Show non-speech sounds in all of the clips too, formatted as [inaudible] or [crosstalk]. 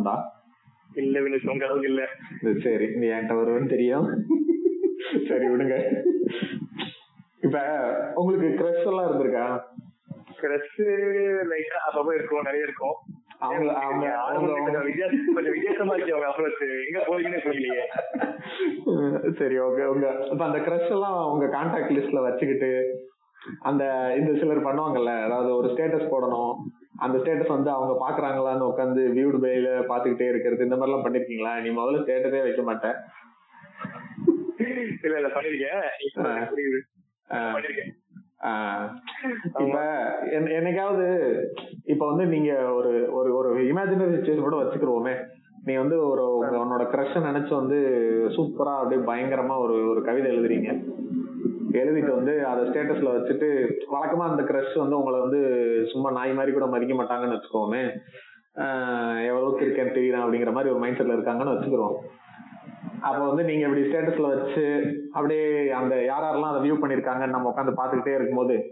உண்டா இல்ல வினுஷ் உங்க அளவுக்கு இல்ல சரி நீ என்கிட்ட வருவேன்னு தெரியும் சரி விடுங்க இப்ப உங்களுக்கு கிரஷ் எல்லாம் இருந்திருக்கா கிரஷ் லைட்டா அப்பப்போ இருக்கும் நிறைய இருக்கும் சரி ஓகே உங்க இப்ப அந்த கிரஷ் எல்லாம் உங்க கான்டாக்ட் லிஸ்ட்ல வச்சுக்கிட்டு அந்த இந்த சிலர் பண்ணுவாங்கல்ல அதாவது ஒரு ஸ்டேட்டஸ் போடணும் அந்த ஸ்டேட்டஸ் வந்து அவங்க பாக்குறாங்களான்னு உட்காந்து வியூடு பேல பாத்துக்கிட்டே இருக்கிறது இந்த மாதிரி எல்லாம் பண்ணிருக்கீங்களா? நீ முதல்ல ஸ்டேட்டஸே வைக்க மாட்டேன். இல்ல இல்ல பண்ணிருக்கேன். இப்ப என்னைக்காவது இப்ப வந்து நீங்க ஒரு ஒரு ஒரு இமேஜினரி சுச்சுவேஷன் கூட வச்சுக்கிருவோமே. நீ வந்து ஒரு உன்னோட கிரஷ நினைச்சு வந்து சூப்பரா அப்படியே பயங்கரமா ஒரு ஒரு கவிதை எழுதுறீங்க. எழுதிட்டு வந்து அதை ஸ்டேட்டஸ்ல வச்சுட்டு வழக்கமா அந்த கிரஷ் வந்து உங்களை வந்து சும்மா நாய் மாதிரி கூட மதிக்க மாட்டாங்கன்னு வச்சுக்கோமே. ஆஹ் எவ்வளவுக்கு இருக்கேன்னு தெரியலாம் அப்படிங்கிற மாதிரி ஒரு மைண்ட் செட்ல இருக்காங்கன்னு வச்சுக்கிறோம் அப்ப வந்து நீங்க இப்படி ஸ்டேட்டஸ்ல வச்சு அப்படியே அந்த யார் யாரெல்லாம் அதை வியூ பண்ணிருக்காங்கன்னு நம்ம உட்காந்து பாத்துக்கிட்டே இருக்கும்போது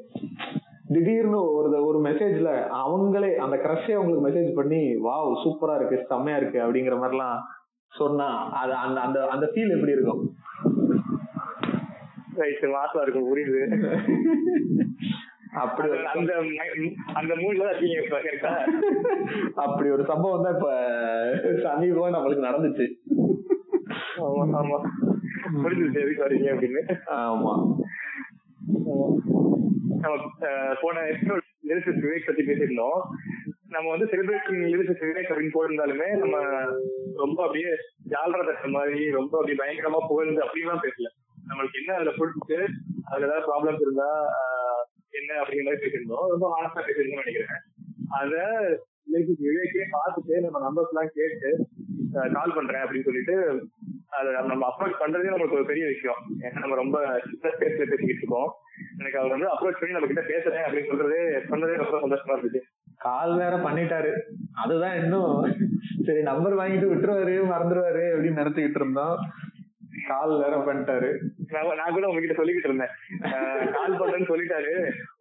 திடீர்னு ஒரு ஒரு மெசேஜ்ல அவங்களே அந்த கிரஷே உங்களுக்கு மெசேஜ் பண்ணி வாவ் சூப்பரா இருக்கு செம்மையா இருக்கு அப்படிங்கிற மாதிரிலாம் சொன்னா அது அந்த அந்த அந்த ஃபீல் எப்படி இருக்கும்? ரைட் மாசம் இருக்கும் புரியுது. அப்படி அந்த அந்த தான் இருக்கீங்க இப்ப கரெக்டா அப்படி ஒரு சம்பவம் தான் இப்ப சமீபமா நம்மளுக்கு நடந்துச்சு. ஆமா ஆமா. புரிஞ்சுது எதுக்கு வரீங்க அப்படின்னு. ஆமா. போன லிரிசிஸ் விவேக் பத்தி பேசியிருந்தோம். நம்ம வந்து செலிபிரேட்டிங் லிரிசிஸ் விவேக் அப்படின்னு போயிருந்தாலுமே நம்ம ரொம்ப அப்படியே ஜாலரா தட்ட மாதிரி ரொம்ப அப்படியே பயங்கரமா புகழ்ந்து அப்படிலாம் பேசல. நம்மளுக்கு என்ன அதுல பிடிச்சிட்டு அதுல ஏதாவது ப்ராப்ளம்ஸ் இருந்தா ஆஹ், என்ன அப்படிங்கிற மாதிரி பேசியிருந்தோம் ரொம்ப ஆனஸ்டா பேசியிருந்தோம்னு நினைக்கிறேன். அத விவேக்கே பார்த்துட்டு நம்ம நம்பர்ஸ் எல்லாம் கேட்டு கால் பண்றேன் அப்படின்னு சொல்லிட்டு அதை நம்ம அப்ரோச் பண்றதே நமக்கு ஒரு பெரிய விஷயம். ஏன்னா நம்ம ரொம்ப பேசல பேசிக்கிட்டு இருக்கோம். எனக்கு அவர் வந்து அப்ரோச் பண்ணி நம்ம கிட்ட பேசுறேன் அப்படின்னு சொல்றதே சொன்னதே ரொம்ப சந்தோஷமா இருந்துச்சு. கால் வேற பண்ணிட்டாரு. அதுதான் இன்னும் சரி நம்பர் வாங்கிட்டு விட்டுருவாரு மறந்துடுவாரு அப்படின்னு நினைச்சுக்கிட்டு இருந்தோம். கால் வேற பண்ணிட்டாரு. நான் கூட உங்ககிட்ட சொல்லிக்கிட்டு இருந்தேன். கால் பண்றேன்னு சொல்லிட்டாரு.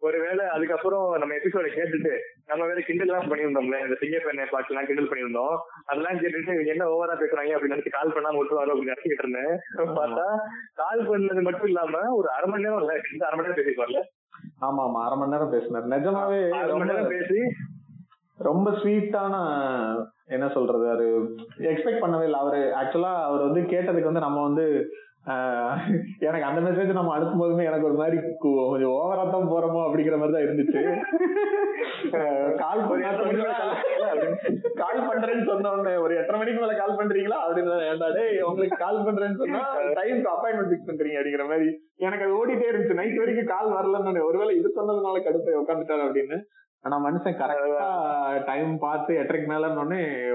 ஒருவேளை அதுக்கப்புறம் நம்ம எபிசோட கேட்டுட்டு நம்ம வேற கிண்டல் எல்லாம் பண்ணியிருந்தோம்ல. இந்த சிங்க பெண்ணை பாட்டு எல்லாம் கிண்டல் பண்ணியிருந்தோம். அதெல்லாம் கேட்டுட்டு இவங்க என்ன ஓவரா பேசுறாங்க அப்படின்னு நினைச்சு கால் பண்ணாம விட்டுருவாரோ அப்படின்னு நினைச்சிட்டு இருந்தேன். பார்த்தா கால் பண்ணது மட்டும் இல்லாம ஒரு அரை மணி நேரம் இல்ல இந்த அரை மணி நேரம் பேசிப்பார்ல ஆமா ஆமா அரை மணி நேரம் பேசினார். நிஜமாவே அரை மணி நேரம் பேசி ரொம்ப ஸ்வீட்டான என்ன சொல்றது அது எக்ஸ்பெக்ட் பண்ணவே இல்லை. அவரு ஆக்சுவலா அவர் வந்து கேட்டதுக்கு வந்து நம்ம வந்து எனக்கு அந்த மெசேஜ் நம்ம அனுப்பும் போதுமே எனக்கு ஒரு மாதிரி கொஞ்சம் ஓவரா தான் போறோமோ அப்படிங்கிற மாதிரி தான் இருந்துச்சு. கால் கால் பண்றேன்னு சொன்ன உடனே ஒரு எட்டரை மணிக்கு மேல கால் பண்றீங்களா? அப்படின்னு ஏன்டா டேய் உங்களுக்கு கால் பண்றேன்னு சொன்னா டைம் அப்பாயின்மெண்ட் ஃபிக்ஸ் பண்றீங்க அப்படிங்கிற மாதிரி. எனக்கு அது ஓடிட்டே இருந்துச்சு. நைட் வரைக்கும் கால் வரலன்னு ஒருவேளை இது சொன்னதுனால கடுப்பை உட்காந்துட்டாரு அப்படின்னு. ஆனா மனுஷன் கரெக்டா டைம் பார்த்து எட்டரைக்கு மேல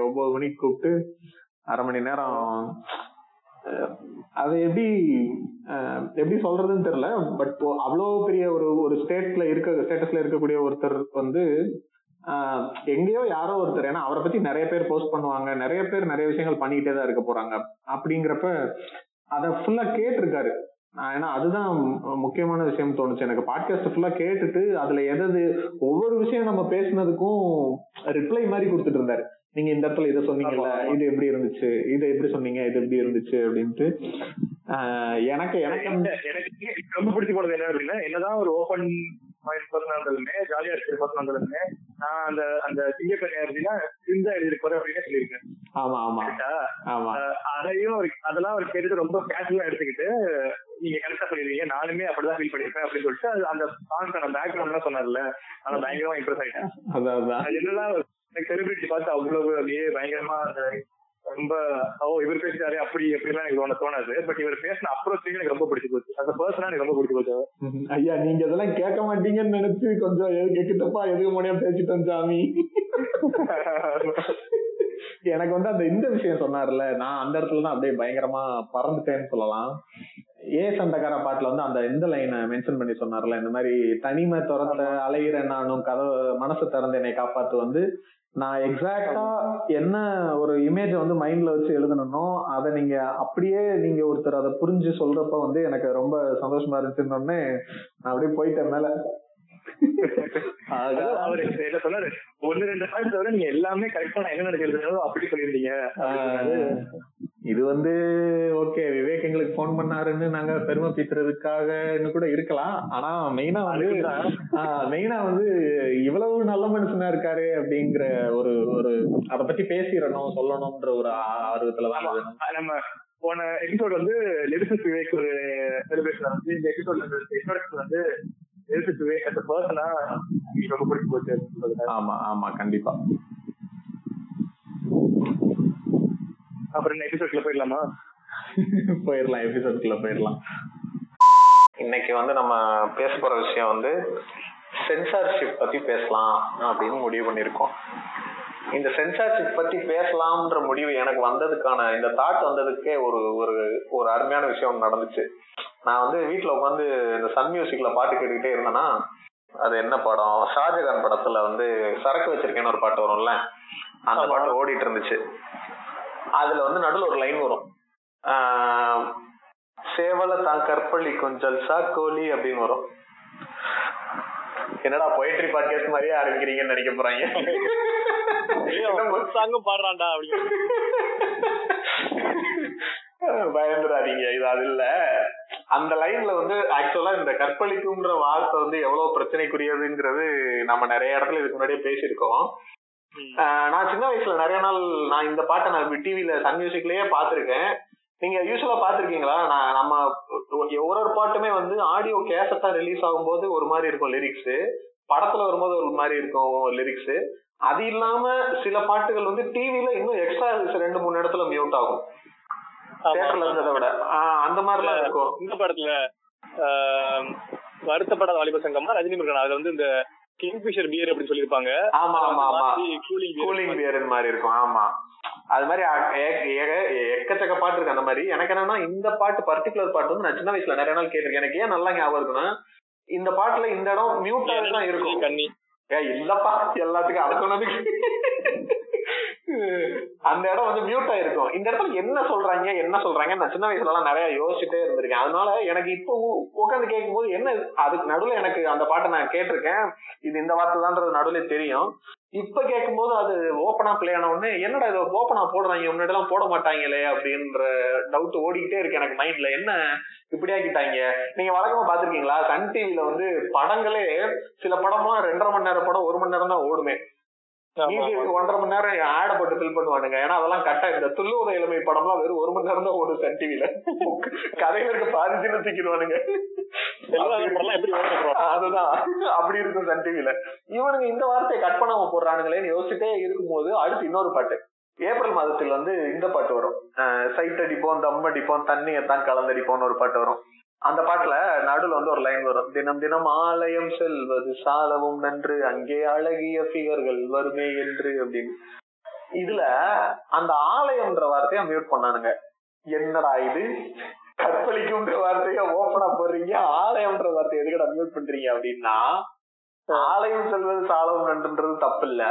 ஒன்பது மணிக்கு கூப்பிட்டு அரை மணி நேரம் அது எப்படி அஹ், எப்படி சொல்றதுன்னு தெரியல பட் அவ்வளவு பெரிய ஒரு ஒரு ஸ்டேட்ல இருக்க ஸ்டேட்டஸ்ல இருக்கக்கூடிய ஒருத்தர் வந்து எங்கேயோ யாரோ ஒருத்தர் ஏன்னா அவரை பத்தி நிறைய பேர் போஸ்ட் பண்ணுவாங்க நிறைய பேர் நிறைய விஷயங்கள் பண்ணிக்கிட்டே தான் இருக்க போறாங்க அப்படிங்கிறப்ப அத ஃபுல்லா கேட்டிருக்காரு. ஏன்னா அதுதான் முக்கியமான விஷயம் தோணுச்சு. எனக்கு பாட்காஸ்ட் ஃபுல்லா கேட்டுட்டு அதுல எதாவது ஒவ்வொரு விஷயம் நம்ம பேசுனதுக்கும் ரிப்ளை மாதிரி கொடுத்துட்டு இருந்தாரு. நீங்க இந்த இடத்துல இதை சொன்னீங்கல்ல. இது எப்படி இருந்துச்சு இது எப்படி சொன்னீங்க இது எப்படி இருந்துச்சு அப்படின்ட்டு. ஆஹ் எனக்கு எனக்கு எனக்கு ரொம்ப பிடிச்சி போனது என்ன அப்படின்னா என்னதான் ஒரு ஓபன் மைண்ட் பர்சனா இருந்தாலுமே ஜாலியா இருக்கிற பர்சனா இருந்தாலுமே நான் அந்த அந்த சிங்கப்பெண்ணை அப்படின்னா சிந்தா எழுதிருப்பாரு அப்படின்னு சொல்லியிருக்கேன். ஆமா ஆமா? ஆமா. அதையும் ஒரு அதெல்லாம் ஒரு கேட்டுட்டு ரொம்ப கேஷுவலா எடுத்துக்கிட்டு நீங்க கரெக்டா சொல்லிருக்கீங்க நானுமே அப்படிதான் ஃபீல் பண்ணிருப்பேன் அப்படின்னு சொல்லிட்டு அந்த சாங்க்கான பேக்ரவுண்ட் எல்லாம் சொன்னார்ல. ஆனா பயங்கரமா இம்ப்ரெஸ் ஆயிட்டேன். என்னதான் எனக்கு செலிபிரிட்டி பார்த்து அவ்வளவு அப்படியே பயங்கரமா அந்த ரொம்ப ஓ இவர் பேசிட்டாரு அப்படி எப்படிலாம் எனக்கு தோண தோணாது. பட் இவர் பேசின அப்ரோச் எனக்கு ரொம்ப பிடிச்சி போச்சு. அந்த பர்சனா எனக்கு ரொம்ப பிடிச்சி போச்சு. ஐயா நீங்க இதெல்லாம் கேட்க மாட்டீங்கன்னு நினைச்சு கொஞ்சம் எது- எக்கிட்டப்பா எதுக்கு முடியாம பேசிட்டோம் சாமி? [laughs] எனக்கு வந்து அந்த இந்த விஷயம் சொன்னார்ல நான் அந்த இடத்துல தான் அப்படியே பயங்கரமா பறந்துட்டேன்னு சொல்லலாம். ஏ சண்டக்கார பாட்டுல வந்து அந்த இந்த லைனை மென்ஷன் பண்ணி சொன்னார்ல இந்த மாதிரி தனிமை துரத்த அலைகிறேன் நானும் கதவு மனசு திறந்து என்னை காப்பாத்து வந்து நான் எக்ஸாக்டா என்ன ஒரு இமேஜ் வந்து மைண்ட்ல வச்சு எழுதணும்னோ அதை நீங்க அப்படியே நீங்க ஒருத்தர் அதை புரிஞ்சு சொல்றப்ப வந்து எனக்கு ரொம்ப சந்தோஷமா இருந்துச்சுன்னு நான் அப்படியே போயிட்டேன் மேல. [laughs] அவரு என்ன சொன்னாரு? ஒண்ணு ரெண்டு பாயிண்ட் தவிர நீங்க எல்லாமே கரெக்டா நான் என்ன நினைக்கிறது அப்படி சொல்லியிருந்தீங்க ஆஹ் இது வந்து ஓகே விவேக் எங்களுக்கு போன் பண்ணாருன்னு நாங்க பெருமை பீத்துறதுக்காக கூட இருக்கலாம். ஆனா மெயினா வந்து மெயினா வந்து இவ்வளவு நல்ல மனுஷனா இருக்காரு அப்படிங்கிற ஒரு ஒரு அத பத்தி பேசிடணும் சொல்லணும்ன்ற ஒரு ஆ- ஆர்வத்துல தான் இது. நம்ம போன எபிசோட் வந்து லிரிசிஸ் விவேக் ஒரு செலிபிரேஷன் வந்து இந்த இன்ட்ரோடக்ஷன் வந்து லிரிசிஸ் விவேக் அந்த பர்சனா எனக்கு ரொம்ப பிடிச்சி போச்சு அப்படின்றதுனால. ஆமா ஆமா கண்டிப்பா. அப்புறம் எபிசோட்ல போயிடலாமா? போயிடலாம் எபிசோட்குள்ள போயிடலாம். இன்னைக்கு வந்து நம்ம பேச போற விஷயம் வந்து சென்சார்ஷிப் பத்தி பேசலாம் அப்படின்னு முடிவு பண்ணிருக்கோம் இந்த சென்சார்ஷிப் பத்தி பேசலாம்ன்ற முடிவு எனக்கு வந்ததுக்கான இந்த தாட் வந்ததுக்கே ஒரு ஒரு ஒரு அருமையான விஷயம் நடந்துச்சு. நான் வந்து வீட்ல உட்காந்து இந்த சன் மியூசிக்ல பாட்டு கேட்டுக்கிட்டே இருந்தேன்னா அது என்ன படம்? ஷாஜகான் படத்துல வந்து சரக்கு வச்சிருக்கேன்னு ஒரு பாட்டு வரும்ல அந்த. பாட்டு ஓடிட்டு இருந்துச்சு. அதுல வந்து நடுவுல ஒரு லைன் வரும். சேவல தான் கற்பழிக்கும் ஜல்சா கோலி அப்படின்னு வரும். என்னடா பொயட்ரி பாட்காஸ்ட் மாதிரியே ஆரம்பிக்கிறீங்கன்னு நினைக்க போறாங்க. பாடுறான்டா அப்படின்னு. பயந்துடாதீங்க இது அது இல்ல அந்த லைன்ல வந்து ஆக்சுவலா இந்த கற்பழிக்கும்ன்ற வார்த்தை வந்து எவ்வளவு பிரச்சனைக்குரியதுங்கிறது நம்ம நிறைய இடத்துல இதுக்கு முன்னாடியே பேசியிருக்கோம். நான் சின்ன வயசுல நிறைய நாள் நான் இந்த பாட்டை நான் டிவில சன் மியூசிக்லயே பாத்திருக்கேன் நீங்க யூஸ்வலா பாத்திருக்கீங்களா நான் நம்ம ஒரு ஒரு பாட்டுமே வந்து ஆடியோ கேசட்டா ரிலீஸ் ஆகும்போது ஒரு மாதிரி இருக்கும் லிரிக்ஸ் படத்துல வரும்போது ஒரு மாதிரி இருக்கும் லிரிக்ஸ் அது இல்லாம சில பாட்டுகள் வந்து டிவில இன்னும் எக்ஸ்ட்ரா ரெண்டு மூணு இடத்துல மியூட் ஆகும். தியேட்டர்ல இருந்ததை விட. அந்த மாதிரிலாம் இருக்கும். இந்த படத்துல வருத்தப்படாத வாலிப சங்கமா ரஜினி முருகன். அதுல வந்து இந்த கிங்ஃபிஷர் பியர் அப்படின்னு சொல்லியிருப்பாங்க. ஆமா ஆமா ஆமா. கூலிங் கூலிங் பியர் மாதிரி. இருக்கும். ஆமா. அது மாதிரி எக்கச்சக்க பாட்டு இருக்கு அந்த மாதிரி. எனக்கு என்னன்னா இந்த பாட்டு பர்டிகுலர் பாட்டு வந்து நான் சின்ன வயசுல நிறைய நாள் கேட்டிருக்கேன். எனக்கு ஏன் நல்லா ஞாபகம் இருக்குன்னா இந்த பாட்டுல இந்த இடம் மியூட்டா தான் இருக்கும். கண்ணி? ஏ இல்லப்பா எல்லாத்துக்கும் சொன்னதுக்கு அந்த இடம் வந்து மியூட் ஆயிருக்கும். இந்த இடத்துல என்ன சொல்றாங்க என்ன சொல்றாங்க நான் சின்ன வயசுல எல்லாம் நிறைய யோசிச்சுட்டே இருந்திருக்கேன். அதனால எனக்கு இப்போ உட்காந்து கேட்கும்போது என்ன அதுக்கு நடுவுல எனக்கு அந்த பாட்டை நான் கேட்டிருக்கேன். இது இந்த வார்த்தை தான்றது நடுவில் தெரியும். இப்ப கேட்கும்போது அது ஓப்பனா பிளே ஆன உடனே என்னடா இது ஓப்பனா போடுறாங்க? முன்னாடி எல்லாம் போட மாட்டாங்களே அப்படின்ற டவுட் ஓடிக்கிட்டே இருக்கு எனக்கு மைண்ட்ல என்ன இப்படி ஆக்கிட்டாங்க? நீங்க வழக்கமா பாத்திருக்கீங்களா சன் டிவில வந்து படங்களே சில படம்லாம் ரெண்டரை மணி நேரம் படம் ஒரு மணி நேரம் தான் ஓடுமே. ஒன்றரை மணி நேரம் ஆட போட்டு ஃபில் பண்ணுவானுங்க. ஏன்னா அதெல்லாம் கட்டா இந்த துள்ளுவத இளமை படம்லாம் வெறும் ஒரு மணி நேரம் தான் ஓடும் சன் டிவில கதையில இருக்க பாதி சின்ன தூக்கிடுவானுங்க. அதுதான். அப்படி இருக்கும் சன் டிவில இவனுங்க இந்த வார்த்தையை கட் பண்ணாம போடுறானுங்களேன்னு யோசிச்சுட்டே இருக்கும்போது அடுத்து இன்னொரு பாட்டு. ஏப்ரல் மாதத்தில் வந்து இந்த பாட்டு வரும். சைட் அடிப்போம் தம் அடிப்போம் தண்ணியை தான் கலந்தடிப்போம்னு ஒரு பாட்டு வரும். அந்த பாட்டுல நடுவுல வந்து ஒரு லைன் வரும். தினம் தினம் ஆலயம் செல்வது சாலவும் நன்று அங்கே அழகிய பிகர்கள் வருமே என்று அப்படின்னு. இதுல அந்த ஆலயம்ன்ற வார்த்தைய மியூட் பண்ணானுங்க. என்னடா இது? கற்பழிக்கும்ன்ற வார்த்தைய ஓப்பனா போடுறீங்க? ஆலயம்ன்ற வார்த்தைய எதுக்கடா மியூட் பண்றீங்க? அப்படின்னா ஆலயம் செல்வது சாலவும் நன்றுன்றது தப்பு இல்ல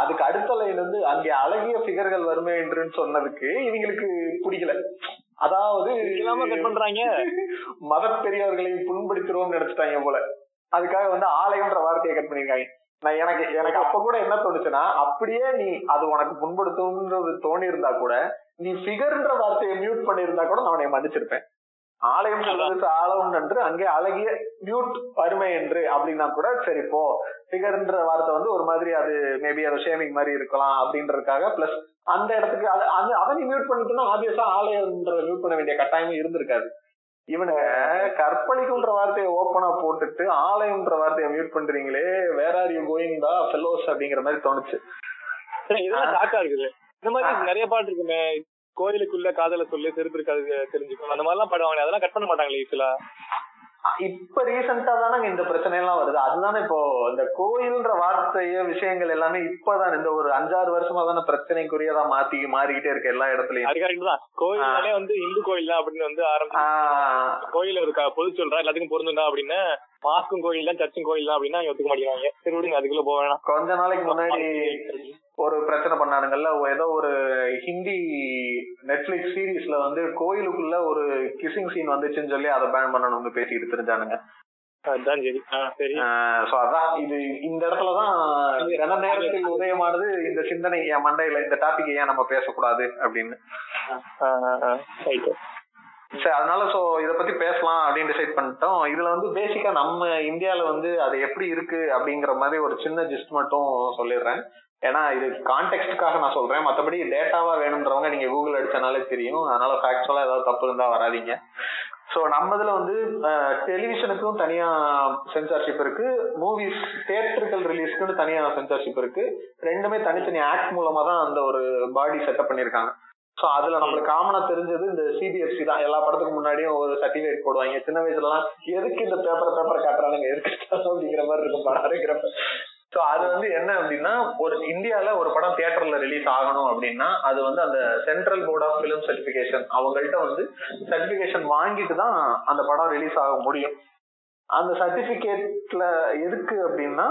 அதுக்கு அடுத்த லைன் வந்து அங்கே அழகிய பிகர்கள் வருமே என்றுன்னு சொன்னதுக்கு இவங்களுக்கு பிடிக்கல. அதாவது இல்லாம கட் பண்றாங்க. மத பெரியவர்களை புண்படுத்துறோம்னு நினைச்சிட்டாங்க போல. அதுக்காக வந்து ஆலயம்ன்ற வார்த்தையை கட் பண்ணிருக்காங்க. நான் எனக்கு எனக்கு அப்ப கூட என்ன தோணுச்சுன்னா அப்படியே நீ அது உனக்கு புண்படுத்தும்ன்றது தோணி இருந்தா கூட நீ ஃபிகர்ன்ற வார்த்தையை மியூட் பண்ணியிருந்தா கூட நான் உன்னை மன்னிச்சிருப்பேன். ஆலயம் சொல்வது ஆலயம் என்று அங்கே அழகிய மியூட் வறுமை என்று அப்படின்னா கூட சரி போ. ஃபிகர்ன்ற வார்த்தை வந்து ஒரு மாதிரி அது மேபி அது ஷேமிங் மாதிரி இருக்கலாம் அப்படின்றதுக்காக பிளஸ் அந்த இடத்துக்கு அது அது நீ மியூட் பண்ணிட்டுனா ஆபியஸா ஆலயம்ன்ற மியூட் பண்ண வேண்டிய கட்டாயமும் இருந்திருக்காது. இவனுங்க கற்பழிக்குன்ற வார்த்தையை ஓப்பனா போட்டுட்டு ஆலயம்ன்ற வார்த்தையை மியூட் பண்றீங்களே வேற are you going the fellows அப்படிங்கிற மாதிரி தோணுச்சு. இதெல்லாம் ஷாக்கா இருக்குது. இந்த மாதிரி நிறைய பாட்டு இருக்குமே. கோயிலுக்குள்ள காதல சொல்லு செருப்பு இருக்காது தெரிஞ்சுக்கணும். அந்த மாதிரிலாம் பாடுவாங்க அதெல்லாம் கட் பண்ண மாட்டாங்களே இப்ப ரீசெண்டா தானே இந்த பிரச்சனை எல்லாம் வருது. அதுதானே இப்போ இந்த கோயில்ன்ற வார்த்தைய விஷயங்கள் எல்லாமே இப்பதான் இந்த ஒரு அஞ்சாறு வருஷமா தானே பிரச்சனைக்குரியதா மாத்தி மாறிக்கிட்டே இருக்கு எல்லா இடத்துலயும். அது கரெக்ட் தான் கோயில்னாலே வந்து இந்து கோயில் தான் அப்படின்னு வந்து ஆரம்பிச்சு கோயில இருக்கா பொது சொல்றா எல்லாத்துக்கும் பொருந்துண்டா அப்படின்னு மாஸ்க்கும் கோயில் தான் சர்ச்சும் கோயில் தான் அப்படின்னா ஒத்துக்க மாட்டேங்கிறாங்க. சரி விடுங்க அதுக்குள்ள வேணாம். கொஞ்ச நாளைக்கு முன்னாடி ஒரு பிரச்சனை பண்ணானுங்கல்ல. ஏதோ ஒரு ஹிந்தி நெட்ஃபிளிக்ஸ் சீரீஸ்ல வந்து கோயிலுக்குள்ள ஒரு கிசிங் சீன் வந்துச்சுன்னு சொல்லி அதை பேன் பண்ணணும்னு பேசிட்டு தெரிஞ்சானுங்க. சரி. சரி. சோ அதான் இது இந்த இடத்துலதான் கன நேரத்தில் உதயமானது இந்த சிந்தனை என் மண்டையில இந்த டாபிக் ஏன் நம்ம பேசக்கூடாது அப்படின்னு. சரி அதனால சோ இத பத்தி பேசலாம் அப்படின்னு டிசைட் பண்ணிட்டோம். இதுல வந்து பேசிக்கா நம்ம இந்தியால வந்து அது எப்படி இருக்கு அப்படிங்கிற மாதிரி ஒரு சின்ன ஜிஸ்ட் மட்டும் சொல்லிடுறேன். ஏன்னா இது கான்டெக்ட்காக நான் சொல்றேன். மத்தபடி டேட்டாவா வேணும்ன்றவங்க நீங்க கூகுள் அடிச்சனாலே தெரியும். அதனால ஃபேக்சுவலா ஏதாவது தப்பு இருந்தா வராதீங்க. ஸோ நம்ம இதில் வந்து டெலிவிஷனுக்கும் தனியா சென்சார்ஷிப் இருக்கு. மூவிஸ் தியேட்டர்கள் ரிலீஸ்க்குன்னு தனியா சென்சார்ஷிப் இருக்கு. ரெண்டுமே தனித்தனி ஆக்ட் மூலமா தான் அந்த ஒரு பாடி செட்டப் பண்ணியிருக்காங்க சோ அதுல நம்மளுக்கு காமனா தெரிஞ்சது இந்த சிபிஎஃப்சி தான். எல்லா படத்துக்கு முன்னாடியும் ஒரு சர்டிபிகேட் போடுவாங்க. சின்ன வயசுல எல்லாம் எதுக்கு இந்த பேப்பர் பேப்பர் காட்டுறானுங்க? எதுக்கு அப்படிங்கிற மாதிரி இருக்கும் படம் இருக்கிறப்ப சோ அது வந்து என்ன அப்படின்னா ஒரு இந்தியால ஒரு படம் தியேட்டர்ல ரிலீஸ் ஆகணும் அப்படின்னா அது வந்து அந்த central board of film certification அவங்கள்ட்ட வந்து சர்டிபிகேஷன் வாங்கிட்டு தான் அந்த படம் ரிலீஸ் ஆக முடியும். அந்த சர்டிபிகேட்ல எதுக்கு அப்படின்னா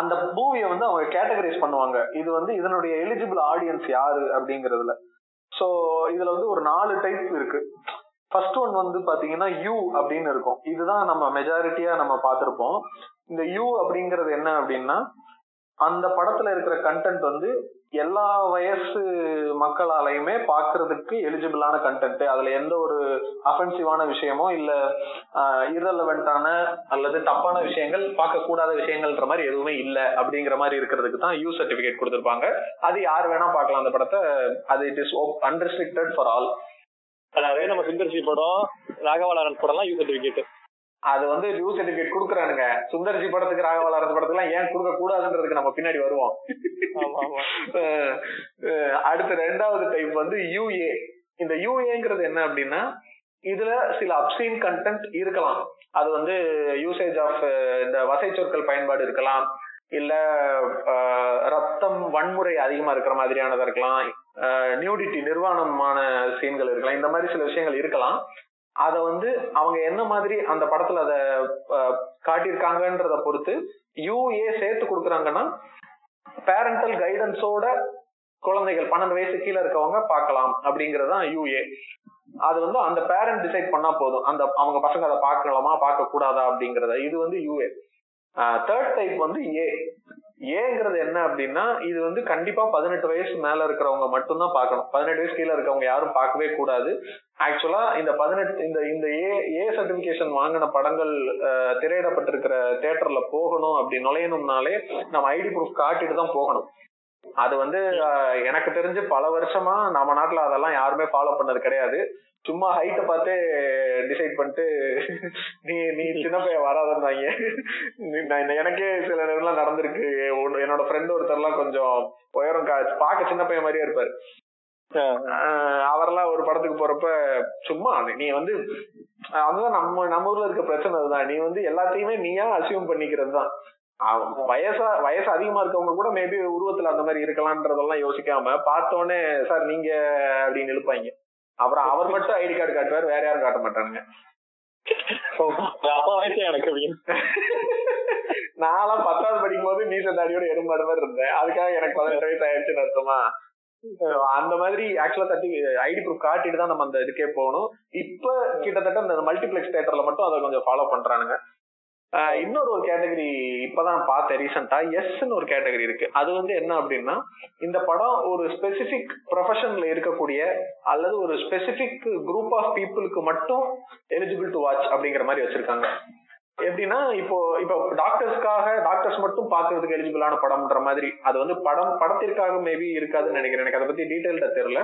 அந்த மூவியை வந்து அவங்க கேட்டகரைஸ் பண்ணுவாங்க. இது வந்து இதனுடைய எலிஜிபிள் ஆடியன்ஸ் யாரு அப்படிங்கறதுல. சோ இதுல வந்து ஒரு நாலு டைப் இருக்கு. ஃபர்ஸ்ட் ஒன் வந்து பாத்தீங்கன்னா யூ அப்படின்னு இருக்கும். இதுதான் நம்ம மெஜாரிட்டியா நம்ம பார்த்திருப்போம். இந்த யூ அப்படிங்கறது என்ன அப்படின்னா அந்த படத்துல இருக்கிற கண்டென்ட் வந்து எல்லா வயசு மக்களாலையுமே பாக்குறதுக்கு எலிஜிபிளான கண்டென்ட் அதுல எந்த ஒரு அஃபென்சிவான விஷயமோ இல்ல இரலவெண்டான அல்லது தப்பான விஷயங்கள் பார்க்க கூடாத விஷயங்கள்ன்ற மாதிரி எதுவுமே இல்ல அப்படிங்கிற மாதிரி இருக்கிறதுக்கு தான் யூ சர்டிபிகேட் கொடுத்திருப்பாங்க. அது யார் வேணா பார்க்கலாம் அந்த படத்தை. அது it is unrestricted for all அதாவது நம்ம சுந்தர்சி படம் ராகவாலாரன் படம்லாம் யூ சர்டிபிகேட் அது வந்து யூ சர்டிபிகேட் குடுக்குறானுங்க. சுந்தர்ஜி படத்துக்கு ராகவாலாரன் படத்துக்கு ஏன் கொடுக்க கூடாதுன்றதுக்கு நம்ம பின்னாடி வருவோம். அடுத்த ரெண்டாவது டைப் வந்து யூஏ இந்த யூஏங்கிறது என்ன அப்படின்னா இதுல சில அப்சீன் கண்டென்ட் இருக்கலாம். அது வந்து யூசேஜ் ஆஃப் இந்த வசை சொற்கள் பயன்பாடு இருக்கலாம். இல்ல ரத்தம் வன்முறை அதிகமா இருக்கிற மாதிரியானதா இருக்கலாம். நியூடிட்டி நிர்வாணமான சீன்கள் இருக்கலாம். இந்த மாதிரி சில விஷயங்கள் இருக்கலாம். அத வந்து அவங்க என்ன மாதிரி அந்த படத்துல அத காட்டியிருக்காங்கன்றத பொறுத்து யூஏ சேர்த்து கொடுக்குறாங்கன்னா பேரண்டல் கைடன்ஸோட குழந்தைகள் பன்னெண்டு வயசு கீழே இருக்கவங்க பார்க்கலாம் அப்படிங்கறதுதான் யூஏ அது வந்து அந்த பேரண்ட் டிசைட் பண்ணா போதும். அந்த அவங்க பசங்க அதை பார்க்கலாமா பார்க்க கூடாதா அப்படிங்கறத. இது வந்து யூஏ தேர்ட் டைப் வந்து ஏ. ஏங்கிறது என்ன அப்படின்னா இது வந்து கண்டிப்பா பதினெட்டு வயசு மேல இருக்கிறவங்க மட்டும்தான் பார்க்கணும். பதினெட்டு வயசு கீழே இருக்கவங்க யாரும் பார்க்கவே கூடாது. ஆக்சுவலா இந்த பதினெட்டு இந்த இந்த ஏ ஏ சர்டிபிகேஷன் வாங்கின படங்கள் திரையிடப்பட்டிருக்கிற தேட்டர்ல போகணும் அப்படி நுழையணும்னாலே நம்ம ஐடி ப்ரூஃப் காட்டிட்டு தான் போகணும். அது வந்து எனக்கு தெரிஞ்சு பல வருஷமா நம்ம நாட்டுல அதெல்லாம் யாருமே ஃபாலோ பண்ணது கிடையாது. சும்மா ஹைட்டை பார்த்தே டிசைட் பண்ணிட்டு நீ நீ சின்ன பையன் வராதன்னாங்க எனக்கே சில நேரம்லாம் நடந்திருக்கு. என்னோட ஃப்ரெண்ட் ஒருத்தர்லாம் கொஞ்சம் உயரம் பார்க்க சின்ன பையன் மாதிரியே இருப்பாரு. அவரெல்லாம் ஒரு படத்துக்கு போறப்ப சும்மா நீ வந்து அதுதான் நம்ம நம்ம ஊர்ல இருக்க பிரச்சனை அதுதான். நீ வந்து எல்லாத்தையுமே நீயா அசியூம் பண்ணிக்கிறது தான் வயசா வயசு அதிகமா இருக்கவங்க கூட மேபி உருவத்துல அந்த மாதிரி இருக்கலாம்ன்றதெல்லாம் யோசிக்காம பார்த்தோன்னே சார் நீங்க அப்படின்னு இழுப்பாங்க. அப்புறம் அவர் மட்டும் ஐடி கார்டு காட்டுவார் வேற யாரும் காட்ட மாட்டானுங்க. அப்பா வயசு எனக்கு [laughs] நான்லாம் பத்தாவது படிக்கும் போது நீச தாடியோட எறும்பாடு மாதிரி இருந்தேன். அதுக்காக எனக்கு பதினெட்டு வயசு ஆயிடுச்சுன்னு அர்த்தமா? அந்த மாதிரி ஆக்சுவலா தட்டி ஐடி ப்ரூஃப் காட்டிட்டு தான் நம்ம அந்த இதுக்கே போகணும். இப்ப கிட்டத்தட்ட இந்த மல்டிபிளெக்ஸ் தேட்டர்ல மட்டும் அதை கொஞ்சம் ஃபாலோ பண்றானுங்க. இன்னொரு ஒரு கேட்டகரி இப்பதான் பார்த்தேன் ரீசெண்டா எஸ்ன்னு ஒரு கேட்டகரி இருக்கு. அது வந்து என்ன அப்படின்னா இந்த படம் ஒரு ஸ்பெசிபிக் ப்ரொஃபஷன்ல இருக்கக்கூடிய அல்லது ஒரு ஸ்பெசிபிக் குரூப் ஆஃப் பீப்புளுக்கு மட்டும் எலிஜிபிள் டு வாட்ச் அப்படிங்கிற மாதிரி வச்சிருக்காங்க. எப்படின்னா இப்போ இப்போ டாக்டர்ஸ்க்காக டாக்டர்ஸ் மட்டும் பாக்குறதுக்கு எலிஜிபிளான படம்ன்ற மாதிரி அது வந்து படம் படத்திற்காக மேபி இருக்காதுன்னு நினைக்கிறேன். எனக்கு அதை பத்தி டீடைல்டா தெரியல.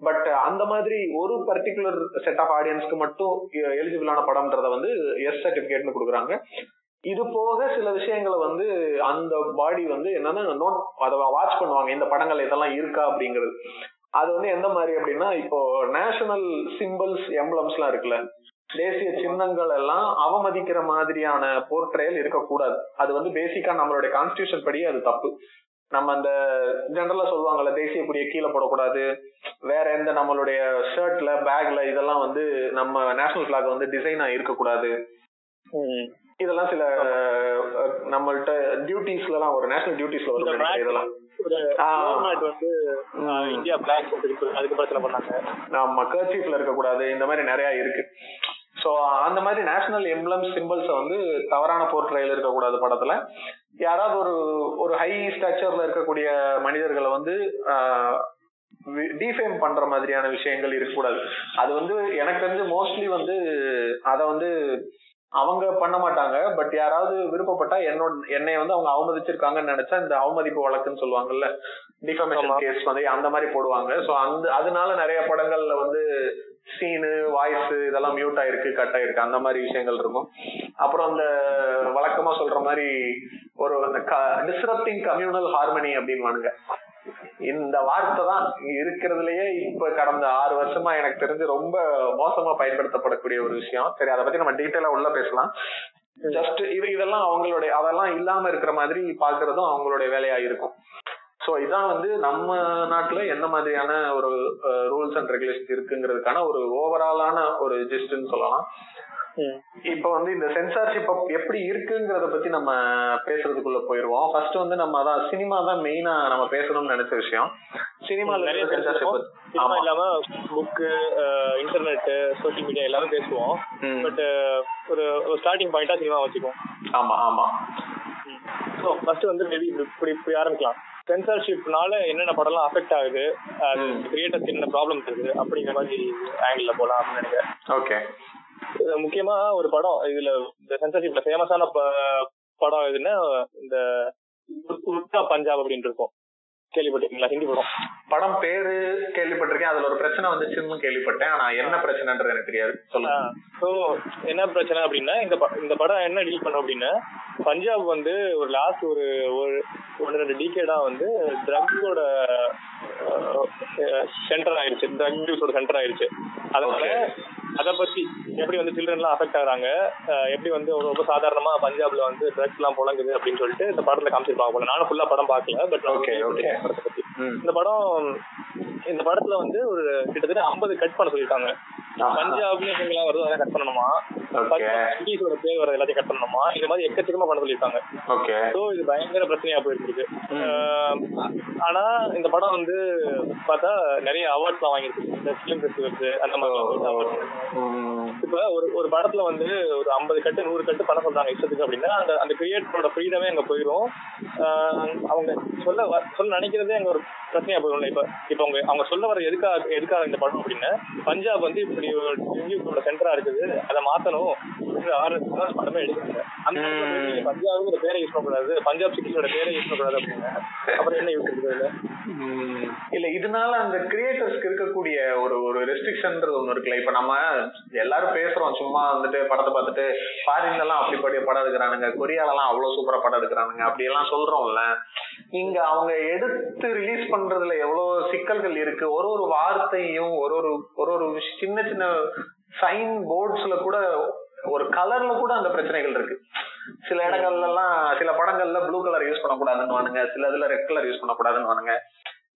பட் uh, அந்த மாதிரி ஒரு பர்டிகுலர் செட் ஆஃப் ஆடியன்ஸ்க்கு மட்டும் uh, எலிஜிபிளான படம்ன்றத வந்து எஸ் சர்டிபிகேட்னு கொடுக்குறாங்க. இது போக சில விஷயங்களை வந்து அந்த பாடி வந்து என்னன்னா நோட் அதை வாட்ச் பண்ணுவாங்க. இந்த படங்கள் இதெல்லாம் இருக்கா அப்படிங்கிறது. அது வந்து எந்த மாதிரி அப்படின்னா இப்போ நேஷனல் சிம்பிள்ஸ் எம்ப்ளம்ஸ் எல்லாம் இருக்குல்ல தேசிய சின்னங்கள் எல்லாம் அவமதிக்கிற மாதிரியான போர்ட்ரேல் இருக்கக்கூடாது. அது வந்து பேசிக்கா நம்மளுடைய கான்ஸ்டியூஷன் படி அது தப்பு. நம்ம அந்த ஜெனரலா சொல்லுவாங்கல்ல தேசிய கொடியை கீழே போடக்கூடாது. வேற எந்த நம்மளுடைய ஷர்ட்ல பேக்ல இதெல்லாம் வந்து நம்ம நேஷனல் பிளாக் வந்து டிசைனா இருக்கக்கூடாது. இதெல்லாம் சில நம்மள்ட்ட டியூட்டிஸ்ல எல்லாம் ஒரு நேஷனல் டியூட்டிஸ்ல வரும். இதெல்லாம். வந்து இந்தியா பிளாக் அதுக்கு பிரச்சனை பண்ணாங்க ஆமா கர்ச்சீஃப்ல இருக்க கூடாது இந்த மாதிரி நிறைய இருக்கு. சோ சோ அந்த மாதிரி நேஷனல் எம்ப்ளம் சிம்பிள்ஸ வந்து தவறான போர்ட்ரையில் இருக்கக்கூடாது படத்துல. யாராவது ஒரு ஒரு ஹை ஸ்ட்ரக்சர்ல இருக்கக்கூடிய மனிதர்களை வந்து டிஃபேம் பண்ற மாதிரியான விஷயங்கள் இருக்கக்கூடாது. அது வந்து எனக்கு தெரிஞ்சு மோஸ்ட்லி வந்து அத வந்து அவங்க பண்ண மாட்டாங்க. பட் யாராவது விருப்பப்பட்டா என்னோட என்னை வந்து அவங்க அவமதிச்சிருக்காங்கன்னு நினைச்சா இந்த அவமதிப்பு வழக்குன்னு சொல்லுவாங்கல்ல. டிஃபமேஷன். கேஸ் வந்து அந்த மாதிரி போடுவாங்க. சோ அந்த அதனால நிறைய படங்கள்ல வந்து சீனு வாய்ஸ் இதெல்லாம் மியூட் ஆயிருக்கு கட் ஆயிருக்கு அந்த மாதிரி விஷயங்கள் இருக்கும். அப்புறம் அந்த வழக்கமா சொல்ற மாதிரி ஒரு அந்த டிஸ்ரப்டிங் கம்யூனல் ஹார்மனி அப்படின்னு இந்த வார்த்தை தான் இருக்கிறதுலயே இப்ப கடந்த ஆறு வருஷமா எனக்கு தெரிஞ்சு ரொம்ப மோசமா பயன்படுத்தப்படக்கூடிய ஒரு விஷயம். சரி அதை பத்தி நம்ம டீட்டெயிலா உள்ள பேசலாம். ஜஸ்ட் இது இதெல்லாம் அவங்களுடைய அதெல்லாம் இல்லாம இருக்கிற மாதிரி பாக்குறதும் அவங்களுடைய வேலையா இருக்கும். சோ இதான் வந்து நம்ம நாட்டுல எந்த மாதிரியான ஒரு ரூல்ஸ் அண்ட் ரெகுலேஷன் இருக்குங்கிறதுக்கான ஒரு ஓவராலான ஒரு ஜிஸ்ட்னு சொல்லலாம். இப்ப வந்து இந்த சென்சார்ஷிப் எப்படி இருக்குங்கிறத பத்தி நம்ம பேசுறதுக்குள்ள போயிருவோம். ஃபர்ஸ்ட் வந்து நம்ம அதான் சினிமா தான் மெயினா நம்ம பேசணும்னு நினைச்ச விஷயம். சினிமால நிறைய சென்சார்ஷிப் சினிமா இல்லாம புக்கு இன்டர்நெட் சோஷியல் மீடியா எல்லாமே பேசுவோம். பட் ஒரு ஸ்டார்டிங் பாயிண்டா சினிமா வச்சுக்குவோம். ஆமா ஆமா. ஸோ ஃபர்ஸ்ட் வந்து மேபி இப்படி இப்படி ஆரம்பிக்கலாம். சென்சார்ஷிப்னால என்னென்ன படம்லாம் அஃபெக்ட் ஆகுது அது. கிரியேட்டர்ஸ் என்னென்ன ப்ராப்ளம்ஸ் இருக்குது அப்படிங்கிற மாதிரி ஆங்கிள் போலாம் அப்படின்னு நினைக்கிறேன். ஓகே முக்கியமா ஒரு படம் இதுல இந்த சென்சார்ஷிப்ல ஃபேமஸான படம் எதுன்னா இந்த பஞ்சாப் அப்படின்னு இருக்கும். கேள்விப்பட்டிருக்கீங்களா? ஹிந்தி படம். படம் பேரு கேள்விப்பட்டிருக்கேன் அதுல ஒரு பிரச்சனை வந்துச்சுன்னு கேள்விப்பட்டேன் ஆனா என்ன பிரச்சனைன்றது எனக்கு தெரியாது. சொல்லுங்க. ஸோ என்ன பிரச்சனை அப்படின்னா இந்த இந்த படம் என்ன டீல் பண்ணும் அப்படின்னா பஞ்சாப் வந்து ஒரு லாஸ்ட் ஒரு ஒரு ஒன்று ரெண்டு டீகேடா வந்து ட்ரக்ஸோட சென்டர் ஆயிருச்சு. ட்ரக் யூஸோட சென்டர் ஆயிருச்சு. அதனால. அத பத்தி எப்படி வந்து சில்ட்ரன்லாம் அஃபெக்ட் ஆகுறாங்க எப்படி வந்து ரொம்ப சாதாரணமா பஞ்சாப்ல வந்து ட்ரக்ஸ் எல்லாம் புழங்குது அப்படின்னு சொல்லிட்டு இந்த படத்துல காமிச்சிருப்பாங்க போல. நானும் ஃபுல்லா படம் பார்க்கல பட் பத்தி. ம். இந்த படம் இந்த படத்துல வந்து ஒரு கிட்டத்தட்ட 50 கட் பண்ண சொல்லிருக்காங்க. பஞ்சாப்னு எங்கெல்லாம் வருதோ அதெல்லாம் கட் பண்ணணுமா. பஞ்சாப் சிட்டிஸோட பேர் வர எல்லாத்தையும் கட் பண்ணணுமா? இந்த மாதிரி எக்கச்சக்கமா பண்ண சொல்லியிருக்காங்க. ஓகே சோ இது பயங்கர பிரச்சனையா போயிருக்கு ஆனா இந்த படம் வந்து பார்த்தா நிறைய அவார்ட்ஸ் எல்லாம் வாங்கியிருக்கு இந்த ஃபிலிம் ஃபெஸ்டிவல்ஸ் அந்த மாதிரி. இப்ப ஒரு ஒரு படத்துல வந்து ஒரு ஐம்பது கட்டு நூறு கட்டு படம் சொல்றாங்க இஷ்டத்துக்கு அப்படின்னா. அந்த அந்த கிரியேட்டரோட ஃப்ரீடமே அங்க போயிடும் ஆஹ் அவங்க சொல்ல சொல்ல நினைக்கிறதே அங்க ஒரு பிரச்சனையா போயிடும் இப்ப இப்ப அவங்க அவங்க சொல்ல வர எதுக்காக எதுக்காக இந்த படம் அப்படின்னா பஞ்சாப் வந்து இப்படி ஒரு சென்டரா இருக்குது. அதை மாத்தணும். அப்படின்னு ஆர்எஸ் தான் படமே எடுக்கிறாங்க அந்த படத்துல போய் நீங்க பஞ்சாப்ங்கிற பேரை யூஸ் பண்ணக்கூடாது. பஞ்சாப் சிட்டிஸோட பேரை யூஸ் பண்ணக்கூடாது அப்படின்னு. அப்புறம் என்ன யூஸ் இருக்குது ம். இல்ல இதனால அந்த கிரியேட்டர்ஸ்க்கு இருக்கக்கூடிய ஒரு ஒரு ரெஸ்ட்ரிக்ஷன்ன்றது ஒண்ணு இருக்குல்ல. இப்ப நம்ம எல்லாரும் பேசுறோம். சும்மா வந்துட்டு படத்தை பார்த்துட்டு ஃபாரின்ல எல்லாம் அப்படிப்பட்ட படம் எடுக்கிறானுங்க. கொரியால எல்லாம் அவ்வளவு சூப்பரா படம் எடுக்கிறானுங்க. அப்படி எல்லாம் சொல்றோம்ல. இங்க அவங்க எடுத்து ரிலீஸ் பண்றதுல எவ்வளவு சிக்கல்கள் இருக்கு. ஒரு ஒரு வார்த்தையும் ஒரு ஒரு ஒரு ஒரு சின்ன சின்ன சைன் போர்ட்ஸ்ல கூட ஒரு கலர்ல கூட அந்த பிரச்சனைகள் இருக்கு. சில இடங்கள்ல எல்லாம் சில படங்கள்ல ப்ளூ கலர் யூஸ் பண்ணக்கூடாதுன்னு வானுங்க சில இதுல ரெட் கலர் யூஸ் பண்ணக்கூடாதுன்னு வானுங்க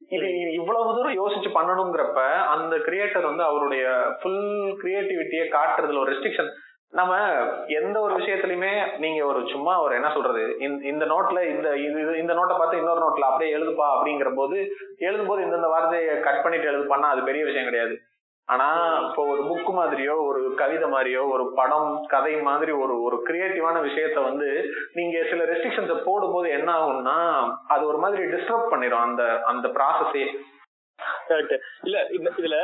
இது இவ்வளவு தூரம் யோசிச்சு பண்ணணுங்கிறப்ப அந்த கிரியேட்டர் வந்து அவருடைய ஃபுல் கிரியேட்டிவிட்டியை காட்டுறதுல ஒரு ரெஸ்ட்ரிக்ஷன் நம்ம எந்த ஒரு விஷயத்துலயுமே நீங்க ஒரு சும்மா ஒரு என்ன சொல்றது? இந்த- இந்த நோட்ல இந்த இது இந்த நோட்டை பார்த்து இன்னொரு நோட்ல அப்படியே எழுதுப்பா அப்படிங்கிற போது எழுதும்போது இந்தந்த வார்த்தையை கட் பண்ணிட்டு எழுதுப்பான்னா அது பெரிய விஷயம் கிடையாது. ஆனா இப்போ ஒரு புக் மாதிரியோ ஒரு கவிதை மாதிரியோ ஒரு படம் கதை மாதிரி ஒரு ஒரு கிரியேட்டிவான விஷயத்த வந்து நீங்க சில ரெஸ்ட்ரிக்ஷன்ஸை போடும்போது என்ன ஆகும்னா அது ஒரு மாதிரி டிஸ்டர்ப் பண்ணிடும் அந்த அந்த ப்ராசஸே கரெக்ட் இல்ல இதுல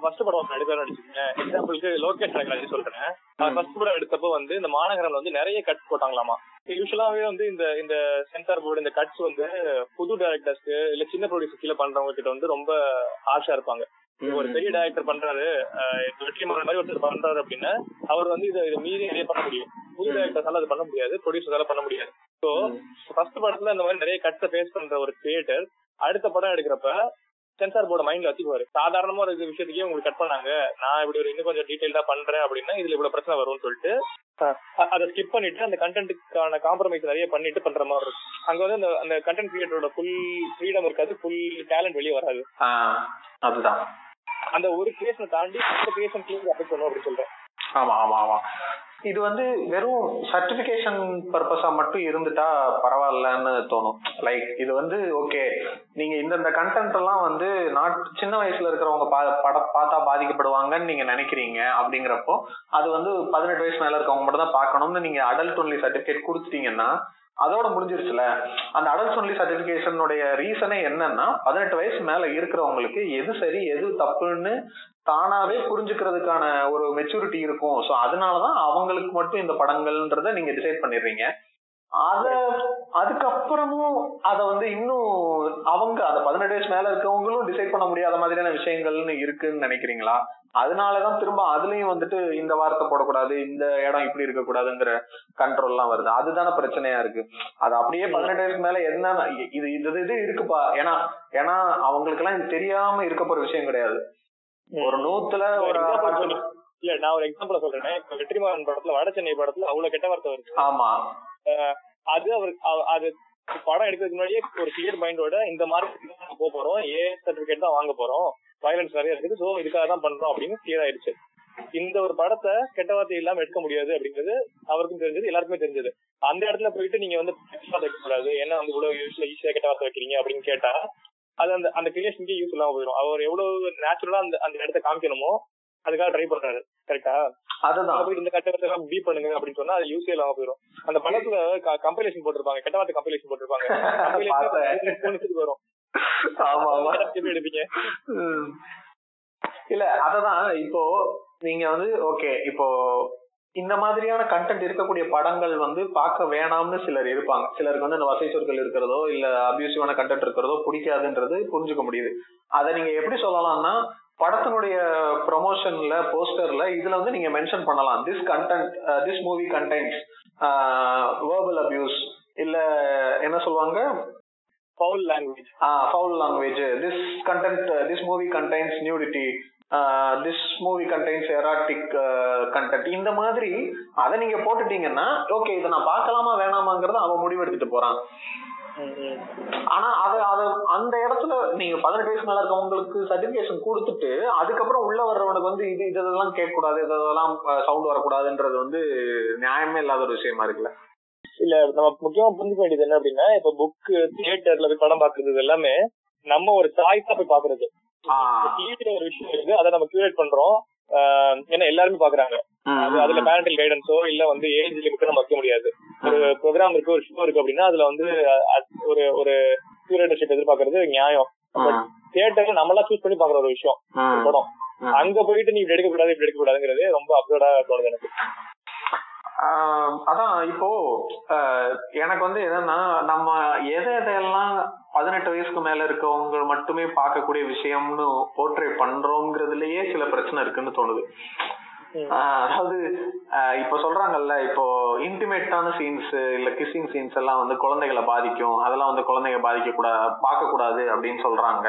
ஃபர்ஸ்ட் படம் ஒருத்தர் எடுத்தாரு நடிச்சுக்கேன் எக்ஸாம்பிளுக்கு லோகேஷ் கனகராஜ் சொல்றேன். ஃபர்ஸ்ட் படம் எடுத்தப்போ வந்து இந்த மாநகரம் வந்து நிறைய கட் போட்டாங்களாமா. யூஸ்வலாவே வந்து இந்த இந்த சென்சார் போர்டு இந்த கட்ஸ் வந்து புது டைரக்டர்ஸ்க்கு இல்ல சின்ன ப்ரொடியூசர் கீழே பண்றவங்க கிட்ட வந்து ரொம்ப ஆஷா இருப்பாங்க. ஒரு பெரிய டைரக்டர் பண்றாரு. இப்ப வெற்றிமாறன் மாதிரி ஒருத்தர் பண்றாரு அப்படின்னா அவர் வந்து இதை இதை மீறி நிறைய பண்ண முடியும். புது டைரக்டர்ஸால அது பண்ண முடியாது. ப்ரொடியூசரால பண்ண முடியாது. ஸோ ஃபர்ஸ்ட் படத்துல இந்த மாதிரி நிறைய கட்ஸை ஃபேஸ் பண்ற ஒரு கிரியேட்டர் அடுத்த படம் எடுக்கிறப்ப சென்சார் போர்டு மைண்ட்ல வச்சுக்குவாரு. சாதாரணமா ஒரு விஷயத்துக்கே உங்களுக்கு கட் பண்ணாங்க. நான் இப்படி ஒரு இன்னும் கொஞ்சம் டீடைல்டா பண்றேன் அப்படின்னா இதுல இவ்வளவு பிரச்சனை வரும்னு சொல்லிட்டு அதை ஸ்கிப் பண்ணிட்டு அந்த கண்டென்ட்டுக்கான காம்ப்ரமைஸ் நிறைய பண்ணிட்டு பண்ற மாதிரி இருக்கும். அங்க வந்து அந்த அந்த கண்டென்ட் கிரியேட்டரோட ஃபுல் ஃப்ரீடம் இருக்காது ஃபுல் டேலண்ட் வெளியே வராது. அதுதான். அந்த ஒரு கிரியேஷனை தாண்டி அந்த கிரியேஷன் அஃபெக்ட் பண்ணும் அப்படின்னு சொல்றேன். ஆமா ஆமா ஆமா. இது வந்து வெறும் சர்டிபிகேஷன் பர்பஸா மட்டும் இருந்துட்டா பரவாயில்லன்னு தோணும். லைக் இது வந்து ஓகே நீங்க இந்தந்த கண்டென்ட் எல்லாம் வந்து நாட் சின்ன வயசுல இருக்கிறவங்க படம் பார்த்தா பாதிக்கப்படுவாங்கன்னு நீங்க நினைக்கிறீங்க அப்படிங்கிறப்போ அது வந்து பதினெட்டு வயசு மேல இருக்கவங்க மட்டும் தான் பார்க்கணும்னு நீங்க அடல்ட் ஒன்லி சர்டிபிகேட் கொடுத்துட்டீங்கன்னா அதோட முடிஞ்சிருச்சுல. அந்த அடல்ட் ஒன்லி சர்டிபிகேஷனுடைய ரீசனே என்னன்னா பதினெட்டு வயசு மேல இருக்கிறவங்களுக்கு எது சரி எது தப்புன்னு தானாவே புரிஞ்சுக்கிறதுக்கான ஒரு மெச்சூரிட்டி இருக்கும். சோ அதனாலதான் அவங்களுக்கு மட்டும் இந்த படங்கள்ன்றத நீங்க டிசைட் பண்ணிடுறீங்க. அத அதுக்கப்புறமும் அத வந்து இன்னும் அவங்க அந்த பதினெட்டு வயசு மேல இருக்கவங்களும் டிசைட் பண்ண முடியாத மாதிரியான விஷயங்கள்னு இருக்குன்னு நினைக்கிறீங்களா? அதனாலதான் திரும்ப அதுலயும் வந்துட்டு இந்த வார்த்தை போடக்கூடாது இந்த இடம் இப்படி இருக்க கூடாதுங்கிற கண்ட்ரோல் எல்லாம் வருது. அதுதானே பிரச்சனையா இருக்கு. அது அப்படியே பதினெட்டு வயசுக்கு மேல என்ன இது இது இது இருக்குப்பா. ஏன்னா ஏன்னா அவங்களுக்கு எல்லாம் இது தெரியாம இருக்க போற விஷயம் கிடையாது. ஒரு நூத்துல ஒரு இல்ல நான் ஒரு எக்ஸாம்பிள் சொல்றேன். இப்ப வெற்றிமாறன் படத்துல வட சென்னை படத்துல அவ்வளவு கெட்ட வார்த்தை வருது. ஆமா அது அவர் அது படம் எடுக்கிறதுக்கு முன்னாடியே ஒரு கிளியர் மைண்டோட இந்த மாதிரி போக போறோம். ஏ சர்டிபிகேட் தான் வாங்க போறோம். வயலன்ஸ் நிறைய இருக்குது. சோ இதுக்காக தான் பண்றோம் அப்படின்னு கிளியர் ஆயிடுச்சு. இந்த ஒரு படத்தை கெட்ட வார்த்தை இல்லாம எடுக்க முடியாது அப்படிங்கிறது அவருக்கும் தெரிஞ்சது எல்லாருக்குமே தெரிஞ்சது. அந்த இடத்துல போயிட்டு நீங்க வந்து வைக்க கூடாது. ஏன்னா வந்து இவ்வளவு யூஸ்ல ஈஸியா கெட்ட வார்த்தை வைக்கிறீங்க அப்படின்னு கேட்டா அது அந்த அந்த கிரியேஷனுக்கு யூஸ் இல்லாம போயிடும். அவர் எவ்வளவு நேச்சுரலா அந்த அந்த இடத்த காமிக்கணுமோ அதுக்காக ட்ரை பண்றாரு. கரெக்டா அதுதான். இந்த கட்டத்தை எல்லாம் பீ பண்ணுங்க அப்படின்னு சொன்னா அது யூஸே இல்லாம போயிடும் அந்த படத்துல கம்பைலேஷன் போட்டிருப்பாங்க. கெட்ட வார்த்தை கம்பைலேஷன் போட்டிருப்பாங்க. [laughs] வரும். ஆமா ஆமா. எடுப்பீங்க. இல்ல அததான். இப்போ நீங்க வந்து ஓகே இப்போ இந்த மாதிரியான கண்டென்ட் இருக்கக்கூடிய படங்கள் வந்து பார்க்க வேணாம்னு சிலர் இருப்பாங்க. சிலருக்கு வந்து இந்த வசை சொற்கள் இருக்கிறதோ இல்ல அபியூசிவான கண்டென்ட் இருக்கிறதோ பிடிக்காதுன்றது புரிஞ்சுக்க முடியுது. அதை நீங்க எப்படி சொல்லலாம்னா படத்தினுடைய ப்ரொமோஷன்ல போஸ்டர்ல இதுல வந்து நீங்க மென்ஷன் பண்ணலாம். This content this movie contents verbal abuse இல்ல என்ன சொல்லுவாங்க? Foul language foul language this content this movie contents nudity this movie contents erotic content இந்த மாதிரி அதை நீங்க போட்டுட்டீங்கன்னா ஓகே இதை நான் பார்க்கலாமா வேணாமாங்கிறத அவன் முடிவு எடுத்துட்டு போறான். ஆனா அது அது அந்த இடத்துல நீங்க பதினெட்டு வயசு மேல இருக்கவங்களுக்கு சர்டிபிகேஷன் கொடுத்துட்டு அதுக்கப்புறம் உள்ள வர்றவனுக்கு வந்து இது இதெல்லாம் கேட்க கூடாது இதெல்லாம் சவுண்ட் வரக்கூடாதுன்றது வந்து நியாயமே இல்லாத ஒரு விஷயமா இருக்குல்ல? இல்ல நம்ம முக்கியமா புரிஞ்சுக்க வேண்டியது என்ன அப்படின்னா இப்ப புக் தியேட்டர்ல போய் படம் பாக்குறது எல்லாமே நம்ம ஒரு சாய்ஸா போய் பாக்குறது டிவில ஒரு விஷயம் இருக்கு அதை நம்ம கியூரேட் பண்றோம். ஏன்னா எல்லாருமே பாக்குறாங்க. அது அதுல பேரண்டல் கைடன்ஸோ இல்ல வந்து ஏஜ் லிமிட் நம்ம வைக்க முடியாது. ஒரு ப்ரோக்ராம் இருக்கு ஒரு ஷோ இருக்கு அப்படின்னா அதுல வந்து ஒரு ஒரு கியூரேட்டர்ஷிப் எதிர்பார்க்கறது நியாயம். தியேட்டர்ல நம்மளா சூஸ் பண்ணி பாக்குற ஒரு விஷயம் படம். அங்க போயிட்டு நீ இப்படி எடுக்க கூடாது இப்படி எடுக்க கூடாதுங்கிறது ரொம்ப அப்சர்டா தோணுது எனக்கு. அதான் இப்போ எனக்கு வந்து என்னன்னா நம்ம எதை எதையெல்லாம் பதினெட்டு வயசுக்கு மேல இருக்கவங்க மட்டுமே பார்க்கக்கூடிய விஷயம்னு போர்ட்ரே பண்றோங்கிறதுலயே சில பிரச்சனை இருக்குன்னு தோணுது. அதாவது இப்ப சொல்றாங்கல்ல இப்போ இன்டிமேட்டான சீன்ஸ் இல்ல கிசிங் சீன்ஸ் எல்லாம் வந்து குழந்தைகளை பாதிக்கும். அதெல்லாம் வந்து குழந்தைங்க பாதிக்க கூடாது பார்க்க கூடாது அப்படின்னு சொல்றாங்க.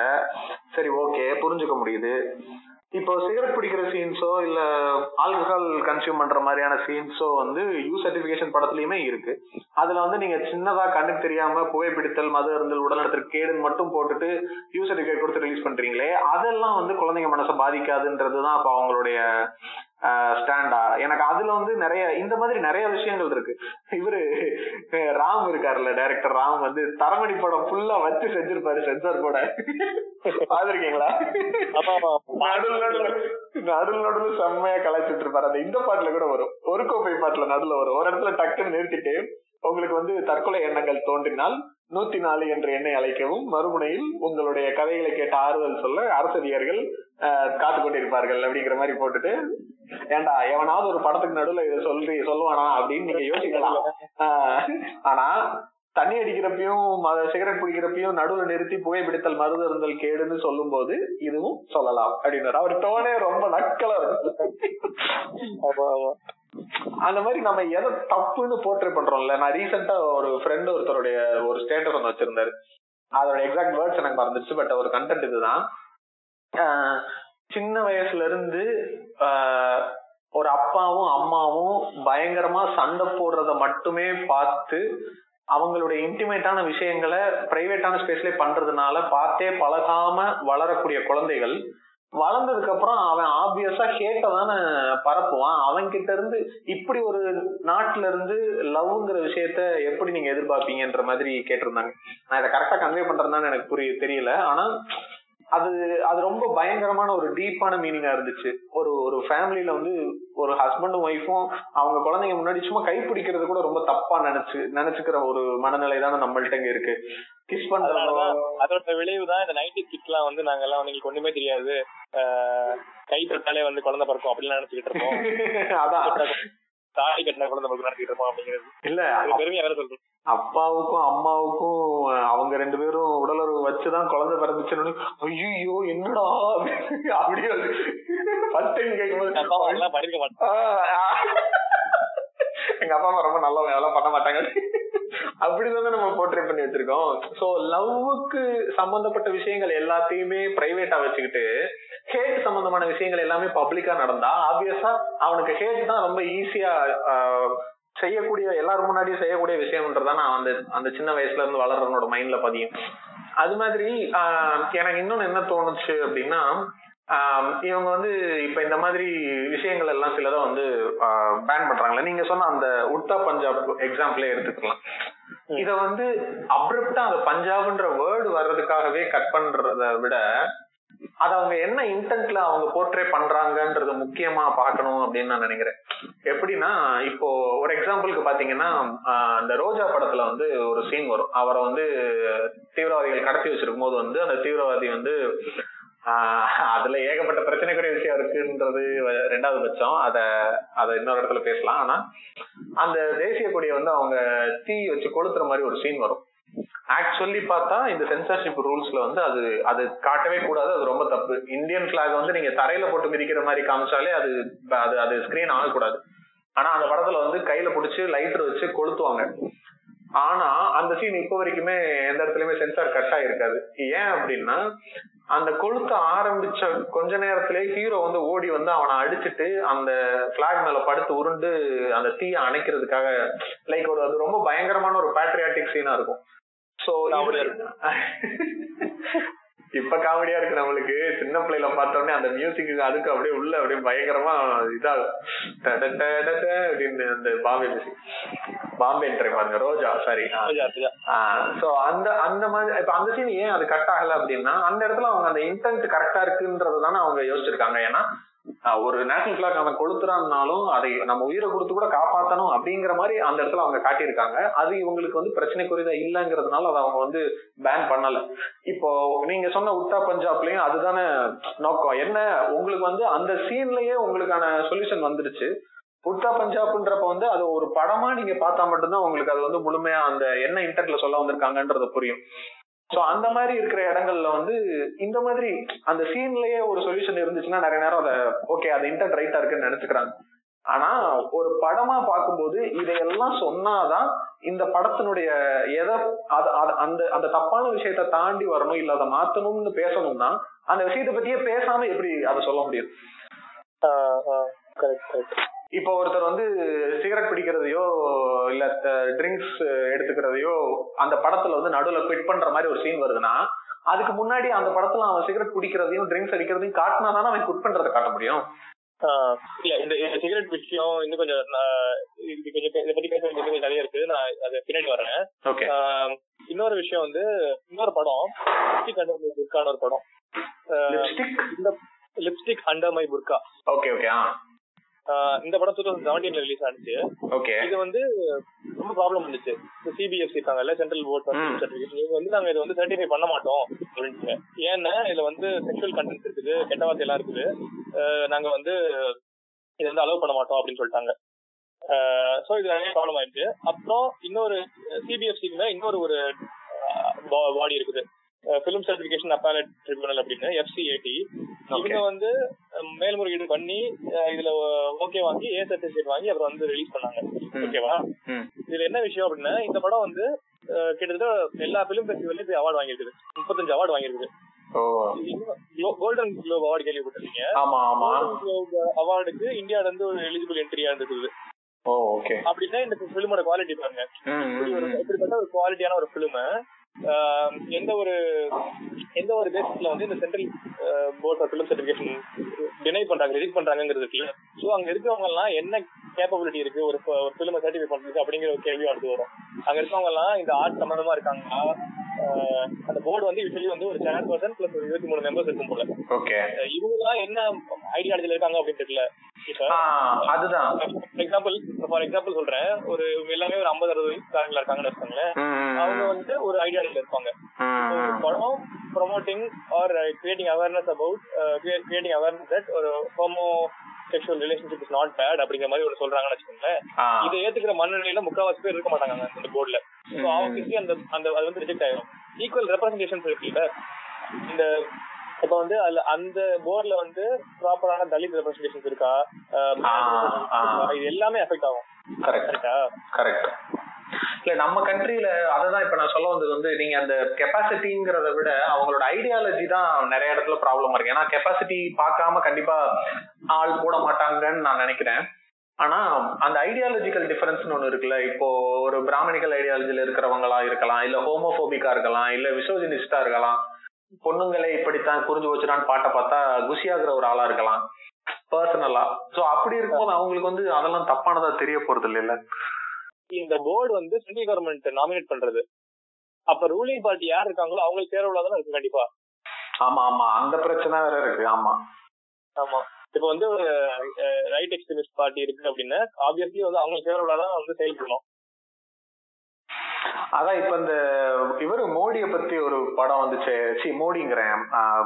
சரி ஓகே புரிஞ்சுக்க முடியுது. இப்போ சிகரெட் பிடிக்கிற சீன்ஸோ இல்ல ஆல்கஹால் கன்சியூம் பண்ற மாதிரியான சீன்ஸோ வந்து யூ சர்டிபிகேஷன் படத்துலயுமே இருக்கு. அதுல வந்து நீங்க சின்னதா கண்ணுக்கு தெரியாம புகைப்பிடித்தல் மது அருந்தல் உடல்நலத்திற்கு கேடுன்னு மட்டும் போட்டுட்டு யூ சர்டிபிகேட் கொடுத்து ரிலீஸ் பண்றீங்களே அதெல்லாம் வந்து குழந்தைங்க மனசை பாதிக்காதுன்றதுதான் அப்ப அவங்களுடைய ஸ்டாண்டா. எனக்கு அதுல வந்து நிறைய இந்த மாதிரி நிறைய விஷயங்கள் இருக்கு. இவரு ராம் இருக்காருல்ல டைரக்டர் ராம் வந்து தரமணி படம் ஃபுல்லா வச்சு செஞ்சிருப்பாரு சென்சார் போட. பாத்திருக்கீங்களா நடுவில் நடுவில் நடுவில் செம்மையா கலாய்ச்சிட்டு இருப்பாரு. அந்த இந்த பாட்டுல கூட வரும். ஒரு கோப்பை பாட்டுல நடுவில் வரும். ஒரு இடத்துல டக்குன்னு நிறுத்திட்டு உங்களுக்கு வந்து தற்கொலை எண்ணங்கள் தோன்றினால் நூத்தி நாலு என்ற எண்ணை அழைக்கவும் மறுமுனையில் உங்களுடைய கதைகளை கேட்ட ஆறுதல் சொல்ல அரசதிகாரிகள் காத்து கொண்டிருப்பார்கள் அப்படிங்கிற மாதிரி போட்டுட்டு ஏண்டா எவனாவது ஒரு படத்துக்கு நடுவுல இதை சொல்லி சொல்லுவானா அப்படின்னு நீங்க யோசிக்கலாம். ஆனா தண்ணி அடிக்கிறப்பையும் சிகரெட் பிடிக்கிறப்பையும் நடுவுல நிறுத்தி புகைப்பிடித்தல் மருந்து இருந்தல் கேடுன்னு சொல்லும் போது இதுவும் சொல்லலாம் அப்படின்னு அவர் டோனே ரொம்ப நக்கலா இருக்கு அந்த மாதிரி நம்ம எதை தப்புன்னு போர்ட்ரே பண்றோம்ல நான் ரீசெண்டா ஒரு ஃப்ரெண்ட் ஒருத்தருடைய ஒரு ஸ்டேட்டஸ் ஒன்று வச்சிருந்தாரு. அதோட எக்ஸாக்ட் வேர்ட்ஸ் எனக்கு மறந்துச்சு பட் ஒரு கண்டென்ட் இதுதான். சின்ன வயசுல இருந்து ஒரு அப்பாவும் அம்மாவும் பயங்கரமா சண்டை போடுறத மட்டுமே பார்த்து அவங்களுடைய இன்டிமேட்டான விஷயங்களை பிரைவேட்டான ஸ்பேஸ்லயே பண்றதுனால பார்த்தே பழகாம வளரக்கூடிய குழந்தைகள் வளர்ந்ததுக்கு அப்புறம் அவன் ஆப்வியஸா ஹேட்ட தானே பரப்புவான். அவன் கிட்ட இருந்து இப்படி ஒரு நாட்டுல இருந்து லவ்ங்கிற விஷயத்த எப்படி நீங்க எதிர்பார்ப்பீங்கன்ற மாதிரி கேட்டிருந்தாங்க. நான் இதை கரெக்டா கன்வே பண்றேன்னு எனக்கு புரிய தெரியல. ஆனா அது அது ரொம்ப பயங்கரமான ஒரு டீப்பான மீனிங்கா இருந்துச்சு. ஒரு ஒரு ஃபேமிலில வந்து ஒரு ஹஸ்பண்டும் ஒய்ஃபும் அவங்க குழந்தைங்க முன்னாடி சும்மா கை பிடிக்கிறது கூட ரொம்ப தப்பா நினைச்சு நினைச்சுக்கிற ஒரு மனநிலை தானே நம்மள்ட்ட இங்க இருக்கு. கிஸ் பண்றதோ அதோட விளைவு தான் இந்த நைன்டி கிட்ஸ் எல்லாம் வந்து நாங்க எல்லாம் எங்களுக்கு ஒண்ணுமே தெரியாது. கை தொட்டாலே வந்து குழந்தை பிறக்கும் அப்படின்னு நினைச்சுக்கிட்டு இருப்போம். [laughs] அதான். தாடி கட்டின குழந்தை பிறக்கும் நினைச்சிட்டு இருப்போம் அப்படிங்கிறது. இல்ல பெருமையா வேற சொல்றேன் அப்பாவுக்கும் அம்மாவுக்கும் அவங்க ரெண்டு பேரும் உடலுறவு வச்சுதான் குழந்தை பிறந்துச்சுன்னு ஐயோ என்னடா? அப்படியே ஃபர்ஸ்ட் டைம் கேட்கும்போது எல்லாம் பண்ணிருக்க மாட்டேன் எங்க அப்பா அம்மா ரொம்ப நல்லவங்க அதெல்லாம் பண்ண மாட்டாங்க. அப்படிதானே நம்ம போர்ட்ரேட் பண்ணி வச்சிருக்கோம். சோ லவ்வுக்கு சம்பந்தப்பட்ட விஷயங்கள் எல்லாத்தையுமே பிரைவேட்டா வச்சுக்கிட்டு ஹேட் சம்பந்தமான விஷயங்கள் எல்லாமே பப்ளிக்கா நடந்தா ஆப்வியஸா அவனுக்கு ஹேட் தான் ரொம்ப ஈஸியா செய்யக்கூடிய எல்லாரும் முன்னாடியும் செய்யக்கூடிய விஷயம்ன்றதா நான் அந்த அந்த சின்ன வயசுல இருந்து வளர்றவனோட மைண்ட்ல பதியும். அது மாதிரி எனக்கு இன்னொன்னு என்ன தோணுச்சு அப்படின்னா இவங்க வந்து இப்ப இந்த மாதிரி விஷயங்கள் எல்லாம் சிலதை வந்து பேன் பண்றாங்களே. நீங்க சொன்ன அந்த உட்டா பஞ்சாப் எக்ஸாம்பிளே எடுத்துக்கலாம். இத வந்து அப்ரப்டா அந்த பஞ்சாப்ன்ற வேர்டு வர்றதுக்காகவே கட் பண்றத விட அத அவங்க என்ன இன்டென்ட்ல அவங்க போர்ட்ரே பண்றாங்கன்றது முக்கியமா பார்க்கணும் அப்படின்னு நான் நினைக்கிறேன். எப்படின்னா இப்போ ஒரு எக்ஸாம்பிளுக்கு பாத்தீங்கன்னா அந்த ரோஜா படத்துல வந்து ஒரு சீன் வரும். அவரை வந்து தீவிரவாதிகள் கடத்தி வச்சிருக்கும் போது வந்து அந்த தீவிரவாதி வந்து அதுல ஏகப்பட்ட பிரச்சனைக்குரிய விஷயம் இருக்குன்றது ரெண்டாவது பட்சம். அத அத இன்னொரு இடத்துல பேசலாம். ஆனா அந்த தேசிய கொடியை வந்து அவங்க தீ வச்சு கொளுத்துற மாதிரி ஒரு சீன் வரும். ஆக்சுவலி பார்த்தா இந்த சென்சர்ஷிப் ரூல்ஸ்ல வந்து அது அது காட்டவே கூடாது. அது ரொம்ப தப்பு. இந்தியன் பிளாக் வந்து நீங்க தரையில போட்டு மிதிக்கிற மாதிரி காமிச்சாலே அது அது அது ஸ்கிரீன் ஆகக்கூடாது. ஆனா அந்த படத்துல வந்து கையில புடிச்சு லைட்டர் வச்சு கொளுத்துவாங்க. ஆனா அந்த சீன் இப்போ வரைக்குமே எந்த இடத்துலயுமே சென்சார் கட் ஆயிருக்காது. ஏன் அப்படின்னா அந்த கொளுத்த ஆரம்பிச்ச கொஞ்ச நேரத்திலே ஹீரோ வந்து ஓடி வந்து அவனை அடிச்சிட்டு அந்த பிளாக் மேல படுத்து உருண்டு அந்த தீயை அணைக்கிறதுக்காக லைக் ஒரு அது ரொம்ப பயங்கரமான ஒரு பேட்ரியாட்டிக் சீனா இருக்கும். சோ [laughs] இப்ப காமெடியா இருக்கு நம்மளுக்கு. சின்ன பிள்ளைல பார்த்தோன்னே அந்த மியூசிக்கு அதுக்கு அப்படியே உள்ள அப்படியே பயங்கரமா இதாகும். அப்படின்னு அந்த பாம்பே மியூசிக் பாம்பே என்ட்ரி பாருங்க ரோஜா சாரி. சோ அந்த அந்த மாதிரி இப்ப அந்த சீன் ஏன் அது கட் ஆகல அப்படின்னா அந்த இடத்துல அவங்க அந்த இன்டென்ட் கரெக்டா இருக்குன்றது தானே அவங்க யோசிச்சிருக்காங்க. ஏன்னா ஒரு நேஷனல் பிளாக் அவன் கொளுத்துறான்னாலும் அதை நம்ம உயிரை கொடுத்து கூட காப்பாத்தணும் அப்படிங்கிற மாதிரி அந்த இடத்துல அவங்க காட்டியிருக்காங்க. அது இவங்களுக்கு வந்து பிரச்சனைக்குரியதா இல்லைங்கிறதுனால அதை அவங்க வந்து பேன் பண்ணல. இப்போ நீங்க சொன்ன உத்தா பஞ்சாப்லயும் அதுதானே நோக்கம். என்ன உங்களுக்கு வந்து அந்த சீன்லயே உங்களுக்கான சொல்யூஷன் வந்துருச்சு. புட்டா பஞ்சாப்ன்றப்ப வந்து அது ஒரு படமா நீங்க பார்த்தா மட்டும்தான் உங்களுக்கு அது வந்து முழுமையா அந்த என்ன இன்டர்ல சொல்ல வந்திருக்காங்கன்றது புரியும். சோ அந்த மாதிரி இருக்கிற இடங்கள்ல வந்து இந்த மாதிரி அந்த சீன்லயே ஒரு சொல்யூஷன் இருந்துச்சுன்னா நிறைய நேரம் அதை ஓகே அது இன்டர்ட் ரைட்டா இருக்குன்னு நினைச்சுக்கிறாங்க. ஆனா ஒரு படமா பார்க்கும்போது இதையெல்லாம் சொன்னாதான் இந்த படத்தினுடைய எதை அந்த அந்த தப்பான விஷயத்த தாண்டி வரணும் இல்ல அதை மாத்தணும்னு பேசணும்னா அந்த விஷயத்தை பத்தியே பேசாம எப்படி அதை சொல்ல முடியும்? கரெக்ட் கரெக்ட் இப்போ ஒருத்தர் வந்து சிகரெட் பிடிக்கிறதையோ இல்ல ட்ரிங்க்ஸ் எடுத்துக்கிறதையோ அந்த படத்துல வந்து நடுவுல குவிட் பண்ற மாதிரி ஒரு சீன் வருதுன்னா அதுக்கு முன்னாடி அந்த படத்துல அவன் சிகரெட் குடிக்கிறதையும் ட்ரிங்க்ஸ் அடிக்கிறதையும் காட்டினா தானே அவன் குவிட் பண்றதை காட்ட முடியும். இல்ல இந்த சிகரெட் விஷயம் இன்னும் கொஞ்சம் இது கொஞ்சம் இதை பத்தி பேச வேண்டியது கொஞ்சம் நிறைய இருக்கு. நான் அதை பின்னாடி வரேன் ஓகே இன்னொரு விஷயம் வந்து இன்னொரு படம் லிப்ஸ்டிக் அண்டர் மை புர்கான்னு ஒரு படம். லிப்ஸ்டிக் இந்த lipstick under my burkha okay okay இந்த படம் டூ தௌசண்ட் செவன்டீன்ல ரிலீஸ் ஆனிச்சு. ஓகே இது வந்து ரொம்ப ப்ராப்ளம் இருந்துச்சு சிபிஎஸ்சி இருக்காங்கல்ல சென்ட்ரல் போர்ட் ம். சர்டிபிகேட் இவங்க வந்து நாங்க இதை வந்து சர்டிஃபை பண்ண மாட்டோம் அப்படின்ட்டு. ஏன்னா இதுல வந்து செக்ஷுவல் கண்டென்ட் இருக்குது கெட்ட வார்த்தை எல்லாம் இருக்குது நாங்க வந்து இதை வந்து அலோவ் பண்ண மாட்டோம் அப்படின்னு சொல்லிட்டாங்க. சோ இது நிறைய ப்ராப்ளம் ஆயிடுச்சு. அப்புறம் இன்னொரு சிபிஎஃப்சிக்கு இன்னொரு ஒரு பாடி இருக்குது. பிலிம் சர்டிபிகேஷன் அப்பாலட் ட்ரிபியூனல் அப்படின்னு எஃப்சிஏடி இவங்க வந்து மேல்முறையீடு பண்ணி இதுல ஓகே வாங்கி ஏ சர்டிபிகேட் வாங்கி அப்புறம் வந்து ரிலீஸ் பண்ணாங்க. ஓகேவா இதுல என்ன விஷயம் அப்படின்னா இந்த படம் வந்து கிட்டத்தட்ட எல்லா பிலிம் ஃபெஸ்டிவல்லையும் போய் அவார்டு வாங்கியிருக்குது. முப்பத்தஞ்சு அவார்டு வாங்கியிருக்குது. கோல்டன் குளோப் அவார்டு கேள்விப்பட்டிருக்கீங்க. அவார்டுக்கு இந்தியால இருந்து ஒரு எலிஜிபிள் என்ட்ரியா இருந்தது. அப்படின்னா இந்த பிலிமோட குவாலிட்டி பாருங்க. இப்படிப்பட்ட ஒரு குவாலிட்டியான ஒரு பிலிம் எந்த ஒரு எந்த ஒரு பேசிஸ்ல வந்து இந்த central board of film certification deny பண்றாங்க ரிஜெக்ட் பண்றாங்கிறது இருக்குல்ல ஸோ அங்க இருக்கிறவங்க எல்லாம் என்ன கேப்பபிலிட்டி இருக்கு? ஒரு ஒரு ஃபிலிமை சர்டிஃபை பண்றதுக்கு அப்படிங்கிற ஒரு கேள்வி அடுத்து வரும். அங்க இருக்கவங்க எல்லாம் இந்த ஆர்ட் சம்பந்தமா இருக்காங்களா? அந்த போர்டு வந்து யூஸ்வலி வந்து ஒரு சேர் பர்சன் பிளஸ் ஒரு இருபத்தி மூணு மெம்பர்ஸ் இருக்கும் போல. ஓகே இவங்க எல்லாம் என்ன ஐடியாலஜில இருக்காங்க அப்படின்னு தெரியல. இப்ப அதுதான். ஃபார் எக்ஸாம்பிள் ஃபார் எக்ஸாம்பிள் சொல்றேன். ஒரு எல்லாமே ஒரு ஐம்பது அறுபது வயசுக்காரங்களா இருக்காங்கன்னு வச்சுக்கோங்களேன். அவங்க வந்து ஒரு ஐடியாலஜில இருப்பாங்க. படம் promoting or creating awareness about creating awareness that ஒரு homosexual relationship is not bad அப்படிங்கிற மாதிரி ஒரு சொல்றாங்கன்னு வச்சுக்கோங்களேன். இதை ஏத்துக்கிற மனநிலையில முக்காவாசி பேர் இருக்க மாட்டாங்க அந்த போர்டுல ஸோ ஆப்வியஸ்லி அந்த அந்த அது வந்து ரிஜெக்ட் ஆயிடும் ஈக்குவல் ரெப்ரஸன்டேஷன் இருக்குல்ல இந்த இப்ப வந்து அதுல அந்த போர்டுல வந்து ப்ராப்பரான தலித் ரெப்ரஸன்டேஷன் இருக்கா. இது எல்லாமே எஃபெக்ட் ஆகும். கரெக்டா கரெக்ட் இல்ல நம்ம கண்ட்ரில அததான் இப்ப நான் சொல்ல வந்தது வந்து நீங்க அந்த கெப்பாசிட்டிங்கிறத விட அவங்களோட ஐடியாலஜி தான் நிறைய இடத்துல ப்ராப்ளமா இருக்கு. ஏன்னா கெப்பாசிட்டி பார்க்காம கண்டிப்பா ஆள் போட மாட்டாங்கன்னு நான் நினைக்கிறேன். ஆனா அந்த ஐடியாலஜிக்கல் டிஃபரன்ஸ் ஒண்ணு இருக்குல்ல இப்போ ஒரு பிராமணிக்கல் ஐடியாலஜில இருக்கிறவங்களா இருக்கலாம் இல்ல ஹோமோபோபிக்கா இருக்கலாம் இல்ல விசோஜினிஸ்டா இருக்கலாம். பொண்ணுங்களை இப்படித்தான் புரிஞ்சு வச்சுடான்னு பாட்டை பார்த்தா குஷியாகிற ஒரு ஆளா இருக்கலாம். பர்சனலா சோ அப்படி இருக்கும்போது அவங்களுக்கு வந்து அதெல்லாம் தப்பானதா தெரிய போறது இல்லைல்ல இந்த போர்டு வந்து சென்ட்ரல் கவர்மெண்ட் நாமினேட் பண்றது. அப்ப ரூலிங் பார்ட்டி யார் இருக்காங்களோ அவங்களுக்கு தேர்வுல தானே இருக்கு கண்டிப்பா. ஆமா ஆமா. அந்த பிரச்சனை வேற இருக்கு. ஆமா. ஆமா. இப்ப வந்து ஒரு ரைட் எக்ஸ்ட்ரீமிஸ்ட் பார்ட்டி இருக்கு அப்படின்னா ஆப்வியஸ்லி வந்து அவங்களுக்கு தேர்வுல தான் வந்து செயல்படணும் அதான் இப்ப இந்த இவரு மோடிய பத்தி ஒரு படம் வந்துச்சு. சி மோடிங்கிறேன்.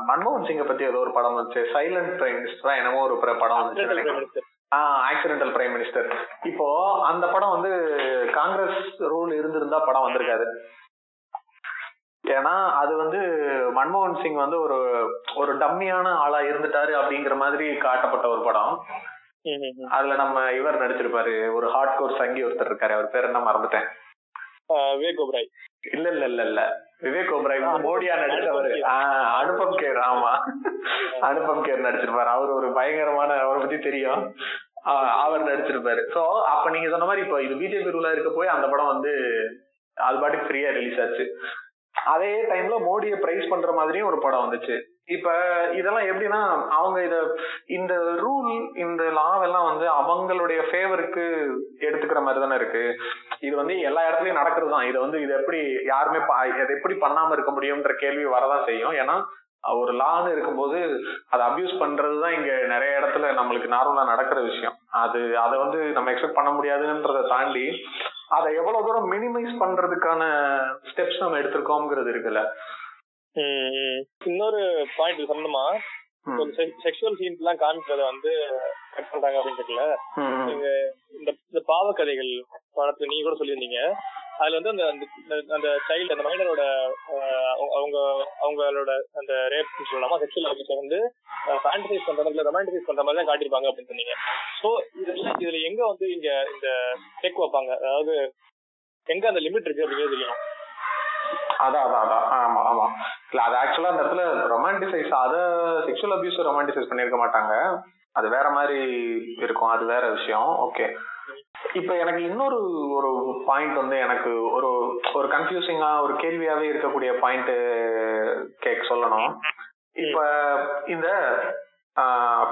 மன்மோகன் சிங்க பத்தி ஏதோ ஒரு படம் வந்துச்சு. சைலண்ட் பிரைம் மினிஸ்டரா என்னமோ ஒரு படம் வந்துச்சு. ஆக்சிடென்டல் பிரைம் மினிஸ்டர் இப்போ அந்த படம் வந்து காங்கிரஸ் ரூல் இருந்திருந்தா படம் வந்திருக்காது. ஏன்னா அது வந்து மன்மோகன் சிங் வந்து ஒரு ஒரு டம்மியான ஆளா இருந்துட்டாரு அப்படிங்கிற மாதிரி காட்டப்பட்ட ஒரு படம். அதுல நம்ம இவர் நடிச்சிருப்பாரு. ஒரு ஹார்ட் கோர் சங்கி ஒருத்தர் இருக்காரு. அவர் பேர் என்ன மறந்துட்டேன். விவேக் இல்ல இல்ல இல்ல இல்ல. விவேக் வந்து மோடியா நடிச்சவரு அனுபம் கேர். ஆமா. அனுபம் கேர் நடிச்சிருப்பாரு. அவர் ஒரு பயங்கரமான அவரை பத்தி தெரியும். அவர் நடிச்சிருப்பாரு. சோ அப்ப நீங்க சொன்ன மாதிரி இப்போ இது பிஜேபி ரூலா இருக்க போய் அந்த படம் வந்து அது பாட்டுக்கு ஃப்ரீயா ரிலீஸ் ஆச்சு. அதே டைம்ல மோடியை பிரைஸ் பண்ற மாதிரியும் ஒரு படம் வந்துச்சு. இப்ப இதெல்லாம் எப்படின்னா அவங்க இத இந்த ரூல் இந்த லாவெல்லாம் வந்து அவங்களுடைய ஃபேவருக்கு எடுத்துக்கிற மாதிரி தானே இருக்கு. இது வந்து எல்லா இடத்துலயும் நடக்கிறது தான் இதை வந்து இது எப்படி யாருமே இதை எப்படி பண்ணாம இருக்க முடியும்ன்ற கேள்வி வரதான் செய்யும். ஏன்னா ஒரு லான்னு இருக்கும்போது அதை அபியூஸ் பண்றதுதான் இங்க நிறைய இடத்துல நம்மளுக்கு நார்மலா நடக்கிற விஷயம். அது அதை வந்து நம்ம எக்ஸ்பெக்ட் பண்ண முடியாதுன்றத தாண்டி அதை எவ்வளவு தூரம் மினிமைஸ் பண்றதுக்கான ஸ்டெப்ஸ் நம்ம எடுத்திருக்கோம்ங்கிறது இருக்குல்ல. இன்னொரு பாயிண்ட் இது சம்பந்தமா ம். ஒரு செக்ஷுவல் சீன்ஸ் எல்லாம் காமிக்கிறத வந்து கட் பண்றாங்க அப்படின்னு தெரியல. நீங்க இந்த இந்த பாவக்கதைகள் படத்துல நீங்க கூட சொல்லியிருந்தீங்க. அதுல வந்து அந்த அந்த- சைல்டு அந்த மைனரோட அவங்க அவங்களோட அந்த ரேப் சொல்லலாமா? செக்ஷுவல் அபியூஸ் வந்து ஃபேண்டசைஸ் பண்ற மாதிரி ரொமான்டிசைஸ் பண்ற மாதிரி தான் காட்டியிருப்பாங்க அப்படின்னு சொன்னீங்க. சோ இதுல இதுல எங்க வந்து இங்க இந்த டெக் வைப்பாங்க அதாவது எங்க அந்த லிமிட் இருக்கு அப்படிங்கிறது தெரியும். அதான் அதான் அதான். ஆமா ஆமா. இல்ல அது ஆக்சுவலா அந்த இடத்துல ரொமான்டிசைஸ் அத செக்ஷுவல் அபியூஸ் ரொமான்டிசைஸ் பண்ணிருக்க மாட்டாங்க. அது வேற மாதிரி இருக்கும். அது வேற விஷயம். ஓகே இப்ப எனக்கு இன்னொரு ஒரு பாயிண்ட் வந்து எனக்கு ஒரு ஒரு கன்ஃபியூசிங்கா ஒரு கேள்வியாவே இருக்கக்கூடிய பாயிண்ட் கேக் சொல்லணும். இப்ப இந்த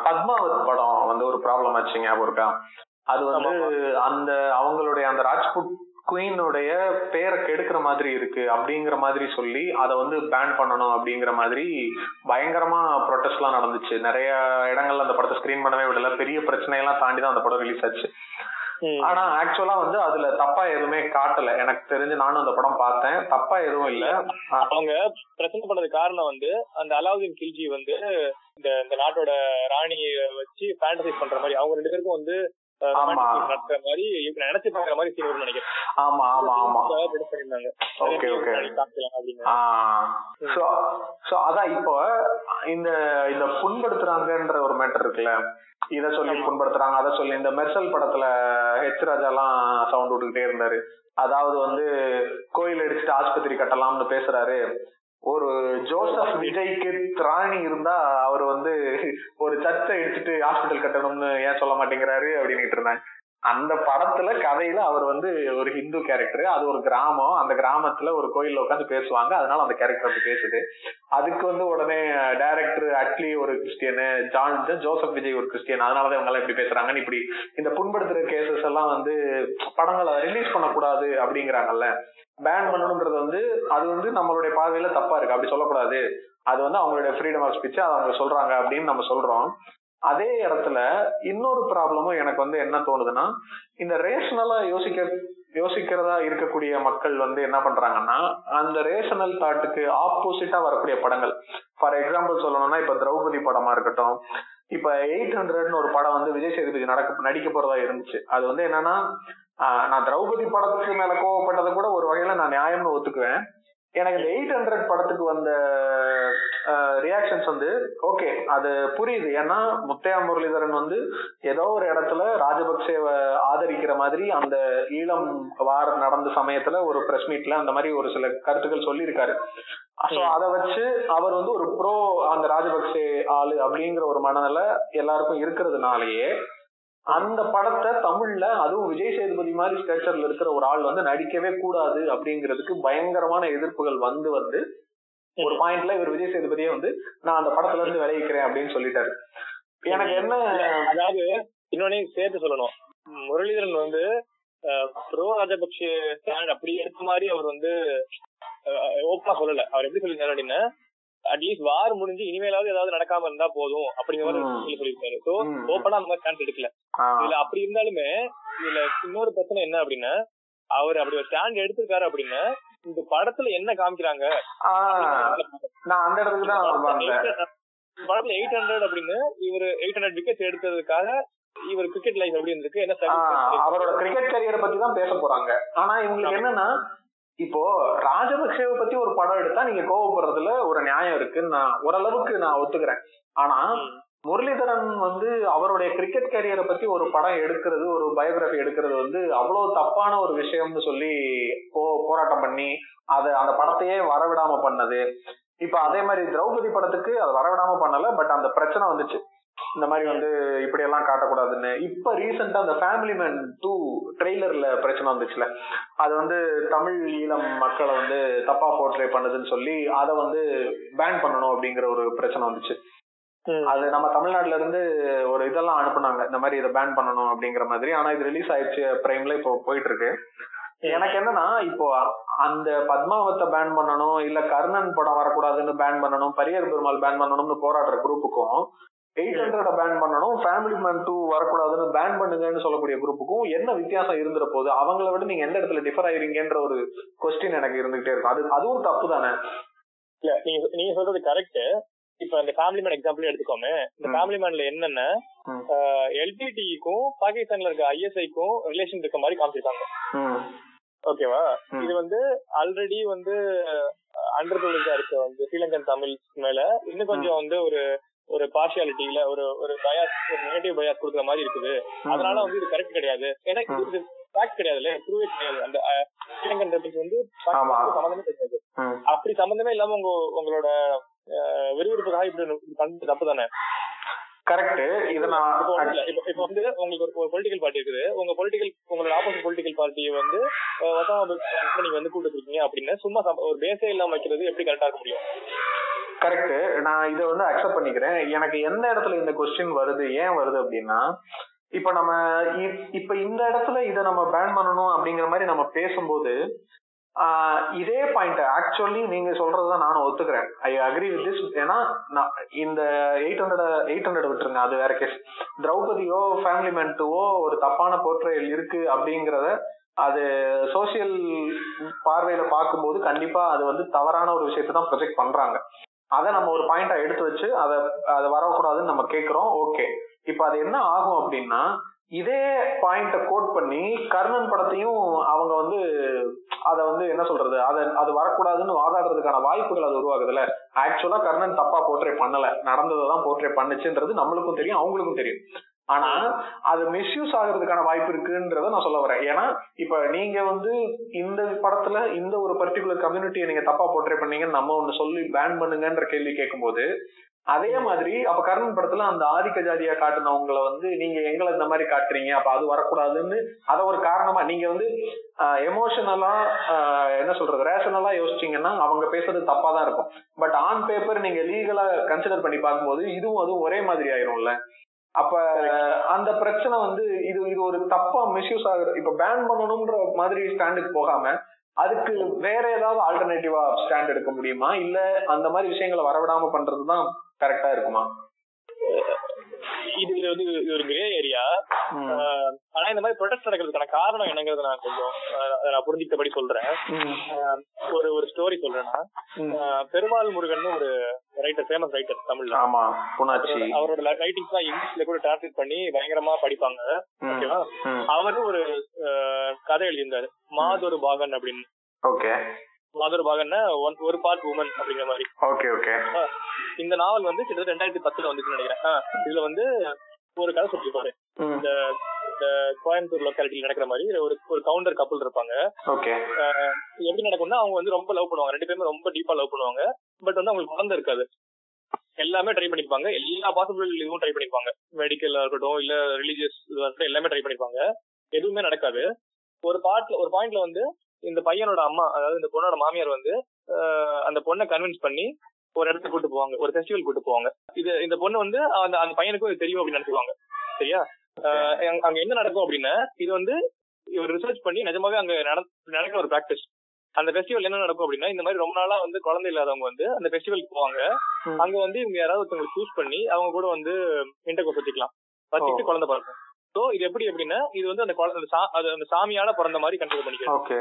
பத்மாவத் படம் வந்து ஒரு ப்ராப்ளம் ஆச்சு ஞாபகம் இருக்கா அது வந்து அந்த அவங்களுடைய அந்த ராஜ்புட் குயினுடைய பேரை கெடுக்கிற மாதிரி இருக்கு அப்படிங்கிற மாதிரி சொல்லி அதை வந்து பேன் பண்ணணும் அப்படிங்கிற மாதிரி பயங்கரமா ப்ரொட்டஸ்ட் எல்லாம் நடந்துச்சு. நிறைய இடங்கள்ல அந்த படத்தை ஸ்கிரீன் பண்ணவே விடல. பெரிய பிரச்சனையெல்லாம் தாண்டி தான் அந்த படம் ரிலீஸ் ஆச்சு. ஆனா ஆக்சுவலா வந்து அதுல தப்பா எதுவுமே காட்டல. எனக்கு தெரிஞ்சு நானும் அந்த படம் பார்த்தேன். தப்பா எதுவும் இல்ல. அவங்க பிரச்சனை பண்ணது காரணம் வந்து அந்த அலாவுதீன் கில்ஜி வந்து இந்த இந்த நாட்டோட ராணியை வச்சு ஃபேண்டசைஸ் பண்ற மாதிரி. அவங்க ரெண்டு பேருக்கும் வந்து ஆமா. romantic நடக்கிற மாதிரி இவங்க நினைச்சு பாக்குற மாதிரி சீன் வரும்னு நினைக்கிறேன். ஆமா ஆமா சோ சோ அதான் இப்போ இந்த இந்த புண்படுத்துறாங்கன்ற ஒரு மேட்டர் இருக்குல்ல. இத சொல்லி புண்படுத்துறாங்க அத சொல்லி இந்த மெர்சல் படத்துல ஹெச் ராஜாலாம் சவுண்ட் விட்டுக்கிட்டே இருந்தாரு. அதாவது வந்து கோயில் அடிச்சுட்டு ஆஸ்பத்திரி கட்டலாம்னு பேசுறாரு. ஒரு ஜோசப் விஜய்க்கு திராணி இருந்தா அவர் வந்து ஒரு சர்ச்சை எடுத்துட்டு ஹாஸ்பிட்டல் கட்டணும்னு ஏன் சொல்ல மாட்டேங்கிறாரு அப்படின்னுட்டு இருந்தாங்க. அந்த படத்துல கதையில அவர் வந்து ஒரு ஹிந்து கேரக்டர் அது ஒரு கிராமம். அந்த கிராமத்துல ஒரு கோயில்ல உட்காந்து பேசுவாங்க. அதனால அந்த கேரக்டர் அப்படி பேசுது. அதுக்கு வந்து உடனே டைரக்டர் அட்லி ஒரு கிறிஸ்டியனு ஜான் ஜோசப் விஜய் ஒரு கிறிஸ்டியன் அதனாலதான் இவங்க எல்லாம் இப்படி பேசுறாங்கன்னு இப்படி இந்த புண்படுத்துற கேசஸ் எல்லாம் வந்து படங்களை ரிலீஸ் பண்ணக்கூடாது அப்படிங்கிறாங்கல்ல. பேன் பண்ணணுன்றது வந்து அது வந்து நம்மளுடைய பார்வையில தப்பா இருக்கு. அப்படி சொல்லக்கூடாது. அது வந்து அவங்களுடைய ஃப்ரீடம் ஆஃப் ஸ்பீச் அதை அவங்க சொல்றாங்க அப்படின்னு நம்ம சொல்றோம். அதே இடத்துல இன்னொரு ப்ராப்ளமும் எனக்கு வந்து என்ன தோணுதுன்னா இந்த ரேஷனலா யோசிக்க யோசிக்கிறதா இருக்கக்கூடிய மக்கள் வந்து என்ன பண்றாங்கன்னா அந்த ரேஷனல் தாட்டுக்கு ஆப்போசிட்டா வரக்கூடிய படங்கள். ஃபார் எக்ஸாம்பிள் சொல்லணும்னா இப்ப திரௌபதி படமா இருக்கட்டும் இப்ப எயிட் ஹண்ட்ரட்னு ஒரு படம் வந்து விஜய் சேதுபதி நடக்க நடிக்க போறதா இருந்துச்சு. அது வந்து என்னன்னா நான் திரௌபதி படத்துக்கு மேல கோவப்பட்டதை கூட ஒரு வகையில நான் நியாயம்னு ஒத்துக்குவேன். எனக்கு இந்த எயிட் ஹண்ட்ரட் படத்துக்கு வந்த ரியாக்ஷன்ஸ் வந்து ஓகே அது புரியுது. ஏன்னா முத்தையா முரளிதரன் வந்து ஏதோ ஒரு இடத்துல ராஜபக்சேவை ஆதரிக்கிற மாதிரி அந்த ஈழம் வார் நடந்த சமயத்துல ஒரு பிரஸ் மீட்ல அந்த மாதிரி ஒரு சில கருத்துக்கள் சொல்லியிருக்காரு. சோ அத வச்சு அவர் வந்து ஒரு ப்ரோ அந்த ராஜபக்சே ஆளு அப்படிங்கிற ஒரு மனநிலை எல்லாருக்கும் இருக்கிறதுனாலயே அந்த படத்தை தமிழ்ல அதுவும் விஜய் சேதுபதி மாதிரி ஸ்டேச்சர்ல இருக்கிற ஒரு ஆள் வந்து நடிக்கவே கூடாது அப்படிங்கிறதுக்கு பயங்கரமான எதிர்ப்புகள் வந்து வந்து ஒரு பாயிண்ட்ல இவர் விஜய் சேதுபதியே வந்து நான் அந்த படத்துல இருந்து விளைவிக்கிறேன் அப்படின்னு சொல்லிட்டாரு. எனக்கு என்ன அதாவது இன்னொன்னு சேர்த்து சொல்லணும். முரளிதரன் வந்து ப்ரோ ராஜபக்ஷ அப்படி எடுத்த மாதிரி அவர் வந்து ஓப்பனா சொல்லல. அவர் எப்படி சொல்லிருந்தாரு அப்படின்னா அட்லீஸ்ட் வார் முடிஞ்சு இனிமேலாவது ஏதாவது நடக்காம இருந்தா போதும் அப்படிங்கிற மாதிரி சொல்லியிருக்காரு சோ ஓப்பனா அந்த மாதிரி சான்ஸ் எடுக்கல. இதுல அப்படி இருந்தாலுமே இதுல இன்னொரு பிரச்சனை என்ன அப்படின்னா அவர் அப்படி ஒரு ஸ்டாண்ட் எடுத்திருக்காரு அப்படின்னா இந்த படத்துல என்ன காமிக்கிறாங்க? நான் அந்த இடத்துக்கு தான் படத்துல எயிட் ஹண்ட்ரட் அப்படின்னு இவர் எயிட் ஹண்ட்ரட் விக்கெட்ஸ் எடுத்ததுக்காக இவர் கிரிக்கெட் லைஃப் எப்படி இருந்திருக்கு என்ன அவரோட கிரிக்கெட் கரியரை பத்தி தான் பேச போறாங்க. ஆனா இவங்களுக்கு என்னன்னா இப்போ ராஜபக்சேவை பத்தி ஒரு படம் எடுத்தா நீங்க கோவப்படுறதுல ஒரு நியாயம் இருக்குன்னு நான் ஓரளவுக்கு நான் ஒத்துக்கிறேன். ஆனா முரளிதரன் வந்து அவருடைய கிரிக்கெட் கரியரை பத்தி ஒரு படம் எடுக்கிறது ஒரு பயோகிராஃபி எடுக்கிறது வந்து அவ்வளவு தப்பான ஒரு விஷயம்னு சொல்லி போ போராட்டம் பண்ணி அத அந்த படத்தையே வரவிடாம பண்ணது. இப்ப அதே மாதிரி திரௌபதி படத்துக்கு அது வரவிடாம பண்ணல பட் அந்த பிரச்சனை வந்துச்சு. இந்த மாதிரி வந்து இப்படி எல்லாம் காட்டக்கூடாதுன்னு. இப்ப ரீசெண்டா அந்த ஃபேமிலி மேன் டூ ட்ரெய்லர்ல பிரச்சனை வந்துச்சுல. அது வந்து தமிழ் ஈழம் மக்களை வந்து தப்பா போர்ட்ரே பண்ணுதுன்னு சொல்லி அதை வந்து பேன் பண்ணணும் அப்படிங்கிற ஒரு பிரச்சனை வந்துச்சு. அது நம்ம தமிழ்நாட்டுல இருந்து ஒரு இதெல்லாம் அனுப்புனாங்க. இந்த மாதிரி இதை பேன் பண்ணணும் அப்படிங்கிற மாதிரி. ஆனா இது ரிலீஸ் ஆயிடுச்சு பிரைம்ல இப்போ போயிட்டு இருக்கு எனக்கு என்னன்னா இப்போ அந்த பத்மாவத்தை பேன் பண்ணணும் இல்ல கர்ணன் படம் வரக்கூடாதுன்னு பேன் பண்ணணும் பரியர் பெருமாள் பேன் பண்ணணும்னு போராடுற குரூப்புக்கும் எயிட் ஹண்ட்ரட பேன் பண்ணணும். ஃபேமிலி மேன் டூ வரக்கூடாதுன்னு பேன் பண்ணுங்கன்னு சொல்லக்கூடிய குரூப்புக்கும் என்ன வித்தியாசம் இருந்துற போது அவங்கள விட நீங்க எந்த இடத்துல டிஃபர் ஆயிருங்கன்ற ஒரு கொஸ்டின் எனக்கு இருந்துகிட்டே இருக்கும். அது அதுவும் தப்பு தானே? இல்ல நீங்க நீங்க சொல்றது கரெக்ட் இப்ப இந்த ஃபேமிலி மேன் எக்ஸாம்பிள் எடுத்துக்கோமே. இந்த ஃபேமிலி மேன்ல என்னென்ன எல்டிடிக்கும் பாகிஸ்தான்ல இருக்க ஐஎஸ்ஐக்கும் ரிலேஷன் இருக்க மாதிரி காமிச்சிருக்காங்க. ஓகேவா? இது வந்து ஆல்ரெடி வந்து அண்டர் இருக்க வந்து ஸ்ரீலங்கன் தமிழ் மேல இன்னும் கொஞ்சம் வந்து ஒரு ஒரு பார்ஷியாலிட்டியில ஒரு ஒரு பயாஸ் ஒரு நெகட்டிவ் பயாஸ் கொடுக்குற மாதிரி இருக்குது. அதனால வந்து இது கரெக்ட் கிடையாது. ஏன்னா இது ஃபேக்ட் கிடையாதுல்ல ப்ரூவே கிடையாது. அந்த ஸ்ரீலங்கன் டெபிள்ஸ் வந்து சம்மந்தமே கிடையாது. அப்படி சம்பந்தமே இல்லாம உங்க உங்களோட விறுவிறுப்புக்காக இப்படி பண்றது தப்பு தானே? கரெக்ட் இத நான் இப்ப வந்து உங்களுக்கு ஒரு பொலிட்டிக்கல் பார்ட்டி இருக்குது. உங்க பொலிட்டிக்கல் உங்களோட ஆப்போசிட் பொலிட்டிக்கல் பார்ட்டியை வந்து ஒசாமா நீங்க வந்து கூட்டு இருக்கீங்க அப்படின்னு சும்மா ஒரு பேஸே இல்லாம வைக்கிறது எப்படி கரெக்டா இருக்க முடியும்? கரெக்ட் நான் இதை வந்து அக்செப்ட் பண்ணிக்கிறேன். எனக்கு எந்த இடத்துல இந்த கொஸ்டின் வருது ஏன் வருது அப்படின்னா இப்ப நம்ம இப்ப இந்த இடத்துல இதை நம்ம பேன் பண்ணணும் அப்படிங்கிற மாதிரி நம்ம பேசும்போது இதே பாயிண்ட் ஆக்சுவலி நீங்க சொல்றதுதான் நானும் ஒத்துக்கிறேன். ஐ அக்ரி வித் திஸ் ஏன்னா இந்த எயிட் ஹண்ட்ரட் எயிட் ஹண்ட்ரட் விட்டுருங்க அது வேற கேஸ் திரௌபதியோ ஃபேமிலி மென்ட்டுவோ ஒரு தப்பான போர்ட்ரேல் இருக்கு அப்படிங்கிறத அது சோசியல் பார்வையில பார்க்கும்போது கண்டிப்பா அது வந்து தவறான ஒரு விஷயத்தை தான் ப்ரொஜெக்ட் பண்றாங்க. அதை நம்ம ஒரு பாயிண்டா எடுத்து வச்சு அதை அதை வரக்கூடாதுன்னு நம்ம கேட்கிறோம் ஓகே இப்ப அது என்ன ஆகும் அப்படின்னா இதே பாயிண்ட கோட் பண்ணி கர்ணன் படத்தையும் அவங்க வந்து அத வந்து என்ன சொல்றது அத அது வரக்கூடாதுன்னு வாதாடுறதுக்கான வாய்ப்புகள் அது உருவாகுதுல ஆக்சுவலா கர்ணன் தப்பா போர்ட்ரே பண்ணல. நடந்ததான் போர்ட்ரே பண்ணுச்சுன்றது நம்மளுக்கும் தெரியும் அவங்களுக்கும் தெரியும். ஆனா அது மிஸ்யூஸ் ஆகுறதுக்கான வாய்ப்பு இருக்குன்றத நான் சொல்ல வரேன். ஏன்னா இப்ப நீங்க வந்து இந்த படத்துல இந்த ஒரு பர்டிகுலர் கம்யூனிட்டியை நீங்க தப்பா போர்ட்ரே பண்ணீங்கன்னு நம்ம ஒண்ணு சொல்லி பேன் பண்ணுங்கன்ற கேள்வி கேட்கும்போது அதே மாதிரி அப்ப கர்ணன் படத்துல அந்த ஆதிக்க ஜாதியா காட்டுனவங்களை வந்து நீங்க எங்களை இந்த மாதிரி காட்டுறீங்க அப்ப அது வரக்கூடாதுன்னு அத ஒரு காரணமா நீங்க வந்து எமோஷனலா என்ன சொல்றது ரேஷனலா யோசிச்சீங்கன்னா அவங்க பேசுறது தப்பா தான் இருக்கும். பட் ஆன் பேப்பர் நீங்க லீகலா கன்சிடர் பண்ணி பார்க்கும்போது இதுவும் அதுவும் ஒரே மாதிரி ஆயிரும்ல. அப்ப அந்த பிரச்சனை வந்து இது இது ஒரு தப்பா மிஸ்யூஸ் ஆகுது இப்ப பேன் பண்ணணும்ன்ற மாதிரி ஸ்டாண்டுக்கு போகாம அதுக்கு வேற ஏதாவது ஆல்டர்னேட்டிவா ஸ்டாண்ட் எடுக்க முடியுமா? இல்ல அந்த மாதிரி விஷயங்களை வரவிடாம பண்றதுதான் கரெக்டா இருக்குமா? இது இது வந்து இது ஒரு கிரே ஏரியா ஆனா இந்த மாதிரி ப்ரொடெக்ட் நடக்கிறதுக்கான காரணம் என்னங்கிறத நான் கொஞ்சம் நான் புரிஞ்சுக்கிட்டபடி சொல்றேன். ஒரு ஒரு ஸ்டோரி சொல்றேன்னா பெருமாள் முருகன் ஒரு ரைட்டர் ஃபேமஸ் ரைட்டர் தமிழ்ல. ஆமா அவரோட ரைட்டிங்ஸ் எல்லாம் இங்கிலீஷ்ல கூட டிரான்ஸ்லேட் பண்ணி பயங்கரமா படிப்பாங்க. ஓகேவா அவரு ஒரு கதை எழுதியிருந்தாரு. மாதொரு பாகன் அப்படின்னு. ஓகே மாதொரு பாகன்னா ஒன்- ஒரு பார்ட் உமன் அப்படிங்கிற மாதிரி. ஓகே ஓகே இந்த நாவல் வந்து கிட்டத்தட்ட ரெண்டாயிரத்தி பத்துல வந்துச்சுன்னு நினைக்கிறேன். இதுல வந்து ஒரு கதை சொல்லிருப்பாரு இந்த இந்த கோயம்புத்தூர் லொக்காலிட்டியில் நடக்கிற மாதிரி ஒரு ஒரு கவுண்டர் கப்பல் இருப்பாங்க. எப்படி நடக்கும்னா அவங்க வந்து ரொம்ப லவ் பண்ணுவாங்க. ரெண்டு பேருமே ரொம்ப டீப்பா லவ் பண்ணுவாங்க. பட் வந்து அவங்களுக்கு குழந்தை இருக்காது. எல்லாமே ட்ரை பண்ணிப்பாங்க. எல்லா பாசிபிள் இதுவும் ட்ரை பண்ணிப்பாங்க. மெடிக்கல் இருக்கட்டும் இல்ல ரிலீஜியஸ் எல்லாமே ட்ரை பண்ணிப்பாங்க. எதுவுமே நடக்காது. ஒரு பார்ட்ல ஒரு பாயிண்ட்ல வந்து இந்த பையனோட அம்மா அதாவது இந்த பொண்ணோட மாமியார் வந்து அந்த பொண்ணை கன்வின்ஸ் பண்ணி ஒரு இடத்துக்கு கூட்டு போவாங்க. ஒரு ஃபெஸ்டிவல் கூட்டு போவாங்க. இது இந்த பொண்ணு வந்து அந்த அந்த பையனுக்கும் இது தெரியும் அப்படின்னு நினைச்சுவாங்க சரியா? அங்க- என்ன நடக்கும் அப்படின்னா இது வந்து இவர் ரிசர்ச் பண்ணி நிஜமாவே அங்க நட- நடக்கிற ஒரு பிராக்டிஸ் அந்த ஃபெஸ்டிவல் என்ன நடக்கும் அப்படின்னா இந்த மாதிரி ரொம்ப நாளா வந்து குழந்தை இல்லாதவங்க வந்து அந்த ஃபெஸ்டிவலுக்கு போவாங்க. அங்க வந்து இவங்க யாராவது ஒருத்தவங்க சூஸ் பண்ணி அவங்க கூட வந்து இன்டர்கோர்ஸ் வச்சுக்கலாம். வச்சுட்டு குழந்தை பிறக்கும் சோ இது எப்படி அப்படின்னா இது வந்து அந்த அந்த சாமியால பிறந்த மாதிரி ஓகே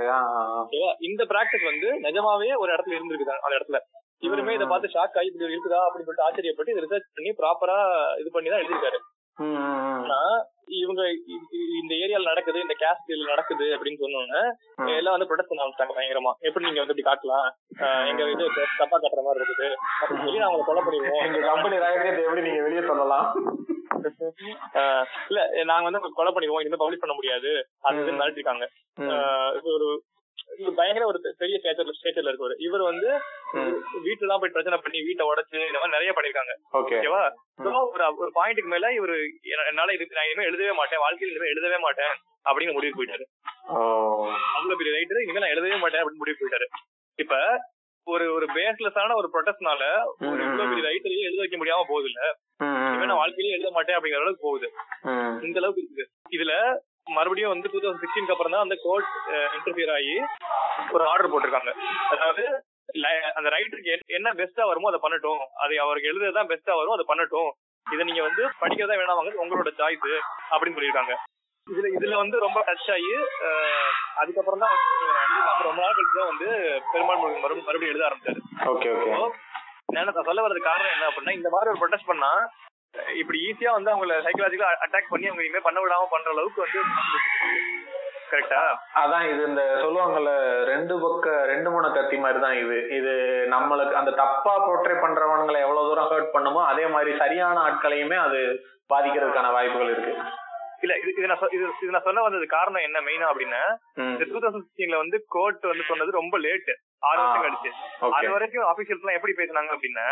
ஓகேவா? இந்த பிராக்டிஸ் வந்து நிஜமாவே ஒரு இடத்துல இருந்திருக்கு அந்த இடத்துல. இவருமே இதை பார்த்து ஷாக் ஆகி இப்படி இருக்குதா அப்படின்னு சொல்லிட்டு ஆச்சரியப்பட்டு இதை ரிசர்ச் பண்ணி ப்ராப்பரா இது பண்ணி தான் எழுதியிருக்காரு. ஆனா இவங்க இந்த ஏரியால நடக்குது இந்த கேஸ்ட் நடக்குது அப்படின்னு சொன்னோன்னே எல்லாம் வந்து ப்ரொடெக்ட் பண்ண ஆரம்பிச்சாங்க பயங்கரமா. எப்படி நீங்க வந்து இப்படி காட்டலாம்? எங்க இது தப்பா காட்டுற மாதிரி இருக்குது. அப்படின்னு சொல்லி அவங்களை கொலை பண்ணிடுவோம். எங்க கம்பெனி எப்படி நீங்க வெளியே சொல்லலாம்? இல்ல நாங்க வந்து கொலை பண்ணிடுவோம். இனிமே பப்ளிஷ் பண்ண முடியாது. அது மிரட்டிருக்காங்க. ஒரு பயங்கர ஒரு பெரிய ஸ்டேட்டர்ல ஸ்டேட்டர்ல இருக்கவர். இவர் வந்து வீட்டுல எல்லாம் போய் பிரச்சனை பண்ணி வீட்டை உடைச்சு இந்த மாதிரி நிறைய பண்ணிருக்காங்க. ஓகே. ஓகேவா? ஒரு ஒரு பாயிண்ட்டுக்கு மேல இவரு என- என்னால இது நான் இனிமே எழுதவே மாட்டேன். வாழ்க்கையில் இனிமே எழுதவே மாட்டேன் அப்படின்னு முடிவு போயிட்டாரு. அவ்வளவு பெரிய ரைட்டர் இனிமே நான் எழுதவே மாட்டேன் அப்படின்னு முடிவு போயிட்டாரு. இப்ப ஒரு ஒரு பேஸ்லெஸ்ஸான ஒரு ப்ரொடெஸ்ட்னால ஒரு இவ்வளவு பெரிய ரைட்டரையே எழுத வைக்க முடியாம போகுது இல்ல நான் வாழ்க்கையிலேயே எழுத மாட்டேன் அப்படிங்கிற அளவுக்கு போகுது. இந்த அளவுக்கு இருக்குது. இதுல மறுபடியும் வந்து டூ தௌசண்ட் சிக்ஸ்டீன் அப்புறம் தான் அந்த கோர்ட் இன்டர்ஃபியர் ஆகி ஒரு ஆர்டர் போட்டிருக்காங்க. அதாவது அந்த ரைட்டருக்கு என்ன பெஸ்டா வருமோ அதை பண்ணட்டும். அது அவருக்கு எழுதுறதுதான் பெஸ்டா வரும் அதை பண்ணட்டும். இதை நீங்க வந்து படிக்கிறதா வேணாமாங்க உங்களோட சாய்ஸ் அப்படின்னு சொல்லியிருக்காங்க. இதுல இதுல வந்து ரொம்ப டச் ஆகி அதுக்கப்புறம் தான் ரொம்ப நாள் கழிச்சு தான் வந்து பெருமாள் முருகன் மறுபடியும் மறுபடியும் எழுத ஆரம்பிச்சாரு. Okay okay. நான் சொல்ல வர்றது காரணம் என்ன அப்படின்னா இந்த மாதிரி ஒரு ப்ரொடெஸ்ட் பண்ணா இப்படி ஈஸியா வந்து அவங்கள சைக்கலாஜிக்கலா அட்டாக் பண்ணி அவங்க இனிமே பண்ண விடாம பண்ற அளவுக்கு வந்து கரெக்டா அதான் இது இந்த சொல்லுவாங்கல்ல ரெண்டு பக்க ரெண்டு மூணு கத்தி மாதிரி தான் இது. இது நம்மளுக்கு அந்த தப்பா போர்ட்ரே பண்றவனுங்களை எவ்வளவு தூரம் ஹர்ட் பண்ணுமோ அதே மாதிரி சரியான ஆட்களையுமே அது பாதிக்கிறதுக்கான வாய்ப்புகள் இருக்கு. இல்ல இது இது நான் சொ- இது இது நான் சொல்ல வந்தது காரணம் என்ன மெயினா அப்படின்னா. இந்த டூ தௌசண்ட் சிக்ஸ்டீன்ல வந்து கோர்ட் வந்து சொன்னது ரொம்ப லேட் ஆறு. வருஷம் கழிச்சு ஓகே அது வரைக்கும் அபிஷியல்ஸ் எல்லாம் எப்படி பேசுனாங்க அப்படின்னா.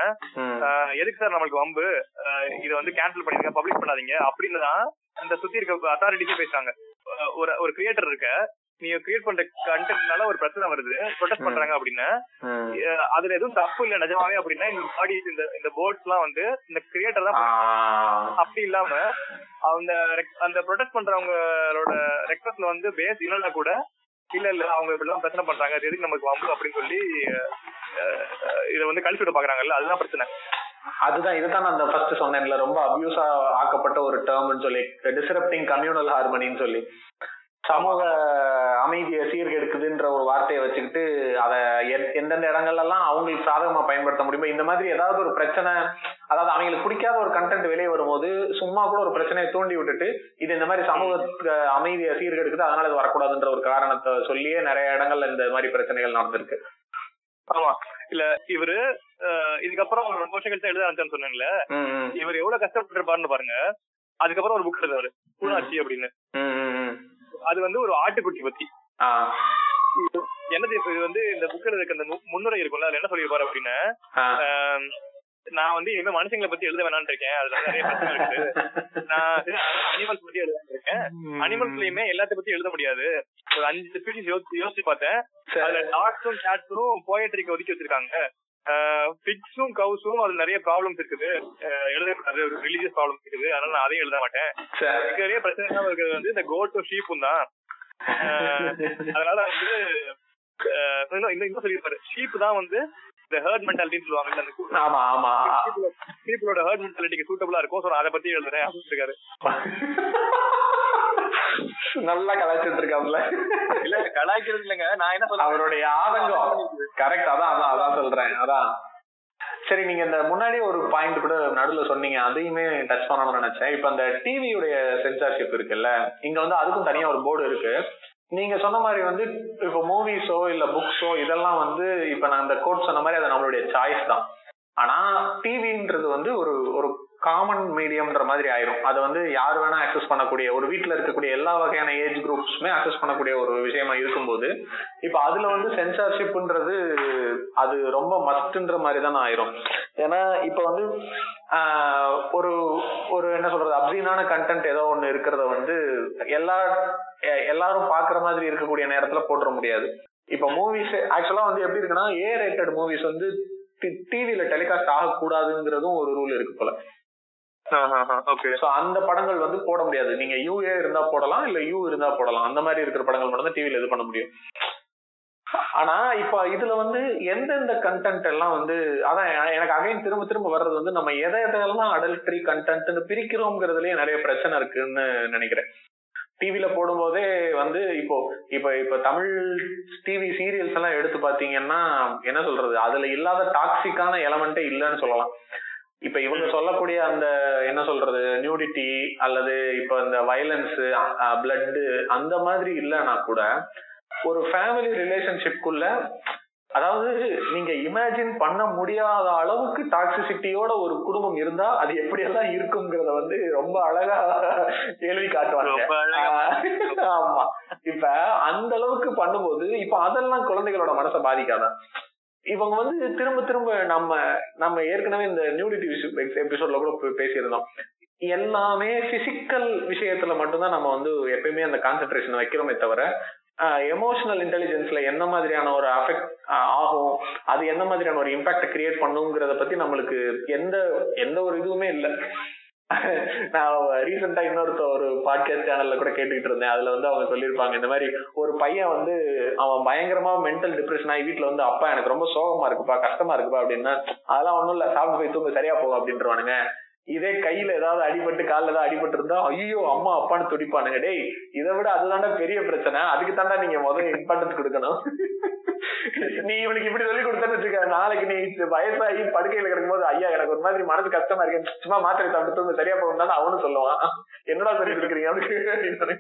ஆஹ் எதுக்கு சார் நம்மளுக்கு வம்பு ஆஹ் இதை வந்து கேன்சல் பண்ணிருங்க பப்ளிஷ் பண்ணாதீங்க அப்படின்னு தான் அந்த சுத்தி இருக்க அத்தாரிட்டிஸே பேசுறாங்க ஆஹ் ஒரு ஒரு கிரியேட்டர் இருக்க நீங்க கிரியேட் பண்ற கண்டென்ட்னால ஒரு பிரச்சனை வருது. ப்ரொடெஸ்ட் பண்றாங்க அப்படின்னா அதுல எதுவும் தப்பு இல்ல நிஜமாவே அப்படின்னா இந்த பாடி இந்த இந்த போர்ட்ஸ் எல்லாம் வந்து இந்த கிரியேட்டர் தான். அப்படி இல்லாம அந்த அந்த ப்ரொடெஸ்ட் பண்றவங்களோட ரெக்வஸ்ட்ல வந்து பேஸ் இல்லைன்னா கூட இல்ல இல்ல அவங்க இப்படி எல்லாம் பிரச்சனை பண்றாங்க அது எதுக்கு நமக்கு வம்பு அப்படின்னு சொல்லி இதை வந்து கழிச்சு விட பாக்குறாங்கல்ல அதுதான் பிரச்சனை. அதுதான் இதுதான் நான் அந்த ஃபர்ஸ்ட் சொன்னேன்ல ரொம்ப அபியூஸா ஆக்கப்பட்ட ஒரு டேர்ம்னு சொல்லி டிஸ்ரப்டிங் கம்யூனல் ஹார்மனின்னு சொல்லி. சமூக அமைதியை சீர்கெடுக்குதுன்ற ஒரு வார்த்தையை வச்சுக்கிட்டு அதை எந்- எந்தெந்த இடங்கள்ல எல்லாம் அவங்களுக்கு சாதகமா பயன்படுத்த முடியுமோ இந்த மாதிரி ஏதாவது ஒரு பிரச்சனை அதாவது அவங்களுக்கு பிடிக்காத ஒரு கண்டென்ட் வெளியே வரும்போது சும்மா கூட ஒரு பிரச்சனையை தூண்டி விட்டுட்டு இது இந்த மாதிரி சமூகத்துக்கு அமைதியை சீர்கெடுக்குது அதனால இது வரக்கூடாதுன்ற ஒரு காரணத்தை சொல்லியே நிறைய இடங்கள்ல இந்த மாதிரி பிரச்சனைகள் நடந்திருக்கு. ஆமா. இல்ல இவரு இதுக்கப்புறம் ஒரு ரெண்டு வருஷம் கழிச்சு எழுத ஆரம்பிச்சான்னு ம். இவர் எவ்வளவு கஷ்டப்பட்டிருப்பாருன்னு பாருங்க. அதுக்கப்புறம் ஒரு புக் எழுதுவாரு பூனாச்சி அப்படின்னு. அது வந்து ஒரு ஆட்டுக்குட்டி பத்தி. என்ன இது வந்து இந்த புக் எழுதுக்கு அந்த முன்னுரை இருக்கும்ல அதுல என்ன சொல்லியிருப்பாரு அப்படின்னா நான் வந்து இனிமே மனுஷங்களை பத்தி எழுத வேணாம்னு இருக்கேன் அதுல நிறைய பிரச்சனை இருக்குது நான் அனிமல்ஸ் பத்தி எழுத இருக்கேன். அனிமல்ஸ்லயுமே எல்லாத்த பத்தி எழுத முடியாது. ஒரு அஞ்சு ஸ்பீசிஸ் யோசிச்சு யோசிச்சு பார்த்தேன். அதுல டாக்ஸும் கேட்ஸும் போயட்ரிக்கு ஒதுக்கி வச்சிருக்காங்க. பிக்ஸும் கவுஸும் அதுல நிறைய ப்ராப்ளம்ஸ் இருக்குது. எழுதக்கூடாது ஒரு ரிலீஜியஸ் ப்ராப்ளம்ஸ் இருக்குது. அதனால நான் அதையும் எழுத மாட்டேன். இருக்கிறதே பிரச்சனை இருக்கிறது வந்து இந்த கோட்டும் ஷீப்பும் தான். அதனால வந்து இன்னும் இன்னும் சொல்லியிருப்பாரு. ஷீப் தான் வந்து இந்த ஹர்ட் மென்டாலிட்டின்னு சொல்லுவாங்க அந்த ஆமா ஆமா. பீப்புளோட ஹர்ட் மென்டாலிட்டிக்கு சூட்டபிளா இருக்கும். நான் அதை பத்தி எழுதுறேன் அப்படின்னு இருக்காரு [laughs] நல்லா கலாய்ச்சிட்டு இருக்காப்ல இல்ல கலாய்க்கிறது இல்லைங்க. நான் என்ன சொல்ல அவருடைய ஆதங்கம். கரெக்ட் அதான் அதான் அதான் சொல்றேன். அதான். சரி நீங்க இந்த முன்னாடி ஒரு பாயிண்ட் கூட நடுவுல சொன்னீங்க. அதையுமே டச் பண்ணணும்னு நினைச்சேன். இப்ப அந்த டிவியுடைய சென்சார்ஷிப் இருக்குல்ல இங்க வந்து அதுக்கும் தனியா ஒரு போர்டு இருக்கு. நீங்க சொன்ன மாதிரி வந்து இப்ப மூவிஸோ இல்ல புக்ஸோ இதெல்லாம் வந்து இப்ப நான் அந்த கோட் சொன்ன மாதிரி அது நம்மளுடைய சாய்ஸ் தான். ஆனா டிவின்றது வந்து ஒரு ஒரு காமன் மீடியம்ன்ற மாதிரி ஆயிரும். அது வந்து யார் வேணா அக்சஸ் பண்ணக்கூடிய ஒரு வீட்ல இருக்கக்கூடிய எல்லா வகையான ஏஜ் குரூப்ஸுமே அக்சஸ் பண்ணக்கூடிய ஒரு விஷயமா இருக்கும்போது இப்ப அதுல வந்து சென்சார்ஷிப்ன்றது அது ரொம்ப மஸ்ட்ன்ற மாதிரி தான் ஆயிரும். ஏன்னா இப்ப வந்து ஆஹ், ஒரு ஒரு என்ன சொல்றது அப்சீனான கண்டென்ட் ஏதோ ஒன்று இருக்கிறத வந்து எல்லா எல்லாரும் பாக்குற மாதிரி இருக்கக்கூடிய நேரத்துல போட்டுற முடியாது. இப்ப மூவிஸ் ஆக்சுவலா வந்து எப்படி இருக்குன்னா ஏ ரேட்டட் மூவிஸ் வந்து டிவில டெலிகாஸ்ட் ஆகக்கூடாதுங்கிறதும் ஒரு ரூல் இருக்கு போல. சோ அந்த படங்கள் வந்து போட முடியாது. நீங்க யூஏ இருந்தா போடலாம் இல்ல யூ இருந்தா போடலாம். அந்த மாதிரி இருக்கிற படங்கள் மட்டும் தான் டிவில இது பண்ண முடியும். ஆனா இப்ப இதுல வந்து எந்தெந்த கண்டென்ட் எல்லாம் வந்து அதான் எனக்கு அகைன் திரும்ப திரும்ப வர்றது வந்து நம்ம எதை எதையெல்லாம் அடல்ட்ரி கண்டென்ட்னு பிரிக்கிறோங்கிறதுலயே நிறைய பிரச்சனை இருக்குன்னு நினைக்கிறேன். டிவில போடும்போதே வந்து இப்போ இப்ப இப்ப தமிழ் டிவி சீரியல்ஸ் எல்லாம் எடுத்து பாத்தீங்கன்னா என்ன சொல்றது? அதுல இல்லாத டாக்ஸிக்கான எலமெண்டே இல்லைன்னு சொல்லலாம். இப்ப இவங்க சொல்லக்கூடிய அந்த என்ன சொல்றது நியூடிட்டி அல்லது இப்ப இந்த வயலன்ஸ் பிளட் அந்த மாதிரி இல்லைன்னா கூட ஒரு ஃபேமிலி ரிலேஷன்ஷிப்குள்ள அதாவது நீங்க இமேஜின் பண்ண முடியாத அளவுக்கு டாக்ஸிசிட்டியோட ஒரு குடும்பம் இருந்தா அது எப்படியெல்லாம் இருக்குங்கிறத வந்து ரொம்ப அழகா கேள்வி காட்டுவாங்க. ஆமா. இப்ப அந்த அளவுக்கு பண்ணும்போது இப்ப அதெல்லாம் குழந்தைகளோட மனசை பாதிக்காதான் இவங்க வந்து திரும்ப திரும்ப நம்ம நம்ம ஏற்கனவே இந்த நியூடிட்டி எபிசோட்ல கூட பேசியிருந்தோம். எல்லாமே பிசிக்கல் விஷயத்துல மட்டும்தான் நம்ம வந்து எப்பயுமே அந்த கான்சென்ட்ரேஷன் வைக்கிறோமே தவிர எமோஷனல் இன்டெலிஜென்ஸ்ல என்ன மாதிரியான ஒரு அஃபெக்ட் ஆகும் அது என்ன மாதிரியான ஒரு இம்பாக்ட் கிரியேட் பண்ணுங்கிறத பத்தி நம்மளுக்கு எந்த எந்த ஒரு இதுவுமே இல்லை. நான் ரீசெண்டா இன்னொருத்த ஒரு பாட்காஸ்ட் சேனல்ல கூட கேட்டுக்கிட்டு இருந்தேன். அதுல வந்து அவங்க சொல்லியிருப்பாங்க இந்த மாதிரி ஒரு பையன் வந்து அவன் பயங்கரமா மென்டல் டிப்ரெஷன் ஆகி வீட்டுல வந்து அப்பா எனக்கு ரொம்ப சோகமா இருக்குப்பா கஷ்டமா இருக்குப்பா அப்படின்னா அதெல்லாம் ஒண்ணும் இல்ல சாப்பிட்டு போய் தூங்க சரியா போகும் அப்படின்றவானுங்க. இதே கையில ஏதாவது அடிபட்டு காலில் ஏதாவது அடிபட்டு இருந்தா ஐயோ அம்மா அப்பான்னு துடிப்பானுங்க. டேய் இதை விட அதுதான்டா பெரிய பிரச்சனை. அதுக்கு தாண்டா நீங்க முதல்ல இம்பார்ட்டன்ஸ் கொடுக்கணும். நீ இவனுக்கு இப்படி சொல்லி கொடுத்தேன்னு வச்சுக்க நாளைக்கு நீ வயசாகி படுக்கையில கிடக்கும்போது ஐயா எனக்கு ஒரு மாதிரி மனசு கஷ்டமா இருக்கு. சும்மா மாத்திரை சாப்பிட்டு சரியா போகும் தானே அவனும் சொல்லுவான். என்னடா சொல்லி கொடுக்குறீங்க அப்படின்னு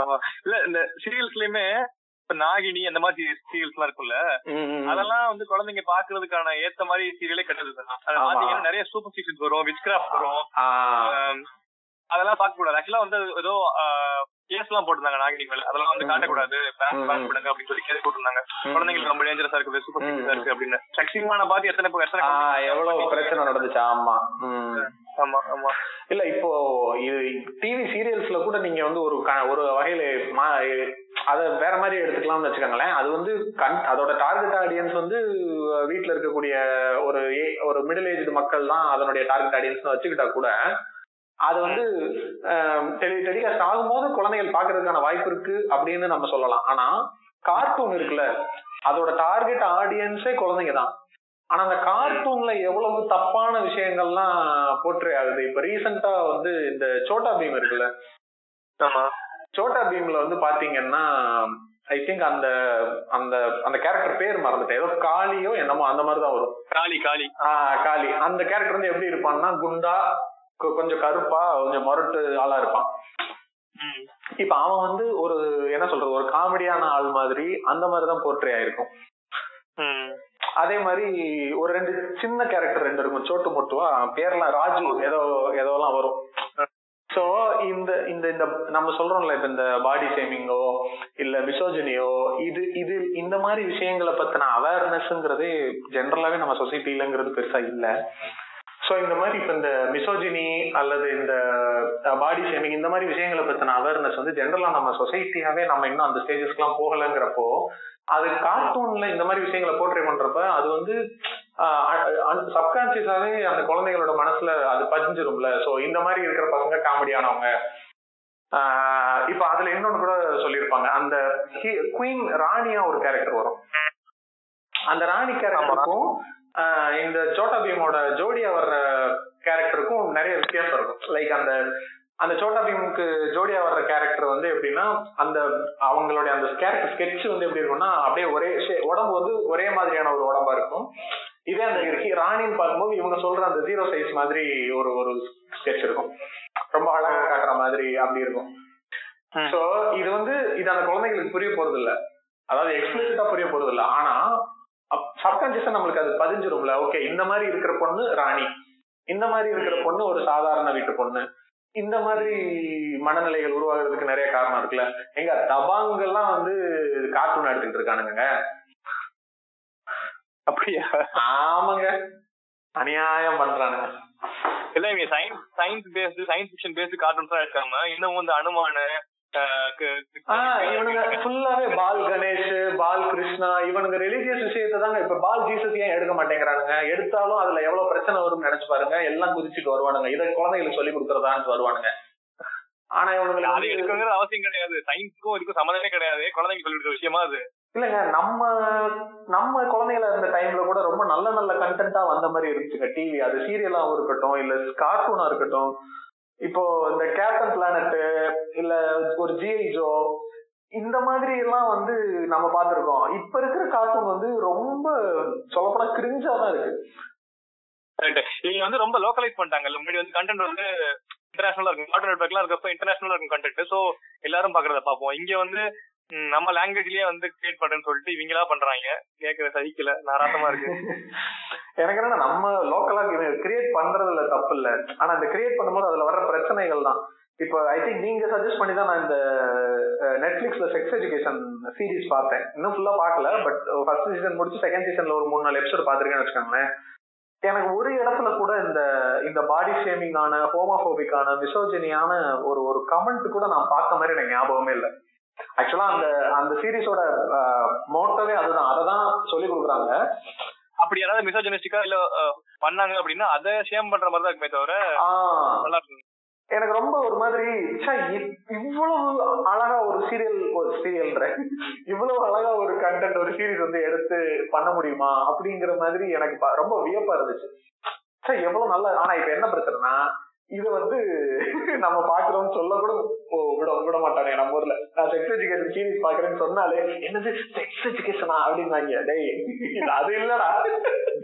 ஆமா. இல்ல இந்த சீரியல்ஸ்லயுமே இப்ப நாகினி அந்த மாதிரி சீரியல்ஸ் எல்லாம் இருக்கும்ல அதெல்லாம் வந்து குழந்தைங்க பாக்குறதுக்கான ஏத்த மாதிரி சீரியலே ஆமா. பாத்தீங்கன்னா நிறைய சூப்பர் ஸ்டிஷன்ஸ் வரும். விச் கிராஃப்ட் வரும் அதெல்லாம் பார்க்க கூடாது. ஆக்சுவலா வந்து ஏதோ கேஸ் எல்லாம் போட்டிருந்தாங்க நாகினி மேல அதெல்லாம் வந்து. காட்டக்கூடாது. பேன். பேன் பண்ணுங்க அப்படின்னு சொல்லி கேஸ் போட்டிருந்தாங்க. குழந்தைங்களுக்கு ரொம்ப டேஞ்சரஸா இருக்கு சூப்பர். ஸ்டிஷன்ஸா இருக்கு அப்படின்னு. சக்திமான பார்த்து எத்தனை எத்தனை எவ்வளவு பிரச்சனை நடந்துச்சு. ஆமா. ஆமா ஆமா. இல்ல இப்போ டிவி சீரியல்ஸ்ல கூட நீங்க வந்து ஒரு ஒரு வகையில அத வேற மாதிரி எடுத்துக்கலாம்னு வச்சுக்கோங்களேன். அது வந்து கண் அதோட டார்கெட் ஆடியன்ஸ் வந்து வீட்ல இருக்கக்கூடிய ஒரு ஒரு மிடில் ஏஜ் மக்கள் தான் அதனுடைய டார்கெட் ஆடியன்ஸ் வச்சுக்கிட்டா கூட அது வந்து டெலி டெலிகாஸ்ட் ஆகும்போது குழந்தைகள் பாக்குறதுக்கான வாய்ப்பு இருக்கு அப்படின்னு நம்ம சொல்லலாம். ஆனா கார்ட்டூன் இருக்குல்ல அதோட டார்கெட் ஆடியன்ஸே குழந்தைங்க தான். ஆனா அந்த கார்ட்டூன்ல எவ்வளவு தப்பான விஷயங்கள்லாம் போற்றே ஆகுது. இப்ப ரீசெண்டா வந்து இந்த சோட்டா பீம் இருக்குல்ல ஆமா. சோட்டா பீம்ல வந்து பாத்தீங்கன்னா ஐ திங்க் அந்த அந்த அந்த கேரக்டர் பேர் மறந்துட்டேன். ஏதோ காளியோ என்னமோ அந்த மாதிரி தான் வரும். காளி காளி. ஆஹ் காளி. அந்த கேரக்டர் வந்து எப்படி இருப்பான்னா குண்டா கொஞ்சம் கருப்பா கொஞ்சம் முரட்டு ஆளா இருப்பான். இப்ப அவன் வந்து ஒரு என்ன சொல்றது ஒரு காமெடியான ஆள் மாதிரி அந்த மாதிரி தான் போர்ட்ரே ஆயிருக்கும். அதே மாதிரி ஒரு ரெண்டு சின்ன கேரக்டர் ரெண்டு இருக்கும். சோட்டு மொட்டுவா பேர்லாம் ராஜு ஏதோ ஏதோலாம் வரும். சோ இந்த இந்த இந்த இந்த நம்ம சொல்றோம்ல இப்ப இந்த பாடி ஷேமிங்கோ இல்ல மிசோஜனியோ இது இது இந்த மாதிரி விஷயங்களை பத்தின அவேர்னஸ்ங்கிறதே ஜென்ரலாவே நம்ம சொசைட்டிலங்கிறது பெருசா இல்ல. சோ இந்த மாதிரி இப்ப இந்த மிசோஜினி அல்லது இந்த பாடி ஷேமிங் இந்த மாதிரி விஷயங்களை பத்தின அவேர்னஸ் வந்து ஜென்ரலா நம்ம சொசைட்டியாவே நம்ம இன்னும் அந்த ஸ்டேஜஸ்க்கு எல்லாம் போகலங்கிறப்போ அது கார்ட்டூன்ல இந்த மாதிரி விஷயங்களை போர்ட்ரே பண்றப்ப அது வந்து சப்கான்சியஸாவே அந்த குழந்தைகளோட மனசுல அது பதிஞ்சிரும்ல. சோ இந்த மாதிரி இருக்கிற பசங்க காமெடியானவங்க இப்ப அதுல இன்னொன்னு கூட சொல்லியிருப்பாங்க. அந்த குயின் ராணியா ஒரு கேரக்டர் வரும். அந்த ராணி கேரக்டருக்கும் இந்த சோட்டா பீமோட ஜோடியா வர்ற கேரக்டருக்கும் நிறைய வித்தியாசம் இருக்கும். லைக் அந்த அந்த சோட்டா பீமுக்கு ஜோடியா வர்ற கேரக்டர் வந்து எப்படின்னா அந்த அவங்களுடைய அந்த கேரக்டர் ஸ்கெட்ச் வந்து எப்படி இருக்கும்னா அப்படியே ஒரே உடம்பு வந்து ஒரே மாதிரியான ஒரு உடம்பா இருக்கும். இதே அந்த ராணின்னு பார்க்கும்போது இவங்க சொல்ற அந்த ஜீரோ சைஸ் மாதிரி ஒரு ஒரு ஸ்கெட்ச் இருக்கும். ரொம்ப அழகா காட்டுற மாதிரி அப்படி இருக்கும். சோ இது வந்து இது அந்த குழந்தைங்களுக்கு புரிய போறது இல்ல அதாவது எக்ஸ்பிளிசிட்டா புரிய போறது இல்ல ஆனா சப்கான்சியஸா நம்மளுக்கு அது பதிஞ்சிரும்ல. ஓகே இந்த மாதிரி இருக்கிற பொண்ணு ராணி. இந்த மாதிரி இருக்கிற பொண்ணு ஒரு சாதாரண வீட்டு பொண்ணு. இந்த மாதிரி மனநிலைகள் உருவாகிறதுக்கு நிறைய காரணம் இருக்குல்ல. எங்க தபாங்கெல்லாம் வந்து கார்ட்டூன் எடுத்துக்கிட்டு இருக்கானுங்க அப்படியா? ஆமாங்க. அநியாயம் பண்றானுங்க. இல்ல இவங்க science science based science fiction based cartoons தான் இருக்காம இன்னும் வந்து அனுமான இவனுங்க ஃபுல்லாவே பால் கணேஷ் பால் கிருஷ்ணா இவனுங்க ரிலீஜியஸ் விஷயத்தை தாங்க இப்ப பால் ஜீசஸ் ஏன் எடுக்க மாட்டேங்கிறானுங்க? எடுத்தாலும் அதுல எவ்வளவு பிரச்சனை வரும்னு நினைச்சு பாருங்க எல்லாம் குதிச்சுட்டு வருவானுங்க. இதை குழந்தைகளுக்கு சொல்லி கொடுக்கறதான்னு வருவானுங்க. ஆனா அது இவனுங்களுக்கு எடுக்கணுங்கிற அவசியம் கிடையாது. சயின்ஸுக்கும் இதுக்கும் சம்மந்தமே கிடையாது. குழந்தைங்க சொல்லி கொடுக்குற விஷயமா அது? இல்லங்க நம்ம நம்ம குழந்தைகள இருந்த டைம்ல கூட ரொம்ப நல்ல நல்ல கண்டென்ட்டா வந்த மாதிரி இருந்துச்சுங்க. டிவி அது சீரியலாவும் இருக்கட்டும் இல்ல கார்ட்டூனா இருக்கட்டும் இப்போ இந்த கேப்டன் பிளானட் இல்ல ஒரு ஜிஐ ஜோ இந்த மாதிரி எல்லாம் வந்து நம்ம பார்த்திருக்கோம். இப்ப இருக்கிற கார்ட்டூன் வந்து ரொம்ப சொல்லப்போனா கிரிஞ்சா தான் இருக்கு. இவங்க வந்து ரொம்ப லோக்கலைஸ் பண்ணிட்டாங்க. முன்னாடி வந்து கண்டென்ட் வந்து இன்டர்நேஷனலா இருக்கும். கார்ட்டூன் நெட்ஒர்க்லாம் இருக்கப்ப இன்டர்நேஷனலா இருக்கும் கண்டென்ட் சோ எல்லாரும் பாக்குறத பார்ப்போம். இங்க வந்து நம்ம லாங்குவேஜ்லயே வந்து கிரியேட் பண்றேன்னு சொல்லிட்டு இவங்களா பண்றாங்க. கேக்குற சகிக்கல. நாராசமா இருக்கு. [laughs] எனக்கு என்ன நம்ம லோக்கலா கிரியேட் பண்றதுல தப்பு இல்ல. ஆனா அந்த கிரியேட் பண்ணும்போது அதுல வர்ற பிரச்சனைகள் தான். இப்போ ஐ திங்க் நீங்க சஜஸ்ட் பண்ணி தான் நான் இந்த நெட்ஃபிளிக்ஸ்ல செக்ஸ் எஜுகேஷன் சீரிஸ் பார்த்தேன். இன்னும் ஃபுல்லா பார்க்கல பட் ஃபர்ஸ்ட் சீசன் முடிச்சு செகண்ட் சீசன்ல ஒரு மூணு நாலு எபிசோட் பாத்திருக்கேன்னு வச்சுக்கோங்களேன். எனக்கு ஒரு இடத்துல கூட இந்த இந்த பாடி ஷேமிங்கான ஹோமோபோபிக்கான மிசோஜினியான ஒரு ஒரு கமெண்ட் கூட நான் பார்த்த மாதிரி எனக்கு ஞாபகமே இல்லை. ஆக்சுவலா அந்த அந்த சீரிஸோட மோட்டவே அதுதான். அதை தான் சொல்லி கொடுக்குறாங்க. அப்படி யாராவது மிசோஜனிஸ்டிக்கா இல்ல பண்ணாங்க அப்படின்னா அதை ஷேம் பண்ற மாதிரி தான் இருக்குமே தவிர நல்லா இருக்கு எனக்கு ரொம்ப ஒரு மாதிரி இவ்வளவு அழகா ஒரு சீரியல் ஒரு சீரியல்ன்ற இவ்வளவு அழகா ஒரு கண்டென்ட் ஒரு சீரிஸ் வந்து எடுத்து பண்ண முடியுமா? அப்படிங்கிற மாதிரி எனக்கு ரொம்ப வியப்பா இருந்துச்சு. ச்சே, எவ்வளவு நல்ல ஆனா இப்ப என்ன பிரச்சனைனா இது வந்து [laughs] நம்ம பாக்குறோம்னு சொல்ல கூட விட விட மாட்டானே நம்ம ஊர்ல. நான் செக்ஸ் எஜுகேஷன் சீரிஸ் பாக்குறேன்னு சொன்னாலே என்னது செக்ஸ் எஜுகேஷனா அப்படின்னாங்க டேய் அது இல்லடா.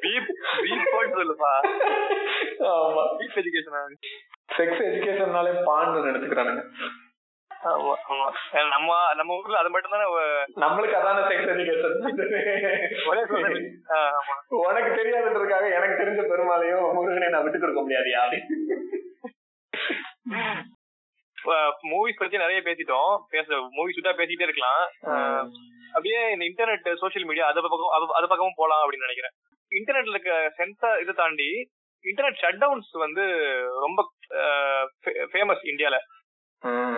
பீப் பீப் போட்டு சொல்லுப்பா. ஆமா. பீப் எஜுகேஷன் செக்ஸ் எஜுகேஷன்னாலே பான்னு நினைச்சுக்கிறானுங்க. நம்ம நம்ம ஊர்ல அது மட்டும் தானே நம்மளுக்கு அதான செக்ஸ் எஜுகேஷன் உனக்கு தெரியாதுன்றதுக்காக எனக்கு தெரிஞ்ச பெருமாளையும் முருகனை நான் விட்டு கொடுக்க முடியாதியா மூவிஸ் பத்தி நிறைய பேசிட்டோம். பேச மூவிஸ் விட்டா பேசிட்டே இருக்கலாம். அப்படியே இந்த இன்டர்நெட் சோஷியல் மீடியா அது பக்கம் அது- பக்கமும் போலாம் அப்படின்னு நினைக்கிறேன். இன்டர்நெட்ல இருக்க சென்சார் இதை தாண்டி இன்டர்நெட் ஷட் டவுன்ஸ் வந்து ரொம்ப ஃபேமஸ் இந்தியால.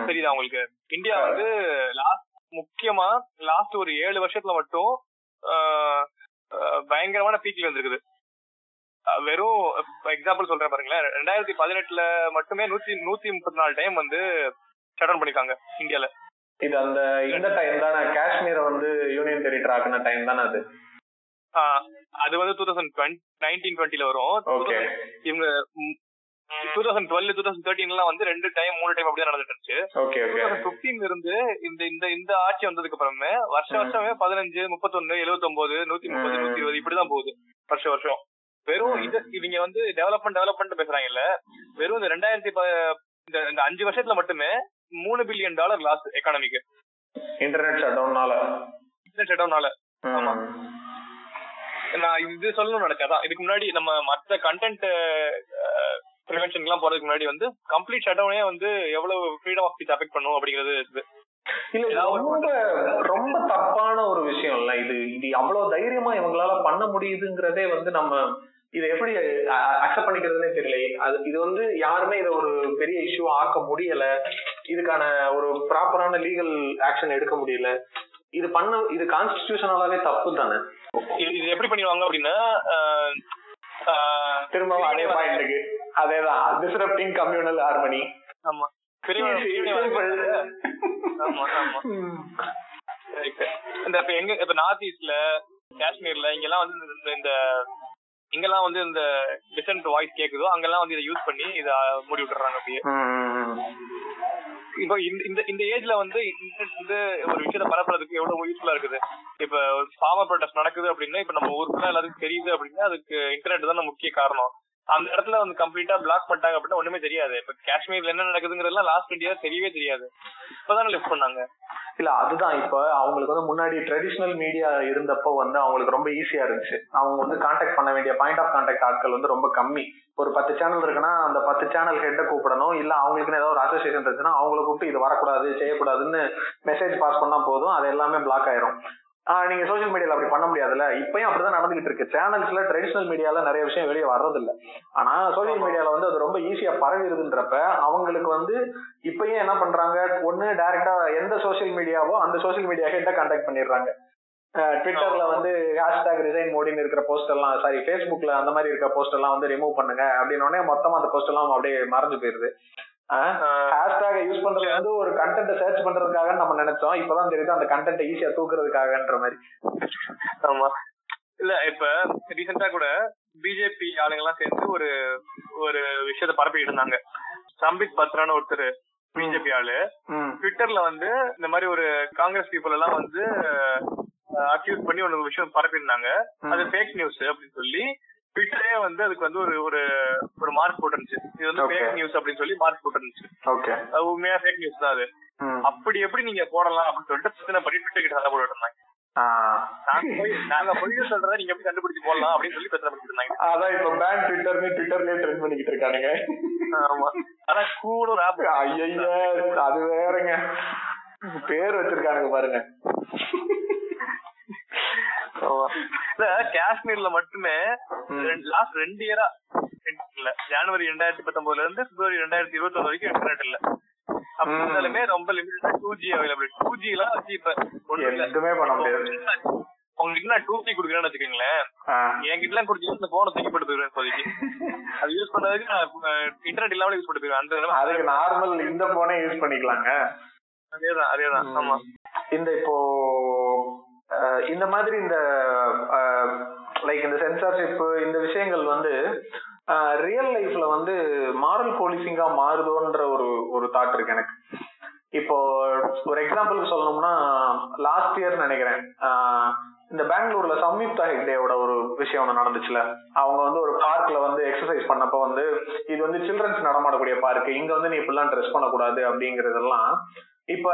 தெரியுதா உங்களுக்கு? இந்தியா வந்து லாஸ்ட் முக்கியமா லாஸ்ட் ஒரு ஏழு வருஷத்துல மட்டும் பயங்கரமான பீக்ல வந்திருக்குது வெறும் எக்ஸாம்பிள் சொல்றேன் பாருங்களேன். ரெண்டாயிரத்தி பதினெட்டுல மட்டுமே நூத்தி நூத்தி முப்பத்தி நாலு டைம் வந்து ஷட் டவுன் பண்ணிருக்காங்க இந்தியால. இது அந்த இந்த டைம் தானே? காஷ்மீரை வந்து யூனியன் டெரிட்டரி ஆக்குன டைம் தானே அது? அது வந்து டூ தௌசண்ட் நைன்டீன் டுவெண்ட்டில வரும். ஓகே இவங்க two thousand twelve two thousand தேர்ட்டீன்லாம் வந்து ரெண்டு டைம் மூணு டைம் அப்படியே நடந்துட்டு இருந்துச்சு. டூ தௌசண்ட் இருந்து இந்த இந்த இந்த ஆட்சி வந்ததுக்கு அப்புறமே வருஷ வருஷமே பதினஞ்சு முப்பத்தொன்னு எழுபத்தொன்பது நூத்தி முப்பது. நூத்தி இருபது இப்படிதான் போகுது. வருஷ வருஷம். வெறும் இவங்க வந்து டெவலப்மெண்ட் டெவலப்மெண்ட் பேசுறாங்கல்ல. வெறும் இந்த ரெண்டாயிரத்தி இந்த அஞ்சு வருஷத்துல மட்டுமே மூணு பில்லியன் டாலர் லாஸ் எக்கானமிக்கு இன்டர்நெட் ஷட் டவுன்னால ஷட் ஆமா. நான் இது சொல்லணும்னு நினைச்சேன். அதான் இதுக்கு முன்னாடி நம்ம மத்த கண்டென்ட் ப்ரிவென்ஷன்லாம் போறதுக்கு முன்னாடி வந்து கம்ப்ளீட் ஷட்டவுனே வந்து எவ்வளவு ஃப்ரீடம் ஆஃப் ஸ்பீச் அஃபெக்ட் பண்ணும் அப்படிங்கிறது இல்ல ரொம்ப ரொம்ப தப்பான ஒரு விஷயம் இல்ல இது இது அவ்வளவு தைரியமா இவங்களால பண்ண முடியுதுங்கிறதே வந்து நம்ம இதை எப்படி அக்செப்ட் பண்ணிக்கிறதுனே தெரியல. அது இது வந்து யாருமே இதை ஒரு பெரிய இஷ்யூ ஆக்க முடியல. இதுக்கான ஒரு ப்ராப்பரான லீகல் ஆக்ஷன் எடுக்க முடியல. இது பண்ண இது கான்ஸ்டிடியூஷனலாவே தப்பு தானே? இது எப்படி பண்ணிடுவாங்க அப்படின்னா திரும்பவும் அதே பாயிண்ட்டுக்கு அதேதான். டிஸ்ரப்டிங் கம்யூனல் ஹார்மனி ஆமா. [laughs] இந்த எங்க இப்ப நார்த் ஈஸ்ட்ல காஷ்மீர்ல இங்கெல்லாம் வந்து இந்த- இங்கெல்லாம் வந்து இந்த டிசன்ட் வாய்ஸ் கேக்குதோ அங்கெல்லாம் வந்து இதை யூஸ் பண்ணி இத மூடி விட்டுறாங்க அப்படியே. இப்போ இந்த இந்த ஏஜ்ல வந்து இன்டர்நெட் வந்து ஒரு விஷயத்த பரப்புறதுக்கு எவ்வளவு யூஸ்ஃபுல்லா இருக்குது? இப்ப ஃபார்மர் ப்ரொடெஸ்ட் நடக்குது அப்படின்னா இப்ப நம்ம ஊருக்குள்ள எல்லாத்துக்கும் தெரியுது அப்படின்னா அதுக்கு இன்டர்நெட் தான் முக்கிய காரணம். அந்த இடத்துல வந்து கம்ப்ளீட்டா பிளாக் பண்ணிட்டாங்க அப்படின்னா ஒண்ணுமே தெரியாது. இப்ப காஷ்மீர்ல என்ன நடக்குதுங்கிறதுலாம் லாஸ்ட் டுவெண்ட்டி இயர்ஸ் தெரியவே தெரியாது. இப்பதான் லிஃப்ட் பண்ணாங்க. இல்ல அதுதான் இப்ப அவங்களுக்கு வந்து முன்னாடி ட்ரெடிஷனல் மீடியா இருந்தப்போ வந்து அவங்களுக்கு ரொம்ப ஈஸியா இருந்துச்சு. அவங்க வந்து காண்டாக்ட் பண்ண வேண்டிய பாயிண்ட் ஆஃப் கான்டாக்ட் ஆட்கள் வந்து ரொம்ப கம்மி. ஒரு பத்து சேனல் இருக்குன்னா அந்த பத்து சேனல் ஹெட்ட கூப்பிடணும். இல்ல அவங்களுக்குன்னு ஏதாவது ஒரு அசோசியேஷன் இருந்துச்சுன்னா அவங்கள கூப்பிட்டு இது வரக்கூடாது செய்யக்கூடாதுன்னு மெசேஜ் பாஸ் பண்ணா போதும். அது எல்லாமே பிளாக் ஆயிரும். நீங்க சோஷியல் மீடியால அப்படி பண்ண முடியாதுல்ல. இப்பயும் அப்படிதான் நடந்துகிட்டு இருக்கு. சேனல்ஸ்ல ட்ரெடிஷனல் மீடியால நிறைய விஷயம் வெளியே வர்றதில்ல. ஆனா சோஷியல் மீடியால வந்து அது ரொம்ப ஈஸியா பரவிடுதுன்றப்ப அவங்களுக்கு வந்து இப்பயும் என்ன பண்றாங்க? ஒண்ணு டைரக்டா எந்த சோஷியல் மீடியாவோ அந்த சோஷியல் மீடியா கிட்ட கான்டாக்ட் பண்ணிடுறாங்க. ட்விட்டர்ல வந்து ஹேஷ்டாக் ரிசைன் மோடின்னு இருக்கிற போஸ்ட் எல்லாம் சாரி ஃபேஸ்புக்ல அந்த மாதிரி இருக்கிற போஸ்ட் எல்லாம் வந்து ரிமூவ் பண்ணுங்க. அப்படின்னு மொத்தமா அந்த போஸ்ட் எல்லாம் அப்படியே மறைஞ்சு போயிருது. ஹேஷ்டாக யூஸ் பண்றது வந்து ஒரு கண்டென்ட் சர்ச் பண்றதுக்காக நம்ம நினைச்சோம். இப்பதான் தெரியுது அந்த கண்டென்ட் ஈஸியா தூக்குறதுக்காகன்ற மாதிரி. ஆமா. இல்ல இப்ப ரீசெண்டா கூட பிஜேபி ஆளுங்க எல்லாம் சேர்ந்து ஒரு ஒரு விஷயத்த பரப்பிட்டு இருந்தாங்க. சம்பித் பத்ரான்னு ஒருத்தர் பிஜேபி ஆளு. ட்விட்டர்ல வந்து இந்த மாதிரி ஒரு காங்கிரஸ் பீப்புள் எல்லாம் வந்து அக்யூஸ் பண்ணி ஒரு விஷயம் பரப்பியிருந்தாங்க. அது ஃபேக் நியூஸ் அப்படின்னு சொல்லி ட்விட்டரே வந்து அதுக்கு வந்து ஒரு ஒரு ஒரு மார்க் போட்டுருந்துச்சு. இது வந்து. ஃபேக் நியூஸ் அப்படின்னு சொல்லி மார்க் போட்டுருந்துச்சு. ஓகே அது உண்மையா ஃபேக் நியூஸ் தான் அது. அப்படி எப்படி நீங்க போடலாம் அப்படின்னு சொல்லிட்டு பிரச்சனை பண்ணி ட்விட்டர் கிட்ட சண்டை போட்டுட்டு இருந்தாங்க. நாங்க போய் நாங்க பொய் சொல்றதை நீங்க எப்படி கண்டுபிடிச்சு போடலாம் அப்படின்னு சொல்லி பிரச்சனை பண்ணிட்டு இருந்தாங்க. அதான் இப்ப பேன் ட்விட்டர்னு ட்விட்டர்லயே ட்ரெண்ட் பண்ணிக்கிட்டு இருக்கானுங்க. ஆமா. ஆனா கூட ஆப் ஐயய்ய அது வேறங்க. பேர் வச்சிருக்கானுங்க பாருங்க. இல்ல காஷ்மீர்ல மட்டுமே லாஸ்ட் ரெண்டு இயரா இல்ல. ஜனவரி ரெண்டாயிரத்தி பத்தொன்பதுல இருந்து பிப்ரவரி ரெண்டாயிரத்தி இருபத்தி வரைக்கும் இன்டர்நெட் இல்ல. அப்படி. இருந்தாலுமே ரொம்ப லிமிட்டடா two G available two G எல்லாம் வச்சு இப்ப ஒண்ணும் பண்ண முடியாது. உங்களுக்கு நான் டூ ஜி குடுக்குறேன்னு வச்சுக்கோங்களேன். என்கிட்ட எல்லாம் குடுத்து இந்த போனை தூக்கி போட்டு போயிருவேன் இப்போதைக்கு. அது யூஸ் பண்ணதுக்கு நான் இன்டர்நெட் இல்லாம யூஸ் பண்ணி போயிருவேன் அந்த அதுக்கு நார்மல் இந்த போனே யூஸ் பண்ணிக்கலாங்க. அதேதான் அதேதான். ஆமா. இந்த இப்போ இந்த மாதிரி இந்த லைக் இந்த சென்சார்ஷிப் இந்த விஷயங்கள் வந்து ரியல் லைஃப்ல வந்து மாரல் போலீசிங்கா மாறுதோன்ற ஒரு ஒரு தாட் இருக்கு எனக்கு. இப்போ ஒரு எக்ஸாம்பிளுக்கு சொல்லணும்னா லாஸ்ட் இயர் நினைக்கிறேன். இந்த பெங்களூர்ல சம்யுக்தா ஹெக்டேவோட ஒரு விஷயம் ஒன்று நடந்துச்சுல. அவங்க வந்து ஒரு பார்க்ல வந்து எக்ஸசைஸ் பண்ணப்ப வந்து இது வந்து சில்ட்ரன்ஸ் நடமாடக்கூடிய பார்க் இங்க வந்து நீ இப்படிலாம் ட்ரெஸ் பண்ணக்கூடாது அப்படிங்கறதெல்லாம் இப்ப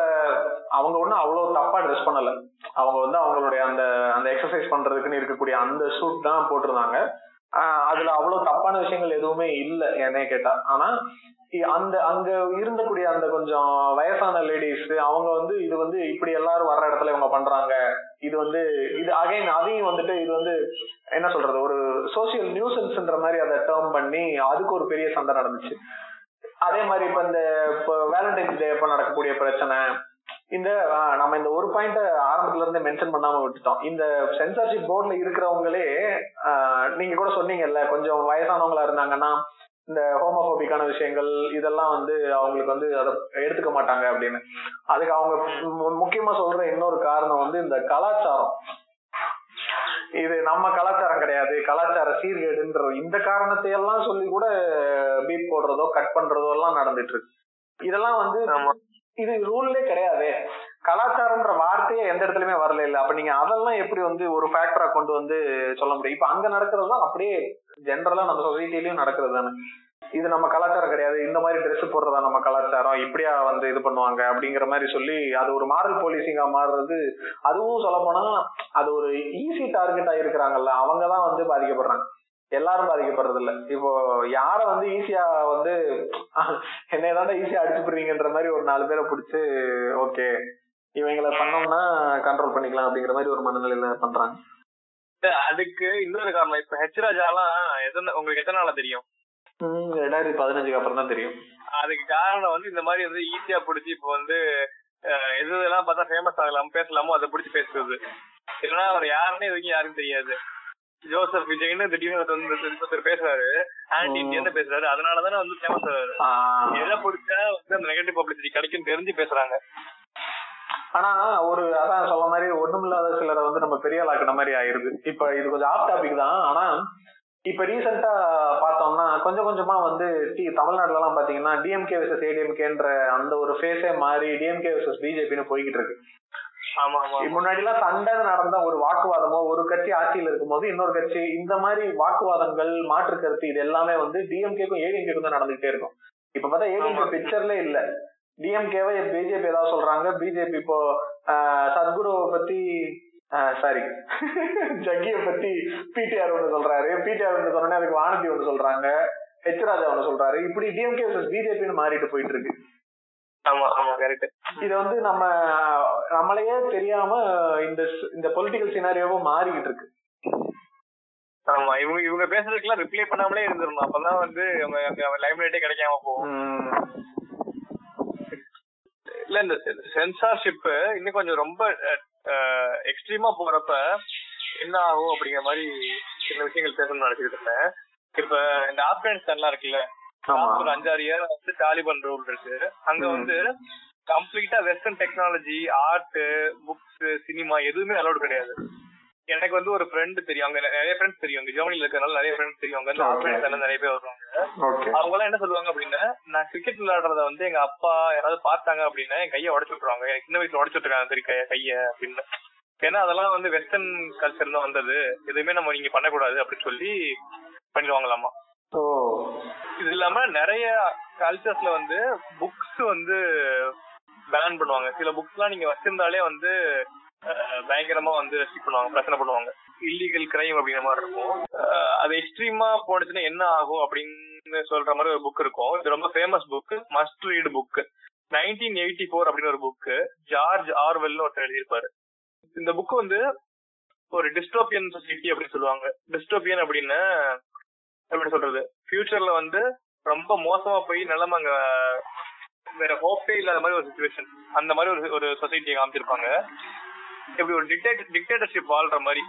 அவங்க ஒண்ணும் அவ்வளவு தப்பா ட்ரெஸ் பண்ணல. அவங்க வந்து அவங்களுடைய அந்த அந்த எக்ஸசைஸ் பண்றதுக்குன்னு இருக்கக்கூடிய அந்த சூட் தான் போட்டிருந்தாங்க. அதுல அவ்வளவு தப்பான விஷயங்கள் எதுவுமே இல்ல என்னைய கேட்டா. ஆனா இ- அந்த அங்க இருந்தக்கூடிய அந்த கொஞ்சம் வயசான லேடிஸ் அவங்க வந்து இது வந்து இப்படி எல்லாரும் வர்ற இடத்துல இவங்க பண்றாங்க. இது வந்து இது அகைன் அதையும் வந்துட்டு இது வந்து என்ன சொல்றது ஒரு சோசியல் நியூசன்ஸ்ன்ற மாதிரி அதை டேர்ம் பண்ணி அதுக்கு ஒரு பெரிய சண்டை நடந்துச்சு. அதே மாதிரி இப்ப இந்த இப்போ வேலண்டைன்ஸ் டே அப்ப நடக்கக்கூடிய பிரச்சனை இந்த நம்ம இந்த ஒரு பாயிண்ட் ஆரம்பத்துல இருந்து மென்ஷன் பண்ணாம விட்டுட்டோம். இந்த சென்சார்ஷிப் போர்ட்ல இருக்கிறவங்களே நீங்க கூட சொன்னீங்கல்ல கொஞ்சம் வயசானவங்களா இருந்தாங்கன்னா இந்த ஹோமோபோபிக்கான விஷயங்கள் இதெல்லாம் வந்து அவங்களுக்கு வந்து அதை எடுத்துக்க மாட்டாங்க அப்படின்னு. அதுக்கு அவங்க முக்கியமா சொல்ற இன்னொரு காரணம் வந்து இந்த கலாச்சாரம். இது நம்ம கலாச்சாரம் கிடையாது. கலாச்சார சீர்கேடுன்ற இந்த காரணத்தை எல்லாம் சொல்லி கூட பீட் போடுறதோ கட் பண்றதோ எல்லாம் நடந்துட்டு இருக்கு இதெல்லாம் வந்து. இது ரூல்லே கிடையாது. கலாச்சாரம்ன்ற வார்த்தையே எந்த இடத்துலயுமே வரல இல்ல. அப்ப நீங்க அதெல்லாம் எப்படி வந்து ஒரு ஃபேக்டரா கொண்டு வந்து சொல்ல முடியும்? இப்ப அங்க நடக்கிறது தான் அப்படியே ஜென்ரலா நம்ம சொசைட்டிலயும் நடக்கிறது தானே. இது நம்ம கலாச்சாரம் கிடையாது. இந்த மாதிரி ட்ரெஸ் போடுறதா நம்ம கலாச்சாரம்? இப்படியா வந்து இது பண்ணுவாங்க? அப்படிங்கிற மாதிரி சொல்லி அது ஒரு மாரல் போலீசிங்கா மாறுறது. அதுவும் சொல்ல போனா அது ஒரு ஈஸி டார்கெட்டா இருக்கிறாங்கல்ல. அவங்கதான் வந்து பாதிக்கப்படுறாங்க. எல்லாரும் பாதிக்கப்படுறது இல்ல இப்போ யார வந்து ஈஸியா வந்து என்ன ஏதாவது ஈஸியா அடிச்சுப்படுறீங்கன்ற மாதிரி ஒரு நாலு பேரை பிடிச்சு ஓகே இவங்களை பண்ணோம்னா கண்ட்ரோல் பண்ணிக்கலாம் அப்படிங்கிற மாதிரி ஒரு மனநிலையில பண்றாங்க. அதுக்கு இன்னொரு காரணம். இப்ப ஹெச் ராஜாலாம் எத்தனை உங்களுக்கு எத்தனை நாளா தெரியும்? ரெண்டாயிரத்தி பதினஞ்சுக்கு அப்புறம் தான் தெரியும். அதுக்கு காரணம் வந்து இந்த மாதிரி வந்து ஈஸியா பிடிச்சி இப்போ வந்து எது எதெல்லாம் பார்த்தா ஃபேமஸ் ஆகலாம் பேசலாமோ அதை பிடிச்சி பேசுறது. இல்லைன்னா அவர் யாருன்னே இது வரைக்கும் யாருக்கும் தெரியாது. ஜோசப் விஜய்னு திடீர்னு வந்து பேசுறாரு. ஆன்டி இந்தியன் பேசுறாரு. அதனாலதானே வந்து ஃபேமஸ் ஆஹ், எதை பிடிச்சா வந்து அந்த நெகட்டிவ் பப்ளிசிட்டி கிடைக்கும் தெரிஞ்சு பேசுறாங்க. ஆனா ஒரு அதான் சொல்ல மாதிரி ஒண்ணுமில்லாத சிலரை வந்து நம்ம பெரிய ஆளாக்குன மாதிரி ஆயிருது. இப்ப இது கொஞ்சம் ஆஃப் டாபிக் தான். ஆனா இப்ப ரீசெண்டா பார்த்தோம்னா கொஞ்சம் கொஞ்சமா வந்து டி தமிழ்நாட்டுல எல்லாம் பாத்தீங்கன்னா டிஎம்கே விசஸ் ஏடிஎம்கேன்ற அந்த ஒரு ஃபேஸே மாறி டிஎம்கே விசஸ் பிஜேபின்னு போய்கிட்டு இருக்கு. முன்னாடி எல்லாம் சண்டை நடந்த ஒரு வாக்குவாதமோ ஒரு கட்சி ஆட்சியில் இருக்கும்போது இன்னொரு கட்சி இந்த மாதிரி வாக்குவாதங்கள் மாற்று கருத்து இது எல்லாமே வந்து டிஎம்கேக்கும் ஏடிஎம்கேக்கும் தான் நடந்துகிட்டே இருக்கும். இப்ப பார்த்தா ஏடிஎம்கே பிக்சர்ல இல்ல. டிஎம்கேவை பிஜேபி ஏதாவது சொல்றாங்க. பிஜேபி இப்போ சத்குருவை பத்தி சாரி. ஜக்கிய பத்தி பிடிஆர் ஒண்ணு சொல்றாரு. பிடிஆர் ஒண்ணு சொன்னோடனே அதுக்கு வானதி ஒண்ணு சொல்றாங்க. ஹெச் ராஜா ஒண்ணு சொல்றாரு. இப்படி டிஎம்கே பிஜேபின்னு மாறிட்டு போயிட்டு இருக்கு ஆமா ஆமா கரெக்ட் இது வந்து நம்ம நம்மளையே தெரியாம இந்த இந்த பொலிட்டிக்கல் சினாரியோவும் மாறிக்கிட்டு இருக்கு. ஆமா இவங்க இவங்க பேசுறதுக்கெல்லாம் ரிப்ளை பண்ணாமலே இருந்துடணும் அப்பதான் வந்து அவங்க லைம்லைட்டே கிடைக்காம போகும். இல்ல இந்த சென்சார்ஷிப் இன்னும் கொஞ்சம் ரொம்ப எக்ஸ்ட்ரீமா போறப்ப என்ன ஆகும் அப்படிங்கிற மாதிரி சில விஷயங்கள் பேசணும்னு நினைச்சிட்டு இருந்தேன் இப்ப இந்த ஆப்கானிஸ்தான்லாம் இருக்குல்ல. ஒரு அஞ்சாறு இயர் வந்து தாலிபான் ரூல் இருக்கு அங்க. வந்து கம்ப்ளீட்டா western technology art books cinema எதுவுமே அலௌட் கிடையாது எனக்கு வந்து ஒரு ஃப்ரெண்ட் தெரியும். அங்க நிறைய ஃப்ரெண்ட்ஸ் தெரியும். அங்க ஜெர்மனில இருக்கறனால நிறைய ஃப்ரெண்ட்ஸ் தெரியும். அங்க இருந்து Okay. ஆப்கானிஸ்தான்ல நிறைய பேர் வருவாங்க. அவங்க எல்லாம் என்ன சொல்லுவாங்க அப்படின்னா நான் கிரிக்கெட் விளையாடுறத வந்து எங்க அப்பா யாராவது பார்த்தாங்க அப்படின்னா என் கையை உடச்சு விட்டுருவாங்க. எனக்கு சின்ன வயசுல உடச்சு விட்டுருக்காங்க சரி கைய அப்படின்னு. ஏன்னா அதெல்லாம் வந்து வெஸ்டர்ன் கல்ச்சர் தான் வந்தது. எதுவுமே நம்ம நீங்க பண்ணக்கூடாது அப்படின்னு சொல்லி பண்ணிடுவாங்களாமா. இது இல்லாம நிறைய கல்ச்சர்ஸ்ல வந்து புக்ஸ் வந்து பேன் பண்ணுவாங்க. சில புக்ஸ் எல்லாம் நீங்க வச்சிருந்தாலே வந்து பயங்கரமா வந்து ரெஸ்ட்ரிக்ட் பண்ணுவாங்க பிரச்சனை பண்ணுவாங்க. இல்லீகல் கிரைம் அப்படிங்கிற மாதிரி இருக்கும். அது எக்ஸ்ட்ரீமா போனுச்சுன்னா என்ன ஆகும் அப்படின்னு சொல்ற மாதிரி ஒரு புக் இருக்கும். இது ரொம்ப famous book must read book nineteen eighty four அப்படின்னு ஒரு புக் ஜார்ஜ் ஆர்வெல்னு ஒருத்தர் எழுதியிருப்பாரு. இந்த புக் வந்து ஒரு டிஸ்டோபியன் சொசைட்டி அப்படின்னு சொல்லுவாங்க. டிஸ்டோபியன் அப்படின்னு எப்படி சொல்றது? ஃபியூச்சர்ல வந்து ரொம்ப மோசமா போய் நிலைமை அங்க வேற ஹோப்பே இல்லாத மாதிரி ஒரு சுச்சுவேஷன் அந்த மாதிரி ஒரு ஒரு சொசைட்டியை காமிச்சிருப்பாங்க. இப்படி ஒரு டிக்டேட்டர்ஷிப் வாழ்ற மாதிரி.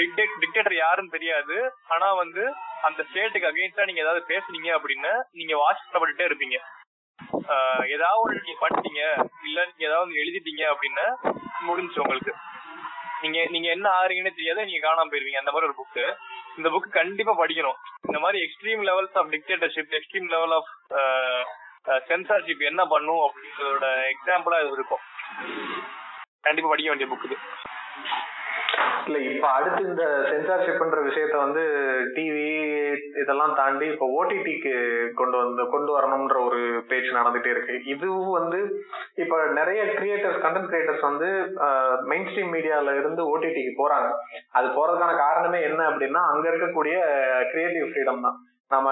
டிக்டேட்டர் யாருன்னு தெரியாது. ஆனா வந்து அந்த ஸ்டேட்டுக்கு அகைன்ஸ்டா நீங்க ஏதாவது பேசுனீங்க அப்படின்னா நீங்க வாசிக்கப்பட்டுட்டே இருப்பீங்க. ஏதாவது ஒண்ணு நீங்க பண்ணிட்டீங்க இல்ல நீங்க ஏதாவது எழுதிட்டீங்க அப்படின்னா முடிஞ்சு உங்களுக்கு. நீங்க நீங்க என்ன ஆறீங்கன்னு தெரியாத நீங்க காணாம போயிருவீங்க. அந்த மாதிரி ஒரு புக் இந்த புக் கண்டிப்பா படிக்கணும். இந்த மாதிரி extreme levels of dictatorship extreme level of censorship என்ன பண்ணும் அப்படின்றதோட எக்ஸாம்பிளா இது இருக்கும். கண்டிப்பா படிக்க வேண்டிய புக் இது. இல்ல இப்ப அடுத்து இந்த சென்சார்ஷிப்ன்ற விஷயத்த வந்து டிவி இதெல்லாம் தாண்டி இப்ப ஓடிடிக்கு கொண்டு வந்து கொண்டு வரணும்ன்ற ஒரு பேச்சு நடந்துட்டே இருக்கு. இதுவும் வந்து இப்ப நிறைய கிரியேட்டர்ஸ் கண்டென்ட் கிரியேட்டர்ஸ் வந்து மெயின் ஸ்ட்ரீம் மீடியால இருந்து ஓடிடிக்கு போறாங்க. அது போறதுக்கான காரணமே என்ன அப்படின்னா அங்க இருக்கக்கூடிய கிரியேட்டிவ் ஃப்ரீடம் தான். நம்ம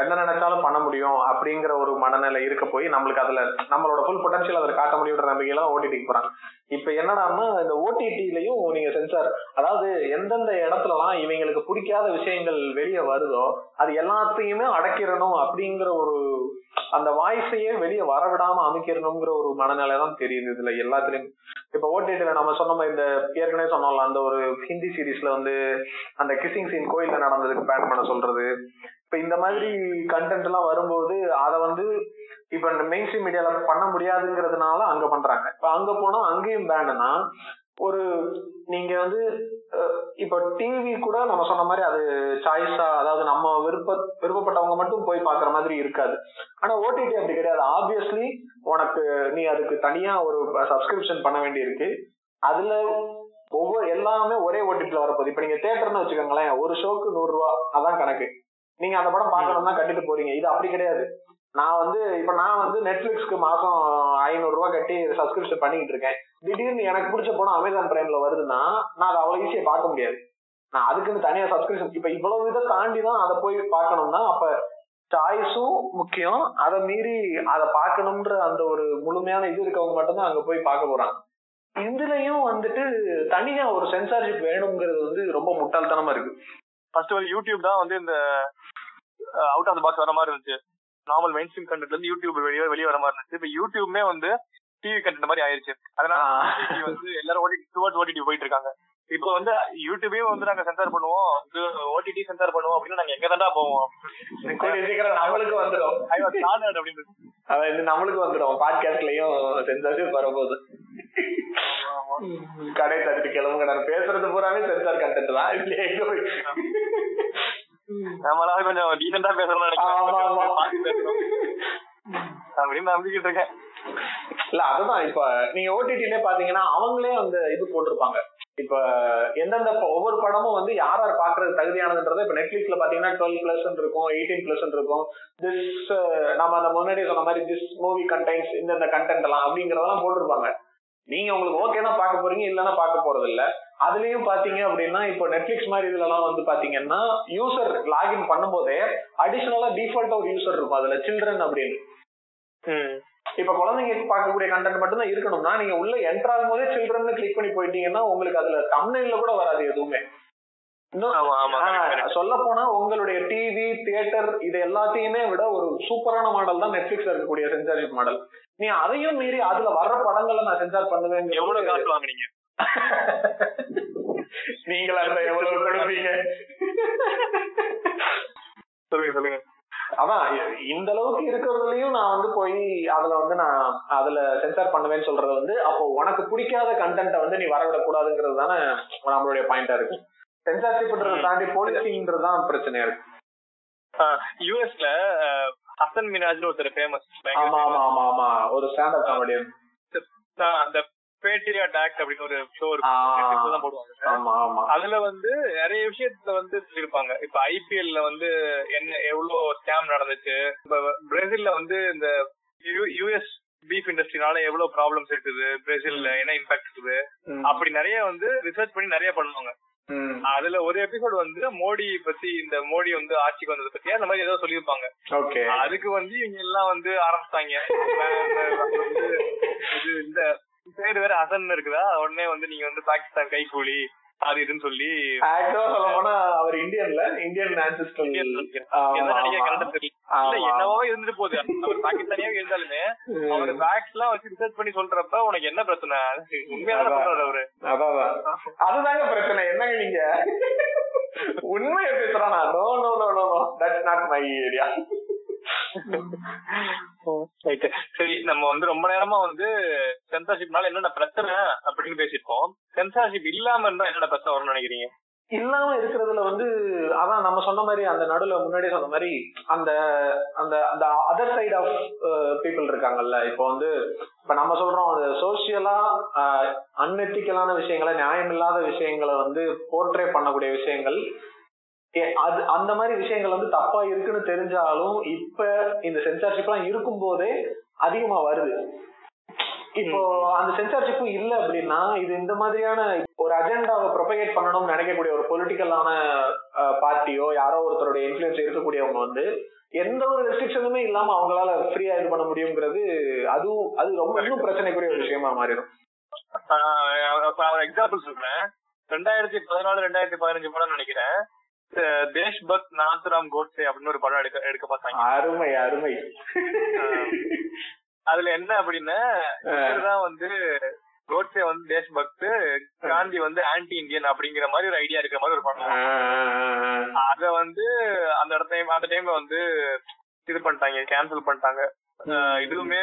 என்ன நினைச்சாலும் பண்ண முடியும் அப்படிங்கிற ஒரு மனநிலை இருக்க போய் நம்மளுக்கு அதுல நம்மளோட ஃபுல் பொட்டன்ஷியல் அதுல காட்ட முடியுன்ற நம்பிக்கையில தான் ஓடிடிக்கு போறாங்க. இப்ப என்னடான்னா இந்த ஓடிடிலையும் நீங்க சென்சார் அதாவது எந்தெந்த இடத்துலலாம் இவங்களுக்கு பிடிக்காத விஷயங்கள் வெளியே வருதோ அது எல்லாத்தையுமே அடக்கிடணும் அப்படிங்கிற ஒரு அந்த வாய்ஸையே வெளியே வரவிடாம அமைக்கிறணுங்கிற ஒரு மனநிலை தான் தெரியுது இதுல எல்லாத்துலயும். இப்ப ஓடிடில நம்ம சொன்ன இந்த ஏற்கனவே சொன்னோம்ல அந்த ஒரு ஹிந்தி சீரீஸ்ல வந்து அந்த கிசிங் சீன் கோயில்ல நடந்ததுக்கு பேன் பண்ண சொல்றது. இப்ப இந்த மாதிரி கண்டென்ட் எல்லாம் வரும்போது அதை வந்து இப்ப இந்த மெயின் ஸ்ட்ரீம் மீடியால பண்ண முடியாதுங்கிறதுனால அங்க பண்றாங்க. இப்ப அங்க போனா அங்கேயும் பேனுனா ஒரு நீங்க வந்து இப்ப டிவி கூட நம்ம சொன்ன மாதிரி அது சாய்ஸா அதாவது நம்ம விருப்ப விருப்பப்பட்டவங்க மட்டும் போய் பாக்குற மாதிரி இருக்காது. ஆனா ஓடிடி அப்படி கிடையாது. ஆப்வியஸ்லி உனக்கு நீ அதுக்கு தனியா ஒரு சப்ஸ்கிரிப்ஷன் பண்ண வேண்டியிருக்கு. அதுல ஒவ்வொரு எல்லாமே ஒரே ஓடிடில வரப்போகுது. இப்ப நீங்க தேட்டர்னு வச்சுக்கோங்களேன் ஒரு ஷோக்கு நூறு ரூபா அதான் கணக்கு. நீங்க அந்த படம் பார்க்கணும்னா கட்டிட்டு போறீங்க. இது அப்படி கிடையாது. நான் வந்து இப்ப நான் வந்து நெட்ஃபிளிக்ஸ்க்கு மாசம் ஐநூறு ரூபாய் கட்டி சப்ஸ்கிரிப்ஷன் பண்ணிக்கிட்டு இருக்கேன். திடீர்னு எனக்கு பிடிச்ச படம் அமேசான் பிரைம்ல வருதுன்னா நான் அதை அவ்வளவு ஈஸியா பார்க்க முடியாது. நான் அதுக்குன்னு தனியா சப்ஸ்கிரிப்ஷன் இப்ப இவ்வளவு இதை தாண்டி தான் அதை போய் பார்க்கணும்னா அப்ப சாய்ஸும் முக்கியம். அதை மீறி அதை பார்க்கணும்ன்ற அந்த ஒரு முழுமையான இது இருக்கவங்க மட்டும்தான் அங்க போய் பார்க்க போறாங்க. இதுலயும் வந்துட்டு தனியா ஒரு சென்சார்ஷிப் வேணுங்கிறது வந்து ரொம்ப முட்டாள்தனமா இருக்கு. ஃபர்ஸ்ட் வந்து யூடியூப் தான் வந்து இந்த அவுட் ஆஃப் த பாக்ஸ் வர மாதிரி இருந்துச்சு. நார்மல் மெயின் ஸ்ட்ரீம் கண்டென்ட்ல இருந்து யூடியூப் வெளியே வெளியே வர மாதிரி இருந்துச்சு. இப்ப யூடியூப்மே வந்து டிவி கண்டென்ட் மாதிரி ஆயிருச்சு. அதனால வந்து எல்லாரும் ஓடி டுவர்ட்ஸ் ஓடிடி போயிட்டு இருக்காங்க. இப்போ வந்து யூடியூபே வந்து நாங்க சென்சார் பண்ணுவோம். இது ஓடிடி சென்சார் பண்ணுவோம் அப்படின்னு நாங்க எங்க தாண்டா போவோம்? நம்மளுக்கு வந்துடும். அப்படின்னு அதான் இது நம்மளுக்கு வந்துடும். பாட்காஸ்ட்லயும் சென்சார்ஷிப் வரப்போகுது. கடை தட்டிட்டு கிளம்புங்க. நான் பேசுறது பூராவே சென்சார் கண்டென்ட் தான். இதுல எங்க போய்? நம்மளால கொஞ்சம் டீசெண்டா அப்படின்னு நம்பிக்கிட்டு இருக்கேன். இல்ல அதுதான். இப்ப நீங்க ஓடிடிலே பாத்தீங்கன்னா அவங்களே அந்த இது போட்டிருப்பாங்க. இப்ப எந்தெந்த ஒவ்வொரு படமும் வந்து யார் யார் பாக்குறது தகுதியானதுன்றத இப்ப நெட்ஃபிளிக்ஸ்ல பாத்தீங்கன்னா டுவெல் பிளஸ் இருக்கும் எயிட்டீன் பிளஸ் இருக்கும். திஸ் நம்ம அந்த முன்னாடி சொன்ன மாதிரி திஸ் மூவி கண்டென்ட்ஸ் இந்தந்த கண்டென்ட் எல்லாம் அப்படிங்கறதெல்லாம் போட்டிருப்பாங்க. நீங்க உங்களுக்கு ஓகேனா பார்க்க போறீங்க இல்லன்னா பார்க்க போறது இல்ல. அதுலயும் பாத்தீங்க அப்படின்னா இப்போ நெட்ஃபிளிக்ஸ் மாதிரி இதுல எல்லாம் வந்து பாத்தீங்கன்னா யூசர் லாகின் பண்ணும்போதே அடிஷனலா டிஃபால்ட்டா ஒரு யூசர் இருக்கும். அதுல சில்ட்ரன் அப்படின்னு. இப்ப குழந்தைங்க பார்க்கக்கூடிய கண்டென்ட் மட்டும் தான் இருக்கணும்னா நீங்க உள்ள என்டர் ஆகும் போதே சில்ட்ரன் கிளிக் பண்ணி போயிட்டீங்கன்னா உங்களுக்கு அதுல தமிழ்ல கூட வராது எதுவுமே ஆமா, ஆமா, correct, correct. சொல்ல போனா உங்களுடைய டிவி தியேட்டர் இது எல்லாத்தையுமே விட ஒரு சூப்பரான மாடல் தான் நெட்ஃபிளிக்ஸ்ல இருக்கக்கூடிய சென்சார்ஷிப் மாடல் நீ அதையும் மீறி அதுல வர்ற படங்களை நான் சென்சார் பண்ணுவேன் எவ்வளவு காசு வாங்குனீங்க? [laughs] நீங்களா இருந்தா எவ்வளவு கொடுப்பீங்க? சொல்லுங்க சொல்லுங்க. அதான் இந்த அளவுக்கு இருக்கிறதுலயும் நான் வந்து போய் அதுல வந்து நான் அதுல சென்சார் பண்ணுவேன்னு சொல்றது வந்து அப்போ உனக்கு பிடிக்காத கண்டென்ட்டை வந்து நீ வரவிடக் கூடாதுங்கிறது தானே நம்மளுடைய பாயிண்டா இருக்கு. சென்சார்ஷிப்ன்றதை தாண்டி போலீசிங்கிறது தான் பிரச்சனையா இருக்கு. யூஎஸ்ல ஹசன் மினாஜ்னு ஒருத்தர் ஃபேமஸ் ஆமா ஆமா ஆமா ஆமா. ஒரு ஸ்டாண்டப் காமெடியன் அந்த பேட்ரியாட் ஆக்ட் அப்படின்னு ஒரு ஷோ. இருக்கும் போடுவாங்க. அதுல வந்து நிறைய விஷயத்துல வந்து சொல்லிருப்பாங்க இப்ப ஐபிஎல்ல வந்து என்ன எவ்வளவு ஸ்கேம் நடந்துச்சு? இப்ப பிரேசில்ல வந்து இந்த யூஎஸ் பீஃப் இண்டஸ்ட்ரினால எவ்வளவு ப்ராப்ளம்ஸ் இருக்குது? பிரேசில்ல என்ன இம்பாக்ட் இருக்குது. அப்படி நிறைய வந்து ரிசர்ச் பண்ணி நிறைய பண்ணுவாங்க. அதுல ஒரு எபிசோட் வந்து மோடி பத்தி இந்த மோடி வந்து ஆட்சிக்கு வந்ததை பத்தி அந்த மாதிரி ஏதோ சொல்லியிருப்பாங்க. ஓகே. அதுக்கு வந்து இவங்க எல்லாம் வந்து ஆரம்பிச்சாங்க இது இந்த பேர் வேற அசன் இருக்குதா? உடனே வந்து நீங்க வந்து பாகிஸ்தான் கைகூலி. அது இதுன்னு சொல்லி ஆக்சுவலா சொல்ல போனா அவர் இந்தியன்ல இந்தியன் ஆன்சிஸ்டர் என்னவோ இருந்துட்டு போகுது. அவர் பாகிஸ்தானியா இருந்தாலுமே அவர் ஃபேக்ட்ஸ் எல்லாம் வச்சு ரிசர்ச் பண்ணி சொல்றப்ப உனக்கு என்ன பிரச்சனை? உண்மையான சொல்றாரு அவரு. அதுதாங்க பிரச்சனை. என்னங்க நீங்க? உண்மையை பேசுறானா? No no no no that's not my area சரி நம்ம வந்து ரொம்ப நேரமா வந்து சென்சார்ஷிப்னால என்னென்ன பிரச்சனை அப்படின்னு பேசிருக்கோம் சென்சார்ஷிப் இல்லாம இருந்தா என்னென்ன பிரச்சனை வரும்னு நினைக்கிறீங்க? இல்லாம இருக்கிறதுல வந்து அதான் நம்ம சொன்ன மாதிரி அந்த நடுவுல முன்னாடியே சொன்ன மாதிரி அந்த அந்த அந்த அதர் சைடு ஆஃப் பீப்புள் இருக்காங்கல்ல. இப்போ வந்து இப்ப நம்ம சொல்றோம் அது சோசியலா அன்எத்திக்கலான விஷயங்களை நியாயமில்லாத விஷயங்களை வந்து போர்ட்ரே பண்ணக்கூடிய விஷயங்கள் அது அந்த மாதிரி விஷயங்கள் வந்து தப்பா இருக்குன்னு தெரிஞ்சாலும் இப்ப இந்த சென்சார்ஷிப் எல்லாம் இருக்கும் போதே அதிகமா வருது. இப்போ அந்த சென்சார்ஷிப் இல்ல அப்படின்னா இது இந்த மாதிரியான ஒரு அஜெண்டாவை ப்ரொபகேட் பண்ணணும்னு நினைக்கக்கூடிய ஒரு பொலிட்டிக்கலான பார்ட்டியோ யாரோ ஒருத்தருடைய இன்ஃபுளுன்ஸ் இருக்கக்கூடியவங்க வந்து எந்த ஒரு ரெஸ்ட்ரிக்ஷனுமே இல்லாம அவங்களால ஃப்ரீயா இது பண்ண முடியுங்கிறது அது அது ரொம்ப இன்னும் பிரச்சனைக்குரிய ஒரு விஷயமா மாறிடும். எக்ஸாம்பிள் சொல்றேன். ரெண்டாயிரத்தி பதினாலு ரெண்டாயிரத்தி பதினஞ்சு படம் நினைக்கிறேன். தேஷ் பக் நாத்துராம் கோட்ஸே அப்படின்னு ஒரு படம் எடுக்க எடுக்க பார்த்தாங்க. அருமை அருமை. அதுல என்ன அப்படின்னா தான் வந்து கோட்ஸே வந்து தேஷ் பக்த் காந்தி வந்து ஆன்டி இந்தியன் அப்படிங்கிற மாதிரி ஒரு ஐடியா இருக்கிற மாதிரி ஒரு படம். அத வந்து அந்த இடத்துல அந்த டைம்ல வந்து இது பண்ணிட்டாங்க கேன்சல் பண்ணிட்டாங்க. இதுவுமே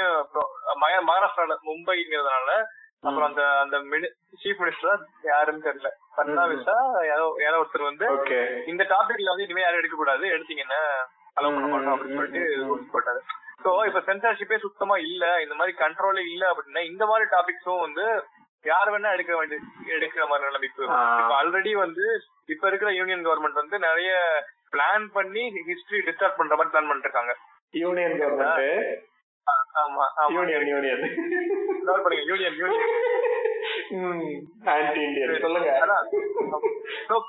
மகாராஷ்டிரால மும்பைங்கிறதுனால அப்புறம் அந்த அந்த சீஃப் மினிஸ்டர் யாருன்னு தெரியல. பட்னாவிஸா யாரோ யாரோ ஒருத்தர் வந்து இந்த டாபிக்ல வந்து இனிமே யாரும் எடுக்க கூடாது எடுத்தீங்கன்னா அலோவ் பண்ண மாட்டோம் அப்படின்னு சொல்லிட்டு போட்டாரு. சோ இப்ப சென்சார்ஷிப்பே சுத்தமா இல்ல இந்த மாதிரி கண்ட்ரோலே இல்ல அப்படின்னா இந்த மாதிரி டாபிக்ஸும் வந்து யார் வேணா எடுக்க வேண்டிய எடுக்கிற மாதிரி நிலைமைக்கு. இப்ப ஆல்ரெடி வந்து இப்ப இருக்கிற யூனியன் கவர்மெண்ட் வந்து நிறைய பிளான் பண்ணி ஹிஸ்டரி டிஸ்டார்ட் பண்ற மாதிரி பிளான் பண்ணிட்டு இருக்காங்க. யூனியன் கவர்மெண்ட் ஆமா யூனியன் யூனியன் பண்ணுங்க யூனியன் யூனியன்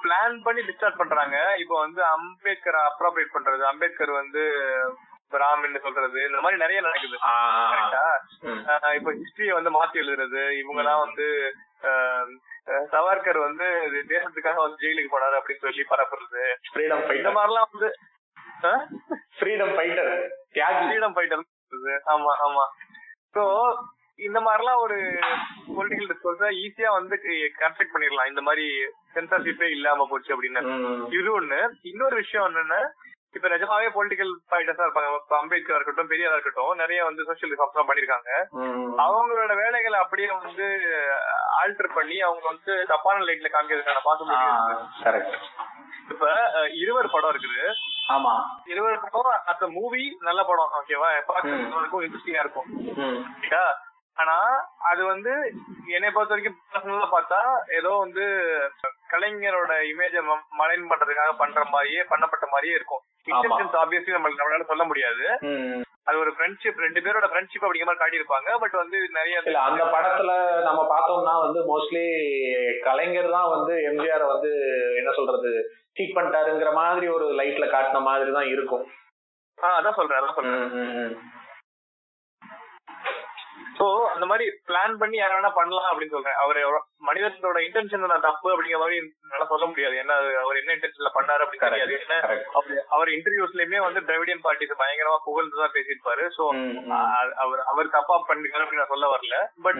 பிளான் பண்ணி டிஸ்டார்ட் பண்றாங்க. இப்போ வந்து அம்பேத்கர் அப்ரோப்ரியேட் பண்றது. அம்பேத்கர் வந்து பிராமின்னு சொல்றது. இந்த மாதிரி நிறைய நடக்குது. கரெக்டா இப்போ ஹிஸ்டரிய வந்து மாத்தி எழுதுறது. இவங்க எல்லாம் வந்து சவர்கர் வந்து தேசத்துக்காக வந்து ஜெயிலுக்கு போனாரு அப்படின்னு சொல்லி பரப்புறது. ஃப்ரீடம் இந்த மாதிரிலாம் வந்து ஃப்ரீடம் ஃபைட்டர் தியாகி. ஃப்ரீடம் ஃபைட்டர் ஆமா ஆமா. சோ இந்த மாதிரிலாம் ஒரு பொலிட்டிக்கல் டிஸ்கோர்ஸ ஈஸியா வந்து கன்ஸ்ட்ரக்ட் பண்ணிடலாம். இந்த மாதிரி சென்சர்ஷிப்பே இல்லாம போச்சு அப்படின்னு. இது ஒண்ணு. இன்னொரு விஷயம் என்னன்னா இப்ப நிஜமாவே பொலிட்டிக்கல் ஃபைட்டர்ஸா இருப்பாங்க. அம்பேத்கர் இருக்கட்டும் பெரியாரா இருக்கட்டும் நிறைய வந்து சோசியல் ரிஃபார்ம்ஸ் பண்ணிருக்காங்க. அவங்களோட வேலைகளை அப்படியே வந்து ஆல்டர் பண்ணி அவங்க வந்து தப்பான லைட்ல காமிக்கிறதுக்கான பாசிபிலிட்டி. இப்ப இருவர் படம் இருக்குது. ஆமா. இருவர் படம் அந்த மூவி நல்ல படம் ஓகேவா பார்க்கறதுக்கும் இன்ட்ரெஸ்டிங்கா இருக்கும். சரியா? ஆனா அது வந்து என்னை பொறுத்த வரைக்கும் ஆ பார்த்தா ஏதோ வந்து கலைஞரோட இமேஜ மலைன் பண்றதுக்காக பண்ற மாதிரியே பண்ணப்பட்ட மாதிரியே இருக்கும். இன்டென்ஷன்ஸ் ஆப்வியஸ்லி நம்மளால சொல்ல முடியாது. அது ஒரு ஃப்ரெண்ட்ஷிப் ரெண்டு பேரோட ஃப்ரெண்ட்ஷிப் அப்படிங்கிற மாதிரி காட்டியிருப்பாங்க. பட் வந்து நிறைய இல்ல அந்த படத்துல நம்ம பார்த்தோம்னா வந்து மோஸ்ட்லி கலைஞர் தான் வந்து எம்ஜிஆர் வந்து என்ன சொல்றது சீட் பண்ணிட்டாருங்கிற மாதிரி ஒரு லைட்ல காட்டின மாதிரி தான் இருக்கும். ஆஹ் அதான் சொல்றேன் அதான் சொல்றேன். சோ அந்த மாதிரி பிளான் பண்ணி யார வேணா பண்ணலாம் அப்படின்னு சொல்றேன். அவர் மனிதனோட இன்டென்ஷன் தப்பு அப்படிங்கிற மாதிரி என்னால சொல்ல முடியாது. ஏன்னா அது அவர் என்ன இன்டென்ஷன்ல பண்ணாரு அப்படின்னு தெரியாது. ஏன்னா correct. அவர் இன்டர்வியூஸ்லயுமே வந்து திராவிடியன் பார்ட்டிஸ் பயங்கரமா புகழ்ந்து தான் பேசியிருப்பாரு. சோ. அவர் அவர் தப்பா பண்ணிருக்காரு அப்படின்னு நான் சொல்ல வரல. பட்.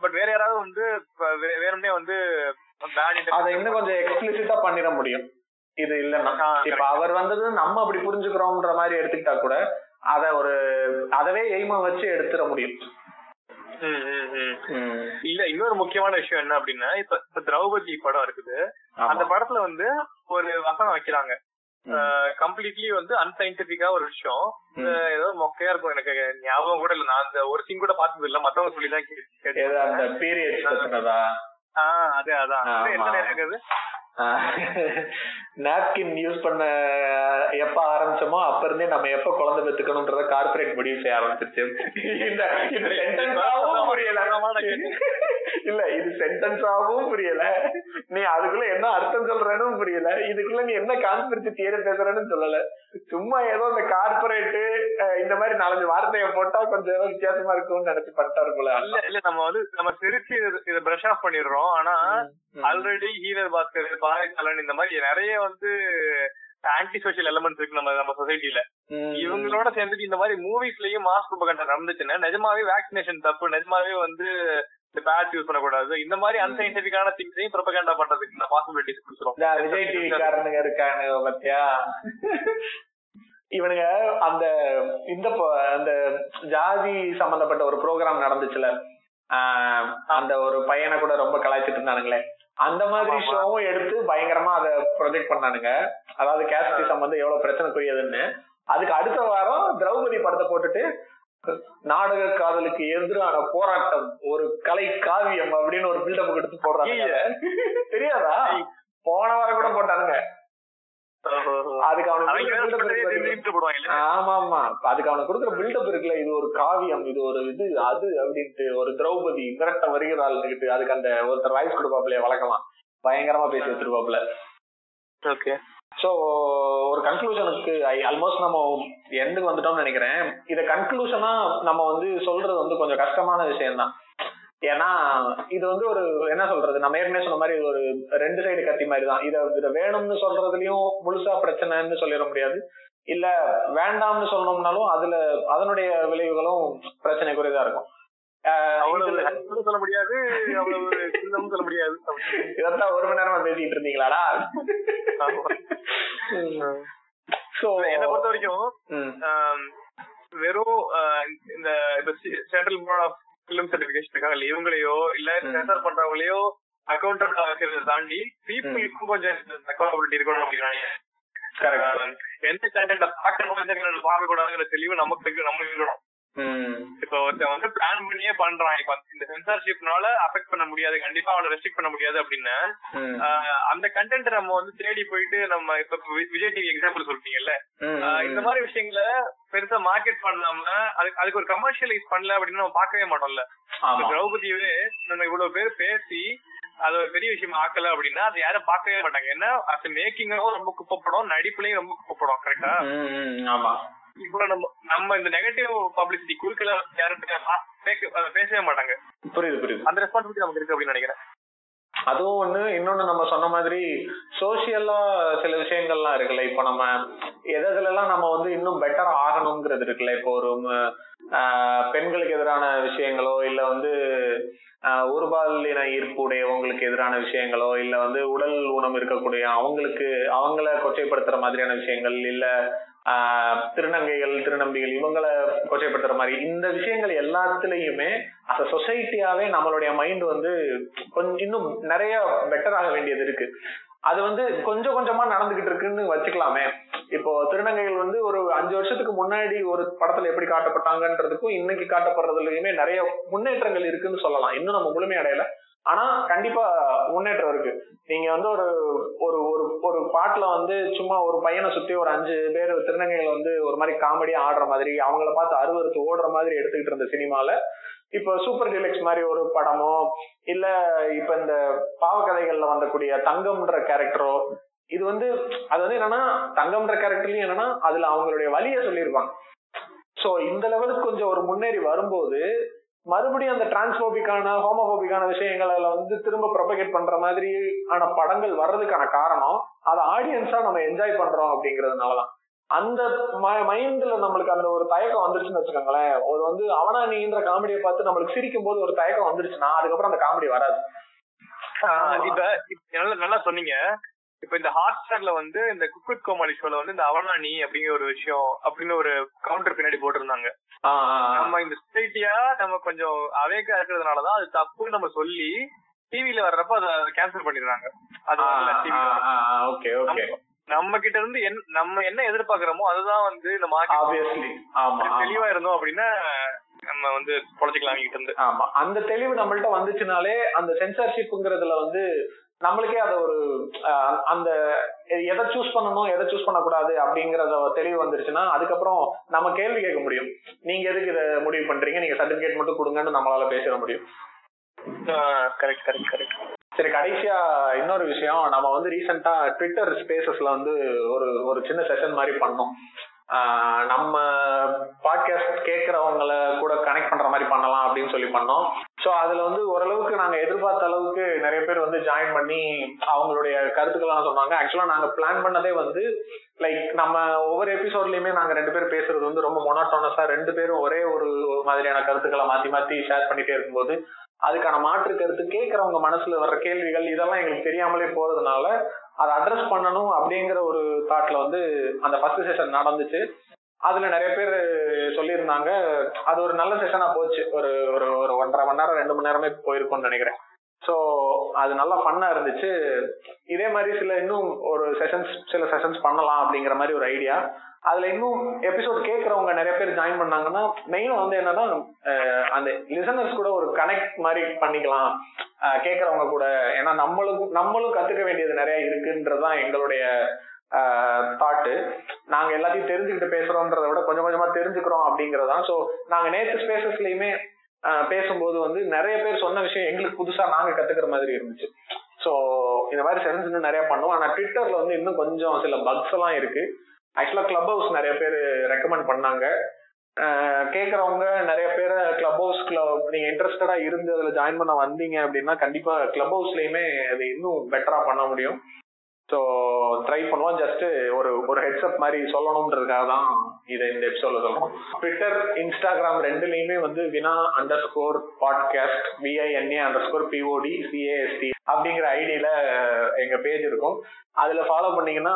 பட் வேற யாராவது வந்து இப்ப வே- வேணும்னே வந்து அதை இன்னும் கொஞ்சம் எக்ஸ்பிளிசிட்டா பண்ணிட முடியும். இது இல்லைன்னா. இப்ப அவர் வந்தது நம்ம அப்படி புரிஞ்சுக்கிறோம்ன்ற மாதிரி எடுத்துக்கிட்டா கூட அத ஒரு அதவே எய்மா வச்சு எடுத்துட முடியும். இல்ல இன்னொரு முக்கியமான விஷயம் என்ன அப்படின்னா இப்ப இப்ப திரௌபதி படம் இருக்குது. அந்த படத்துல வந்து ஒரு வசனம் வைக்கிறாங்க. கம்ப்ளீட்லி வந்து அன்சைன்டிபிக்கா ஒரு விஷயம். ஏதோ மொக்கையா இருக்கும் எனக்கு. ஞாபகம் கூட இல்ல. நான் அந்த ஒரு சீன் கூட பார்த்தது இல்ல. மத்தவங்க சொல்லி தான் ஏதோ அந்த பீரியட் ஆஹ் அதே அதான். என்ன இருக்குது? நாப்கின் யூஸ் பண்ண எப்ப ஆரம்பிச்சோமோ அப்ப இருந்தே நம்ம எப்ப குழந்தை பெத்துக்கணும்ன்றத கார்ப்பரேட் முடிவு செய்ய ஆரம்பிச்சிருச்சு. இந்த புரியல. இல்ல இது சென்டென்ஸாவும் புரியல. நீ அதுக்குள்ள என்ன அர்த்தம் சொல்றேன்னு புரியல. இதுக்குள்ள நீ என்ன கான்ஸ்பிரசி தியரி பேசுறேன்னு சொல்லல. சும்மா ஏதோ இந்த கார்ப்பரேட் இந்த மாதிரி நாலஞ்சு வார்த்தையை போட்டா கொஞ்சம் ஏதோ வித்தியாசமா இருக்கும்னு நினைச்சு பண்ணிட்டாரு போல. இல்ல இல்ல நம்ம வந்து நம்ம சிரிச்சு இத- பிரஷ் ஆஃப் பண்ணிடுறோம். ஆனா ஆல்ரெடி ஹீரர் பாஸ்கர் பாரதிசாலன் இந்த மாதிரி நிறைய வந்து ஆன்டி சோஷியல் எலமெண்ட்ஸ் இருக்கு நம்ம நம்ம சொசைட்டில. இவங்களோட சேர்ந்துட்டு இந்த மாதிரி மூவிஸ்லயும் மாஸ் ப்ரொபகண்டா நடந்துச்சுன்னா நிஜமாவே வேக்சினேஷன் தப்பு. நிஜமாவே வந்து இந்த பேட்ச் யூஸ் பண்ணக்கூடாது. இந்த மாதிரி அன்சைன்டிபிக்கான திங்ஸையும் ப்ரொபகண்டா பண்றதுக்கு இந்த பாசிபிலிட்டிஸ் இந்த விஜய் டிவி கொடுத்துரும் காரனுங்க இருக்கானுங்க பாத்தியா? இவனுங்க அந்த இந்த அந்த ஜாதி சம்பந்தப்பட்ட ஒரு ப்ரோக்ராம் நடந்துச்சுல. அந்த ஒரு பையனை கூட ரொம்ப கலாய்ச்சிட்டு இருந்தானுங்களே. அந்த மாதிரி. ஷோவும் எடுத்து பயங்கரமா அதை ப்ரொஜெக்ட் பண்ணானுங்க. அதாவது கேஸ்டிசம் வந்து எவ்வளவு பிரச்சனைக்குரியதுன்னு. அதுக்கு அடுத்த வாரம் திரௌபதி படத்தை போட்டுட்டு நாடக காதலுக்கு எதிரான போராட்டம் ஒரு கலை காவியம் அப்படின்னு ஒரு பில்டப் எடுத்து போடுறாங்க. தெரியாதா? போன வாரம் கூட போட்டானுங்க. அதுக்கு அவனுக்கு போடுவாங்க ஆமா ஆமா அதுக்கு அவனுக்கு கொடுக்குற பில்டப் இருக்குல்ல இது ஒரு காவியம் இது ஒரு இது அது அப்படின்ட்டு ஒரு திரௌபதி மிரட்ட வருகிறாள்னுக்கிட்டு அதுக்கு அந்த ஒருத்தர் வாய்ஸ் கொடுப்பாப்ல வழக்கமா? பயங்கரமா பேசி வச்சிருப்பாப்ல ஓகே. சோ ஒரு கன்க்ளூஷனுக்கு ஆல்மோஸ்ட் நம்ம எண்டுக்கு வந்துட்டோம்னு நினைக்கிறேன். இதை கன்க்ளூஷனா நம்ம வந்து சொல்றது வந்து கொஞ்சம் கஷ்டமான விஷயம் தான் ஏன்னா இது வந்து ஒரு என்ன சொல்றது? நம்ம ஏற்கனவே சொன்ன மாதிரி ஒரு ரெண்டு சைடு கத்தி மாதிரி தான் இதை இதை வேணும்னு சொல்றதுலயும் முழுசா பிரச்சனைன்னு சொல்லிட முடியாது. இல்ல வேண்டாம்னு சொல்லணும்னாலும் அதுல அதனுடைய விளைவுகளும் பிரச்சனைக்குரியதா இருக்கும். சொல்ல முடியாது அவ்வளவு சொல்ல முடியாது. இதைத்தான் ஒரு மணி நேரமா பேசிட்டு இருந்தீங்களாடா? சோ என்ன பொறுத்த வரைக்கும் வெறும் இந்த central board of film certification இருக்காங்க இவங்களையோ இல்ல சென்சர் பண்றவங்களையோ அக்கௌண்டபிள் ஆகிறத தாண்டி பீப்புளுக்கும் கொஞ்சம் அக்கௌண்டபிலிட்டி இருக்கணும் அப்படின்னு எந்த கண்டென்ட் பார்க்கணும் எந்த கண்டென்ட் பார்க்க கூடாதுங்கிற தெளிவு நமக்கு நம்மளுக்கு இருக்கணும் இப்ப ஒருத்தன் வந்து பிளான் பண்ணியே பண்றான். இப்ப இந்த சென்சார்ஷிப்னால அஃபெக்ட் பண்ண முடியாது. கண்டிப்பா அவனை ரெஸ்ட்ரிக்ட் பண்ண முடியாது அப்படின்னு அந்த கண்டென்ட் நம்ம வந்து தேடி போயிட்டு நம்ம இப்ப விஜய் டிவி எக்ஸாம்பிள் சொல்றீங்கல்ல? இந்த மாதிரி விஷயங்களை பெருசா மார்க்கெட் பண்ணாம அதுக்கு அதுக்கு ஒரு கமர்ஷியலைஸ் பண்ணல அப்படின்னு நம்ம பார்க்கவே மாட்டோம்ல? திரௌபதியவே நம்ம இவ்வளவு பேர் பேசி அது ஒரு பெரிய விஷயம் ஆக்கல அப்படின்னா அது யாரும் பார்க்கவே மாட்டாங்க. ஏன்னா அது மேக்கிங்கும் ரொம்ப குப்பப்படும் நடிப்புலயும் ரொம்ப குப்பப்படும். கரெக்டா ஆமா. இப்போ நம்ம நம்ம இந்த நெகட்டிவ் பப்ளிசிட்டி குறுக்கல யாரும் பேசவே மாட்டாங்க. புரியுது புரியுது. அந்த ரெஸ்பான்சிபிலிட்டி நமக்கு இருக்கு அப்படின்னு நினைக்கிறேன். அதுவும் ஒண்ணு இன்னொன்னு நம்ம சொன்ன மாதிரி சோசியலா சில விஷயங்கள்லாம் இருக்குல்ல இப்போ நம்ம எதுல எல்லாம் நம்ம வந்து இன்னும் பெட்டர் ஆகணுங்கிறது இருக்குல்ல இப்போ ஒரு பெண்களுக்கு எதிரான விஷயங்களோ இல்ல வந்து ஆஹ் ஒருபாலின ஈர்ப்பு உடையவங்களுக்கு எதிரான விஷயங்களோ இல்ல வந்து உடல் ஊனம் இருக்கக்கூடிய அவங்களுக்கு அவங்கள கொச்சைப்படுத்துற மாதிரியான விஷயங்கள் இல்ல திருநங்கைகள் திருநம்பிகள் இவங்கள கொச்சைப்படுத்துற மாதிரி இந்த விஷயங்கள் எல்லாத்துலயுமே அஸ் அ சொசைட்டியாவே நம்மளுடைய மைண்ட் வந்து கொஞ்சம் இன்னும் நிறைய பெட்டர் ஆக வேண்டியது இருக்கு. அது வந்து கொஞ்சம் கொஞ்சமா நடந்துகிட்டு இருக்குன்னு வச்சுக்கலாமே. இப்போ திருநங்கைகள் வந்து ஒரு அஞ்சு வருஷத்துக்கு முன்னாடி ஒரு படத்துல எப்படி காட்டப்பட்டாங்கன்றதுக்கும் இன்னைக்கு காட்டப்படுறதுலயுமே நிறைய முன்னேற்றங்கள் இருக்குன்னு சொல்லலாம். இன்னும் நம்ம முழுமையடையல. ஆனா கண்டிப்பா முன்னேற்றம் இருக்கு. நீங்க வந்து ஒரு ஒரு ஒரு ஒரு பாட்டுல வந்து சும்மா ஒரு பையனை சுத்தி ஒரு அஞ்சு பேர் திருநங்கைகள் வந்து ஒரு மாதிரி காமெடியா ஆடுற மாதிரி அவங்கள பார்த்து அருவருத்து ஓடுற மாதிரி எடுத்துக்கிட்டு இருந்த சினிமால இப்போ சூப்பர் டிலக்ஸ் மாதிரி ஒரு படமோ இல்ல இப்ப இந்த பாவக்கதைகள்ல வந்தக்கூடிய தங்கம்ன்ற கேரக்டரோ இது வந்து அது வந்து என்னன்னா தங்கம்ன்ற கேரக்டர்லயும் என்னன்னா அதுல அவங்களுடைய வழிய சொல்லியிருப்பாங்க சோ இந்த லெவலுக்கு கொஞ்சம் ஒரு முன்னேறி வரும்போது மறுபடியும் அந்த டிரான்ஸ்போபிக்கான ஹோமோபோபிக்கான விஷயங்களை வந்து திரும்ப ப்ரொபகேட் பண்ற மாதிரி ஆன படங்கள் வர்றதுக்கான காரணம் அதை ஆடியன்ஸா நம்ம என்ஜாய் பண்றோம் அப்படிங்கறதுனாலதான். அந்த மைண்ட்ல நம்மளுக்கு அந்த ஒரு தயக்கம் வந்துருச்சுன்னு வச்சுக்கோங்களேன். ஒரு வந்து அவனா நீன்ற காமெடியை பார்த்து நம்மளுக்கு சிரிக்கும் போது ஒரு தயக்கம் வந்துருச்சுன்னா அதுக்கப்புறம் அந்த காமெடி வராது. ஆஹ் இப்ப நல்லா சொன்னீங்க. இப்ப இந்த ஹாட் ஸ்டார்ல வந்து இந்த குக்குத் கோமாளி ஷோல வந்து இந்த அவனானி அப்படிங்கிற ஒரு விஷயம் அப்படின்னு ஒரு கவுண்டர் பின்னாடி போட்டிருந்தாங்க. நம்ம இந்த சொசைட்டியா நம்ம கொஞ்சம் அவேக்கா இருக்கிறதுனாலதான் அது தப்புன்னு நம்ம சொல்லி டிவில வர்றப்ப அதை கேன்சல் பண்ணிடுறாங்க. அது நம்ம கிட்ட இருந்து நம்ம என்ன எதிர்பார்க்கறோமோ அதுதான் வந்து இந்த மார்க்கெட். தெளிவா இருந்தோம் அப்படின்னா நம்ம வந்து பொழைச்சிக்கலாம் இருந்து. ஆமா. அந்த தெளிவு நம்மள்ட்ட வந்துச்சுனாலே அந்த சென்சார்ஷிப்ங்கிறதுல வந்து நம்மளுக்கே அத ஒரு அந்த எதை சூஸ் பண்ணணும் எதை சூஸ் பண்ணக்கூடாது அப்படிங்கறத தெளிவு வந்துருச்சுன்னா அதுக்கப்புறம் நம்ம கேள்வி கேட்க முடியும். நீங்க எதுக்கு இதை முடிவு பண்றீங்க? நீங்க சர்டிபிகேட் மட்டும் கொடுங்கன்னு நம்மளால பேசிட முடியும். கரெக்ட் கரெக்ட் கரெக்ட் சரி கடைசியா இன்னொரு விஷயம். நம்ம வந்து ரீசெண்டா ட்விட்டர் ஸ்பேசஸ்ல வந்து ஒரு ஒரு சின்ன செஷன் மாதிரி பண்ணோம். நம்ம பாட்காஸ்ட் கேட்கறவங்கள கூட கனெக்ட் பண்ற மாதிரி பண்ணலாம் அப்படின்னு சொல்லி பண்ணோம். ஸோ அதுல வந்து ஓரளவுக்கு நாங்க எதிர்பார்த்த அளவுக்கு நிறைய பேர் வந்து ஜாயின் பண்ணி அவங்களுடைய கருத்துக்கள்லாம் சொன்னாங்க. ஆக்சுவலா நாங்க பிளான் பண்ணதே வந்து லைக் நம்ம ஒவ்வொரு எபிசோட்லயுமே நாங்க ரெண்டு பேரும் பேசுறது வந்து ரொம்ப மொனாட்டோனஸா ரெண்டு பேரும் ஒரே ஒரு மாதிரியான கருத்துக்களை மாத்தி மாத்தி ஷேர் பண்ணிட்டே இருக்கும்போது அதுக்கான மாற்று கருத்து கேட்கறவங்க மனசுல வர்ற கேள்விகள் இதெல்லாம் எங்களுக்கு தெரியாமலே போறதுனால அதை அட்ரஸ் பண்ணணும் அப்படிங்கிற ஒரு தாட்ல வந்து அந்த ஃபர்ஸ்ட் செஷன் நடந்துச்சு. அதுல நிறைய பேர் சொல்லியிருந்தாங்க. அது ஒரு நல்ல செஷனா போச்சு. ஒரு ஒரு ஒரு ஒன்றரை மணி நேரம் ரெண்டு மணி நேரமே போயிருக்கும்னு நினைக்கிறேன். ஸோ அது நல்லா ஃபன்னா இருந்துச்சு. இதே மாதிரி சில இன்னும் ஒரு செஷன்ஸ் சில செஷன்ஸ் பண்ணலாம் அப்படிங்கிற மாதிரி ஒரு ஐடியா அதுல இன்னும் எபிசோட் கேட்கறவங்க நிறைய பேர் ஜாயின் பண்ணாங்கன்னா மெயினா வந்து என்னன்னா அஹ் அந்த லிசனர்ஸ் கூட ஒரு கனெக்ட் மாதிரி பண்ணிக்கலாம். கேட்கறவங்க கூட. ஏன்னா நம்மளுக்கும் நம்மளும் கத்துக்க வேண்டியது நிறைய இருக்குன்றதுதான் எங்களுடைய தாட்டு நாங்க எல்லாத்தையும் தெரிஞ்சுக்கிட்டு பேசுறோம்ன்றத விட கொஞ்சம் கொஞ்சமா தெரிஞ்சுக்கிறோம் அப்படிங்கறதுதான். ஸோ நாங்க நேற்று ஸ்பேசஸ்லயுமே பேசும்போது வந்து நிறைய பேர் சொன்ன விஷயம் எங்களுக்கு புதுசா நாங்க கத்துக்கிற மாதிரி இருந்துச்சு. ஸோ இந்த மாதிரி செஷன்ஸ் நிறைய பண்ணுவோம். ஆனா ட்விட்டர்ல வந்து இன்னும் கொஞ்சம் சில பக்ஸ் எல்லாம் இருக்கு. ஆக்சுவலா கிளப் ஹவுஸ் நிறைய பேர் ரெக்கமெண்ட் பண்ணாங்க. கேக்குறவங்க நிறைய பேர் கிளப் ஹவுஸ்ல நீங்க இன்ட்ரெஸ்டடா இருந்து அதுல ஜாயின் பண்ண வந்தீங்க அப்படின்னா கண்டிப்பா கிளப் ஹவுஸ்லயுமே அது இன்னும் பெட்டரா பண்ண முடியும். ஸோ ட்ரை பண்ணுவோம். ஜஸ்ட் ஒரு ஒரு ஹெட்ஸ்அப் மாதிரி சொல்லணும்ன்றதுக்காக தான் இதை இந்த எபிசோட சொல்லணும் ட்விட்டர் இன்ஸ்டாகிராம் ரெண்டுலயுமே வந்து Vina underscore podcast V I N A underscore P O D C A S T அப்படிங்கிற ஐடியில எங்க பேஜ் இருக்கும். அதுல ஃபாலோ பண்ணீங்கன்னா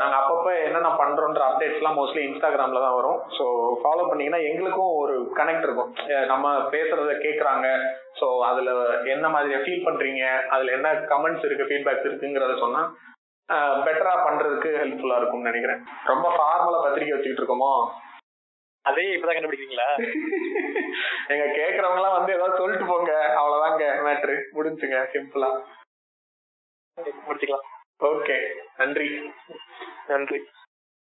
நாங்க அப்பப்ப என்னென்ன பண்றோம்ன்ற அப்டேட்ஸ் எல்லாம் மோஸ்ட்லி இன்ஸ்டாகிராம்ல தான் வரும். ஸோ ஃபாலோ பண்ணீங்கன்னா எங்களுக்கும் ஒரு கனெக்ட் இருக்கும். நம்ம பேசுறத கேக்குறாங்க. ஸோ அதுல என்ன மாதிரி ஃபீல் பண்றீங்க? அதுல என்ன கமெண்ட்ஸ் இருக்கு ஃபீட்பேக்ஸ் இருக்குங்கிறத சொன்னா பெட்டரா பண்றதுக்கு ஹெல்ப்ஃபுல்லா இருக்கும்னு நினைக்கிறேன். ரொம்ப ஃபார்மலா பத்திரிக்கை வச்சுக்கிட்டு இருக்கோமோ? அதே இப்பதான் கண்டுபிடிக்கிறீங்களா? [laughs] எங்க கேக்குறவங்க எல்லாம் வந்து ஏதாவது சொல்லிட்டு போங்க. அவ்வளவுதாங்க மேட்ரு முடிஞ்சுங்க. சிம்பிளா முடிச்சுக்கலாம். ஓகே நன்றி. நன்றி.